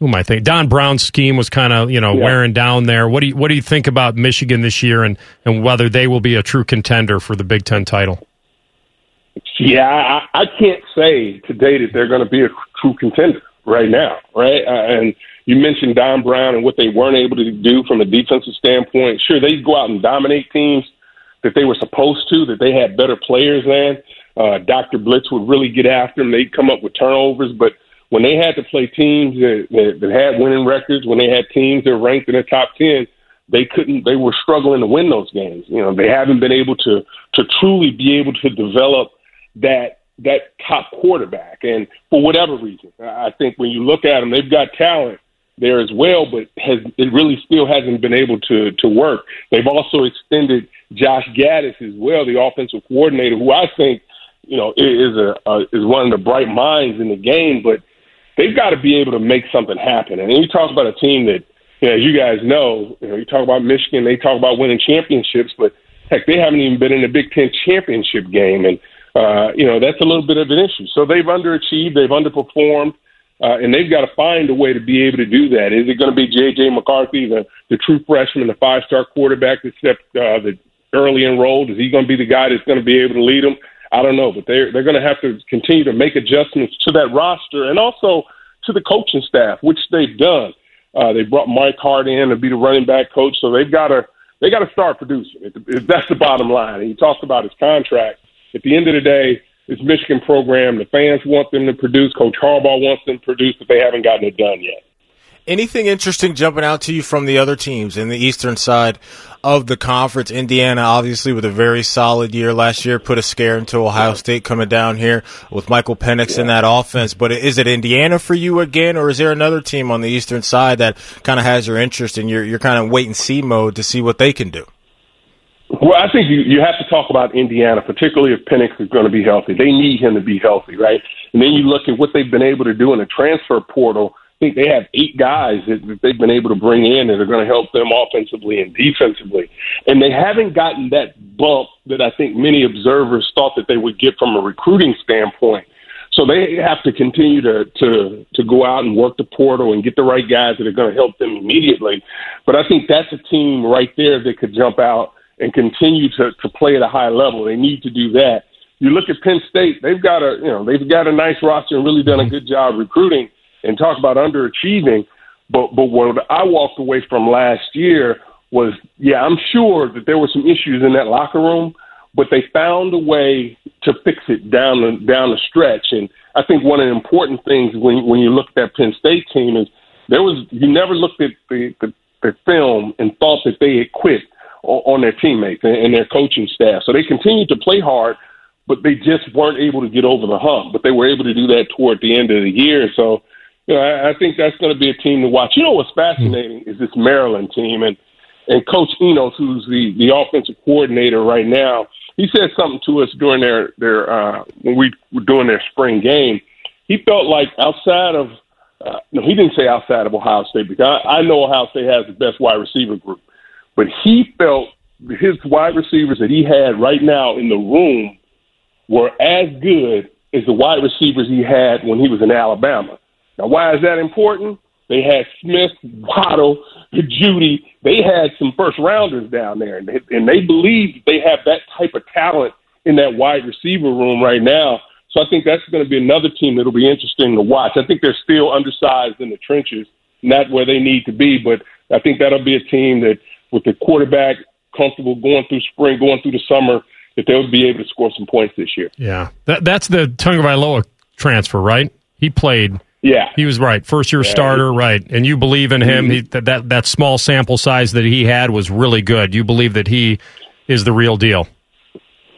who am I thinking? Don Brown's scheme was kind of you know yeah. wearing down there. What do you what do you think about Michigan this year, and and whether they will be a true contender for the Big Ten title? Yeah, I, I can't say today that they're going to be a true contender right now, right? Uh, and you mentioned Don Brown and what they weren't able to do from a defensive standpoint. Sure, they go out and dominate teams that they were supposed to, that they had better players than. Uh, Dr. Blitz would really get after them. They'd come up with turnovers, but when they had to play teams that, that, that had winning records, when they had teams that ranked in the top 10, they couldn't, they were struggling to win those games. You know, they haven't been able to, to truly be able to develop that that top quarterback. And for whatever reason, I think when you look at them, they've got talent there as well, but has it really still hasn't been able to to work. They've also extended Josh Gattis as well, the offensive coordinator, who I think you know is a uh, is one of the bright minds in the game. But they've got to be able to make something happen. And you talk about a team that, you know, as you guys know, you know, you talk about Michigan, they talk about winning championships, but heck, they haven't even been in the Big Ten championship game. And uh, you know, that's a little bit of an issue. So they've underachieved, they've underperformed, uh, and they've got to find a way to be able to do that. Is it going to be J.J. McCarthy, the, the true freshman, the five star quarterback that stepped uh, the early enrolled? Is he going to be the guy that's going to be able to lead them? I don't know, but they're they're going to have to continue to make adjustments to that roster and also to the coaching staff, which they've done. Uh, they brought Mike Hart in to be the running back coach, so they've got to they got to start producing. That's the bottom line. And he talked about his contract at the end of the day, it's Michigan program. The fans want them to produce. Coach Harbaugh wants them to produce, but they haven't gotten it done yet. Anything interesting jumping out to you from the other teams in the eastern side of the conference? Indiana, obviously, with a very solid year last year, put a scare into Ohio State coming down here with Michael Penix yeah. in that offense. But is it Indiana for you again, or is there another team on the eastern side that kind of has your interest and you're, you're kind of wait and see mode to see what they can do? Well, I think you, you have to talk about Indiana, particularly if Penix is going to be healthy. They need him to be healthy, right? And then you look at what they've been able to do in the transfer portal. I think they have eight guys that, that they've been able to bring in that are going to help them offensively and defensively. And they haven't gotten that bump that I think many observers thought that they would get from a recruiting standpoint. So they have to continue to to to go out and work the portal and get the right guys that are going to help them immediately. But I think that's a team right there that could jump out and continue to, to play at a high level. They need to do that. You look at Penn State; they've got a you know they've got a nice roster and really done a mm-hmm. good job recruiting. And talk about underachieving, but but what I walked away from last year was yeah, I'm sure that there were some issues in that locker room, but they found a way to fix it down the down the stretch. And I think one of the important things when when you look at that Penn State team is there was you never looked at the the, the film and thought that they had quit on their teammates and their coaching staff. So they continued to play hard, but they just weren't able to get over the hump. But they were able to do that toward the end of the year. So, you know, I, I think that's going to be a team to watch. You know what's fascinating is this Maryland team, and and Coach Enos, who's the the offensive coordinator right now, he said something to us during their their uh, when we were doing their spring game. He felt like outside of uh, no, he didn't say outside of Ohio State because I, I know Ohio State has the best wide receiver group, but he felt his wide receivers that he had right now in the room were as good as the wide receivers he had when he was in Alabama. Now, why is that important? They had Smith, Waddle, Jeudy. They had some first rounders down there, and they, and they believe they have that type of talent in that wide receiver room right now. So I think that's going to be another team that'll be interesting to watch. I think they're still undersized in the trenches, not where they need to be, but I think that'll be a team that, with the quarterback comfortable going through spring, going through the summer, that they'll be able to score some points this year. Yeah, that, that's the Tagovailoa transfer, right? He played. Yeah, he was right. First year Yeah. starter, right? And you believe in him. Mhm. He, that, that that small sample size that he had was really good. You believe that he is the real deal.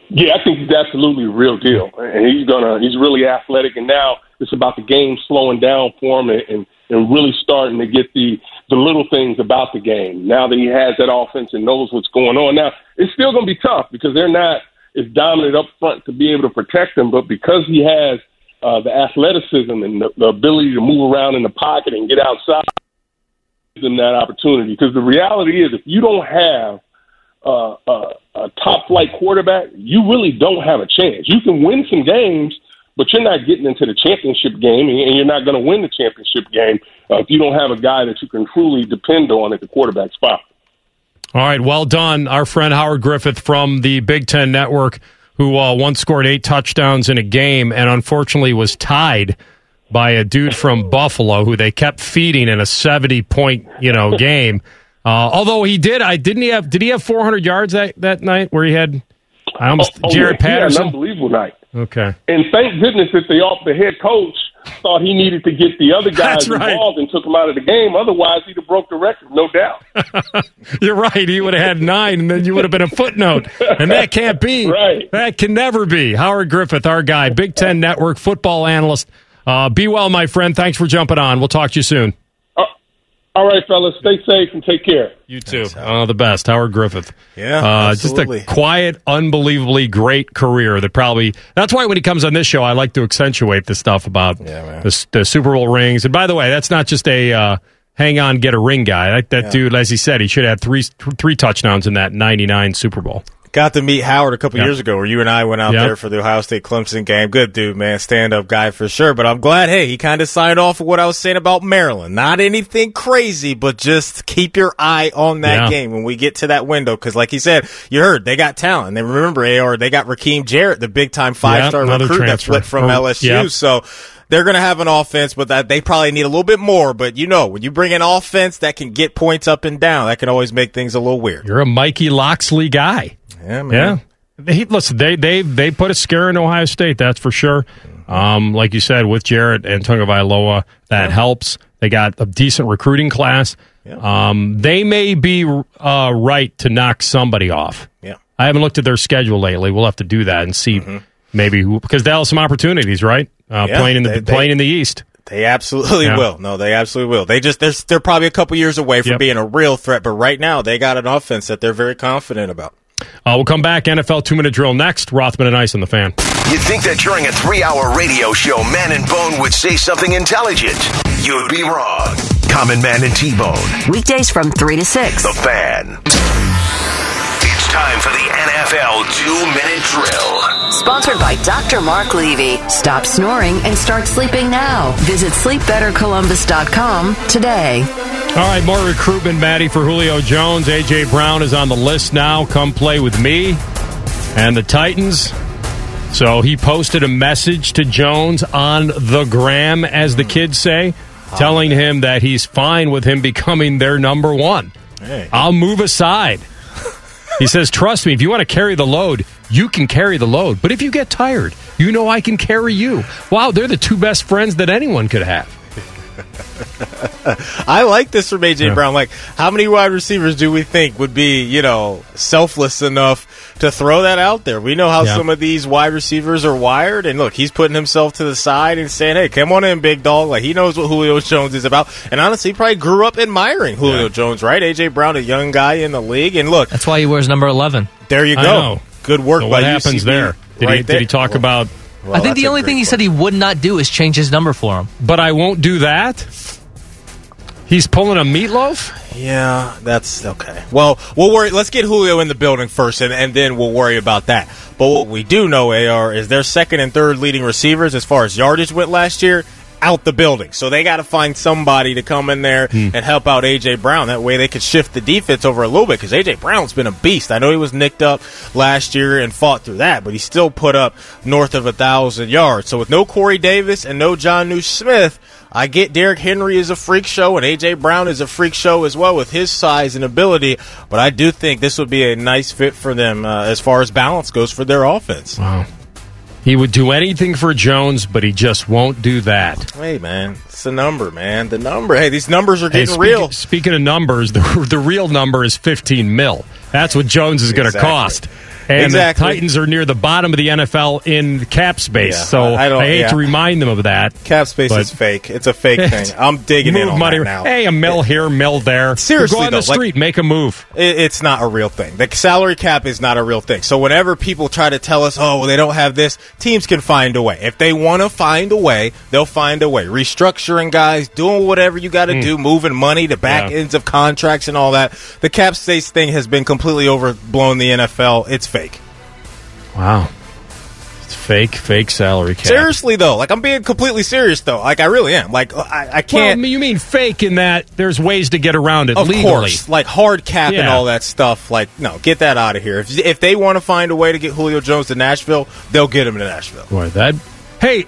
Yeah, I think he's absolutely the real deal, and he's gonna. He's really athletic, and now it's about the game slowing down for him, and and, and really starting to get the the little things about the game. Now that he has that offense and knows what's going on. Now it's still gonna be tough because they're not as dominant up front to be able to protect him, but because he has uh, the athleticism and the, the ability to move around in the pocket and get outside, gives them that opportunity. Because the reality is, if you don't have uh, uh, a top flight quarterback, you really don't have a chance. You can win some games, but you're not getting into the championship game, and you're not going to win the championship game uh, if you don't have a guy that you can truly depend on at the quarterback spot. All right, well done, our friend Howard Griffith from the Big Ten Network, who uh, once scored eight touchdowns in a game and unfortunately was tied by a dude from Buffalo who they kept feeding in a seventy-point, you know, game. Uh, although he did, I didn't he have? Did he have four hundred yards that that night where he had? I almost Oh, Jaret yeah, he had an Patterson. unbelievable night. Okay. And thank goodness that the off the head coach thought he needed to get the other guys right. involved and took him out of the game. Otherwise, he'd have broke the record, no doubt. You're right. He would have had nine, and then you would have been a footnote. And that can't be. Right. That can never be. Howard Griffith, our guy, Big Ten Network football analyst. Uh, be well, my friend. Thanks for jumping on. We'll talk to you soon. All right, fellas, stay safe and take care. You too. Uh, the best, Howard Griffith. Yeah, uh, absolutely. just a quiet, unbelievably great career. That probably that's why when he comes on this show, I like to accentuate the stuff about the, the Super Bowl rings. And by the way, that's not just a uh, hang on, get a ring guy. That, that Yeah. dude, as he said, he should have three three touchdowns in that '99 Super Bowl. Got to meet Howard a couple Yeah. years ago where you and I went out Yep. there for the Ohio State Clemson game. Good dude, man. Stand up guy for sure. But I'm glad, hey, he kind of signed off of what I was saying about Maryland. Not anything crazy, but just keep your eye on that Yeah. game when we get to that window. Cause like he said, you heard they got talent. And they remember AR, they got Rakim Jarrett, the big time five star another recruit that flipped from oh, Or- LSU. yep. So they're going to have an offense, but that they probably need a little bit more. But you know, when you bring an offense that can get points up and down, that can always make things a little weird. You're a Mikey Locksley guy. Yeah, man. Yeah. He, listen, they they they put a scare in Ohio State, that's for sure. Um, like you said, with Jarrett and Tagovailoa, that helps. They got a decent recruiting class. Um, they may be uh, right to knock somebody off. Yeah. I haven't looked at their schedule lately. We'll have to do that and see maybe who because they'll have some opportunities, right? Uh, Mm-hmm. Yeah, playing in the they- they- playing in the East. They absolutely Yeah. will. No, they absolutely will. They just they're they're probably a couple years away from Yep. being a real threat, but right now they got an offense that they're very confident about. Uh, we'll come back. NFL two minute drill next. Rothman and Ice on the fan. You'd think that during a three hour radio show, Man and Bone would say something intelligent. You'd be wrong. Common Man and T Bone. Weekdays from 3 to 6. The fan. It's time for the NFL two minute drill. Sponsored by Dr. Mark Levy. Stop snoring and start sleeping now. Visit sleepbettercolumbus.com today. All right, more recruitment, Maddie, for Julio Jones. A.J. Brown is on the list now. Come play with me and the Titans. So he posted a message to Jones on the gram, as the kids say, telling him that he's fine with him becoming their number one. Hey. I'll move aside. He says, Trust me, if you want to carry the load, you can carry the load. But if you get tired, you know I can carry you. Wow, they're the two best friends that anyone could have. I like this from AJ Yeah. Brown. Like, how many wide receivers do we think would be, you know, selfless enough to throw that out there. We know how Yeah. some of these wide receivers are wired, and look, he's putting himself to the side and saying, "Hey, come on in, big dog." Like he knows what Julio Jones is about, and honestly, he probably grew up admiring Julio Jones, right? AJ Brown, a young guy in the league, and look, That's why he wears number 11. there you go. Good work So by what happens UCB there? Did, right he, there. did he talk about? Well, I think the only thing he point. said he would not do is change his number for him. But I won't do that. He's pulling a meatloaf. Yeah, that's okay. Well, we'll worry. Let's get Julio in the building first, and, and then we'll worry about that. But what we do know, AR, is their second and third leading receivers as far as yardage went last year out the building. So they got to find somebody to come in there hmm. and help out AJ Brown. That way they could shift the defense over a little bit because AJ Brown's been a beast. I know he was nicked up last year and fought through that, but he still put up north of a thousand yards. So with no Corey Davis and no Jonnu Smith. I get Derrick Henry is a freak show and AJ Brown is a freak show as well with his size and ability, but I do think this would be a nice fit for them uh, as far as balance goes for their offense. Wow. He would do anything for Jones, but he just won't do that. Hey man, it's the number, man. The number. Hey, these numbers are Hey, getting real. Speaking of numbers, the, the real number is 15 mil. That's what Jones is going to Exactly. cost. And Exactly. the Titans are near the bottom of the NFL in cap space. Yeah, so I- I, hate yeah. to remind them of that. Cap space is fake. It's a fake thing. I'm digging in on money. that now. Hey, a mill here, mill there. Seriously, go on though, the like- street, make a move. It, it's not a real thing. The salary cap is not a real thing. So whenever people try to tell us, oh, well, they don't have this, teams can find a way. If they want to find a way, they'll find a way. Restructuring guys, doing whatever you got to hmm. do, moving money to back. Yeah. ends of contracts and all that. The cap space thing has been completely overblown. The NFL, it's fake. Wow. It's fake, fake salary cap. Seriously though, like I'm being completely serious though. Like I really am. Like I, I Well, can't. you mean fake in that there's ways to get around it Of legally. course, like hard cap and all that stuff. Like, no, get that out of here. If, if they want to find a way to get Julio Jones to Nashville, they'll get him to Nashville. Boy, that. Hey,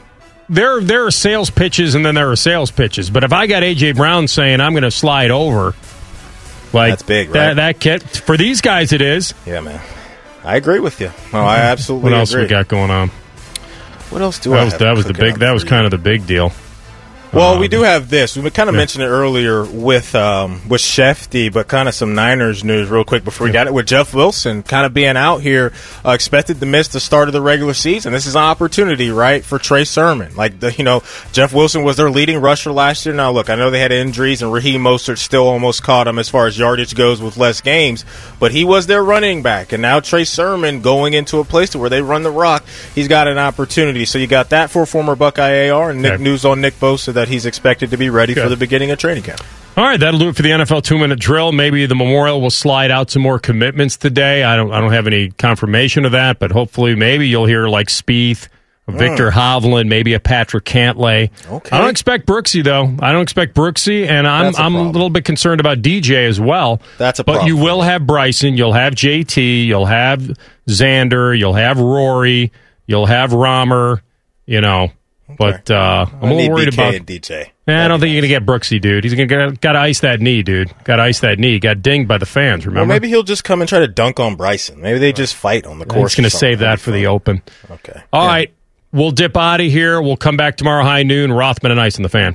there there are sales pitches and then there are sales pitches. But if I got AJ Brown saying I'm going to slide over, like That's big, That, right? that kid for these guys it is. Yeah, man. I agree with you. No, I absolutely What else agree. we got going on? What else do I That was have that was the big. That was kind of the big deal. Well, Um, we do have this. We kind of yeah. mentioned it earlier with um, with Shefty, but kind of some Niners news real quick before we got it. With Jeff Wilson kind of being out here, uh, expected to miss the start of the regular season. This is an opportunity, right, for Trey Sermon. Like the, you know, Jeff Wilson was their leading rusher last year. Now, look, I know they had injuries, and Raheem Mostert still almost caught him as far as yardage goes with less games, but he was their running back, and now Trey Sermon going into a place to where they run the rock, he's got an opportunity. So you got that for former Buckeye AR, and Nick Okay. news on Nick Bosa that he's expected to be ready for the beginning of training camp. All right, that'll do it for the NFL two minute drill. Maybe the Memorial will slide out some more commitments today. I don't I don't have any confirmation of that, but hopefully maybe you'll hear like Spieth, oh. Viktor Hovland, maybe a Patrick Cantlay. Okay. I don't expect Brooksy though. I don't expect Brooksy, and I'm a I'm a little bit concerned about DJ as well. That's a but problem. you will have Bryson, you'll have JT, you'll have Xander, you'll have Rory, you'll have Romer. You know, but uh, I'm a I little worried BK about DJ. Eh, I don't think you're gonna get Brooksy, dude. He's gonna got to ice that knee, dude. Got to ice that knee. Got dinged by the fans. Well, Remember? maybe he'll just come and try to dunk on Bryson. Maybe they just fight on the course. He's gonna save that for the Open. Okay. All right, we'll dip out of here. We'll come back tomorrow high noon. Rothman and Ice in the fan.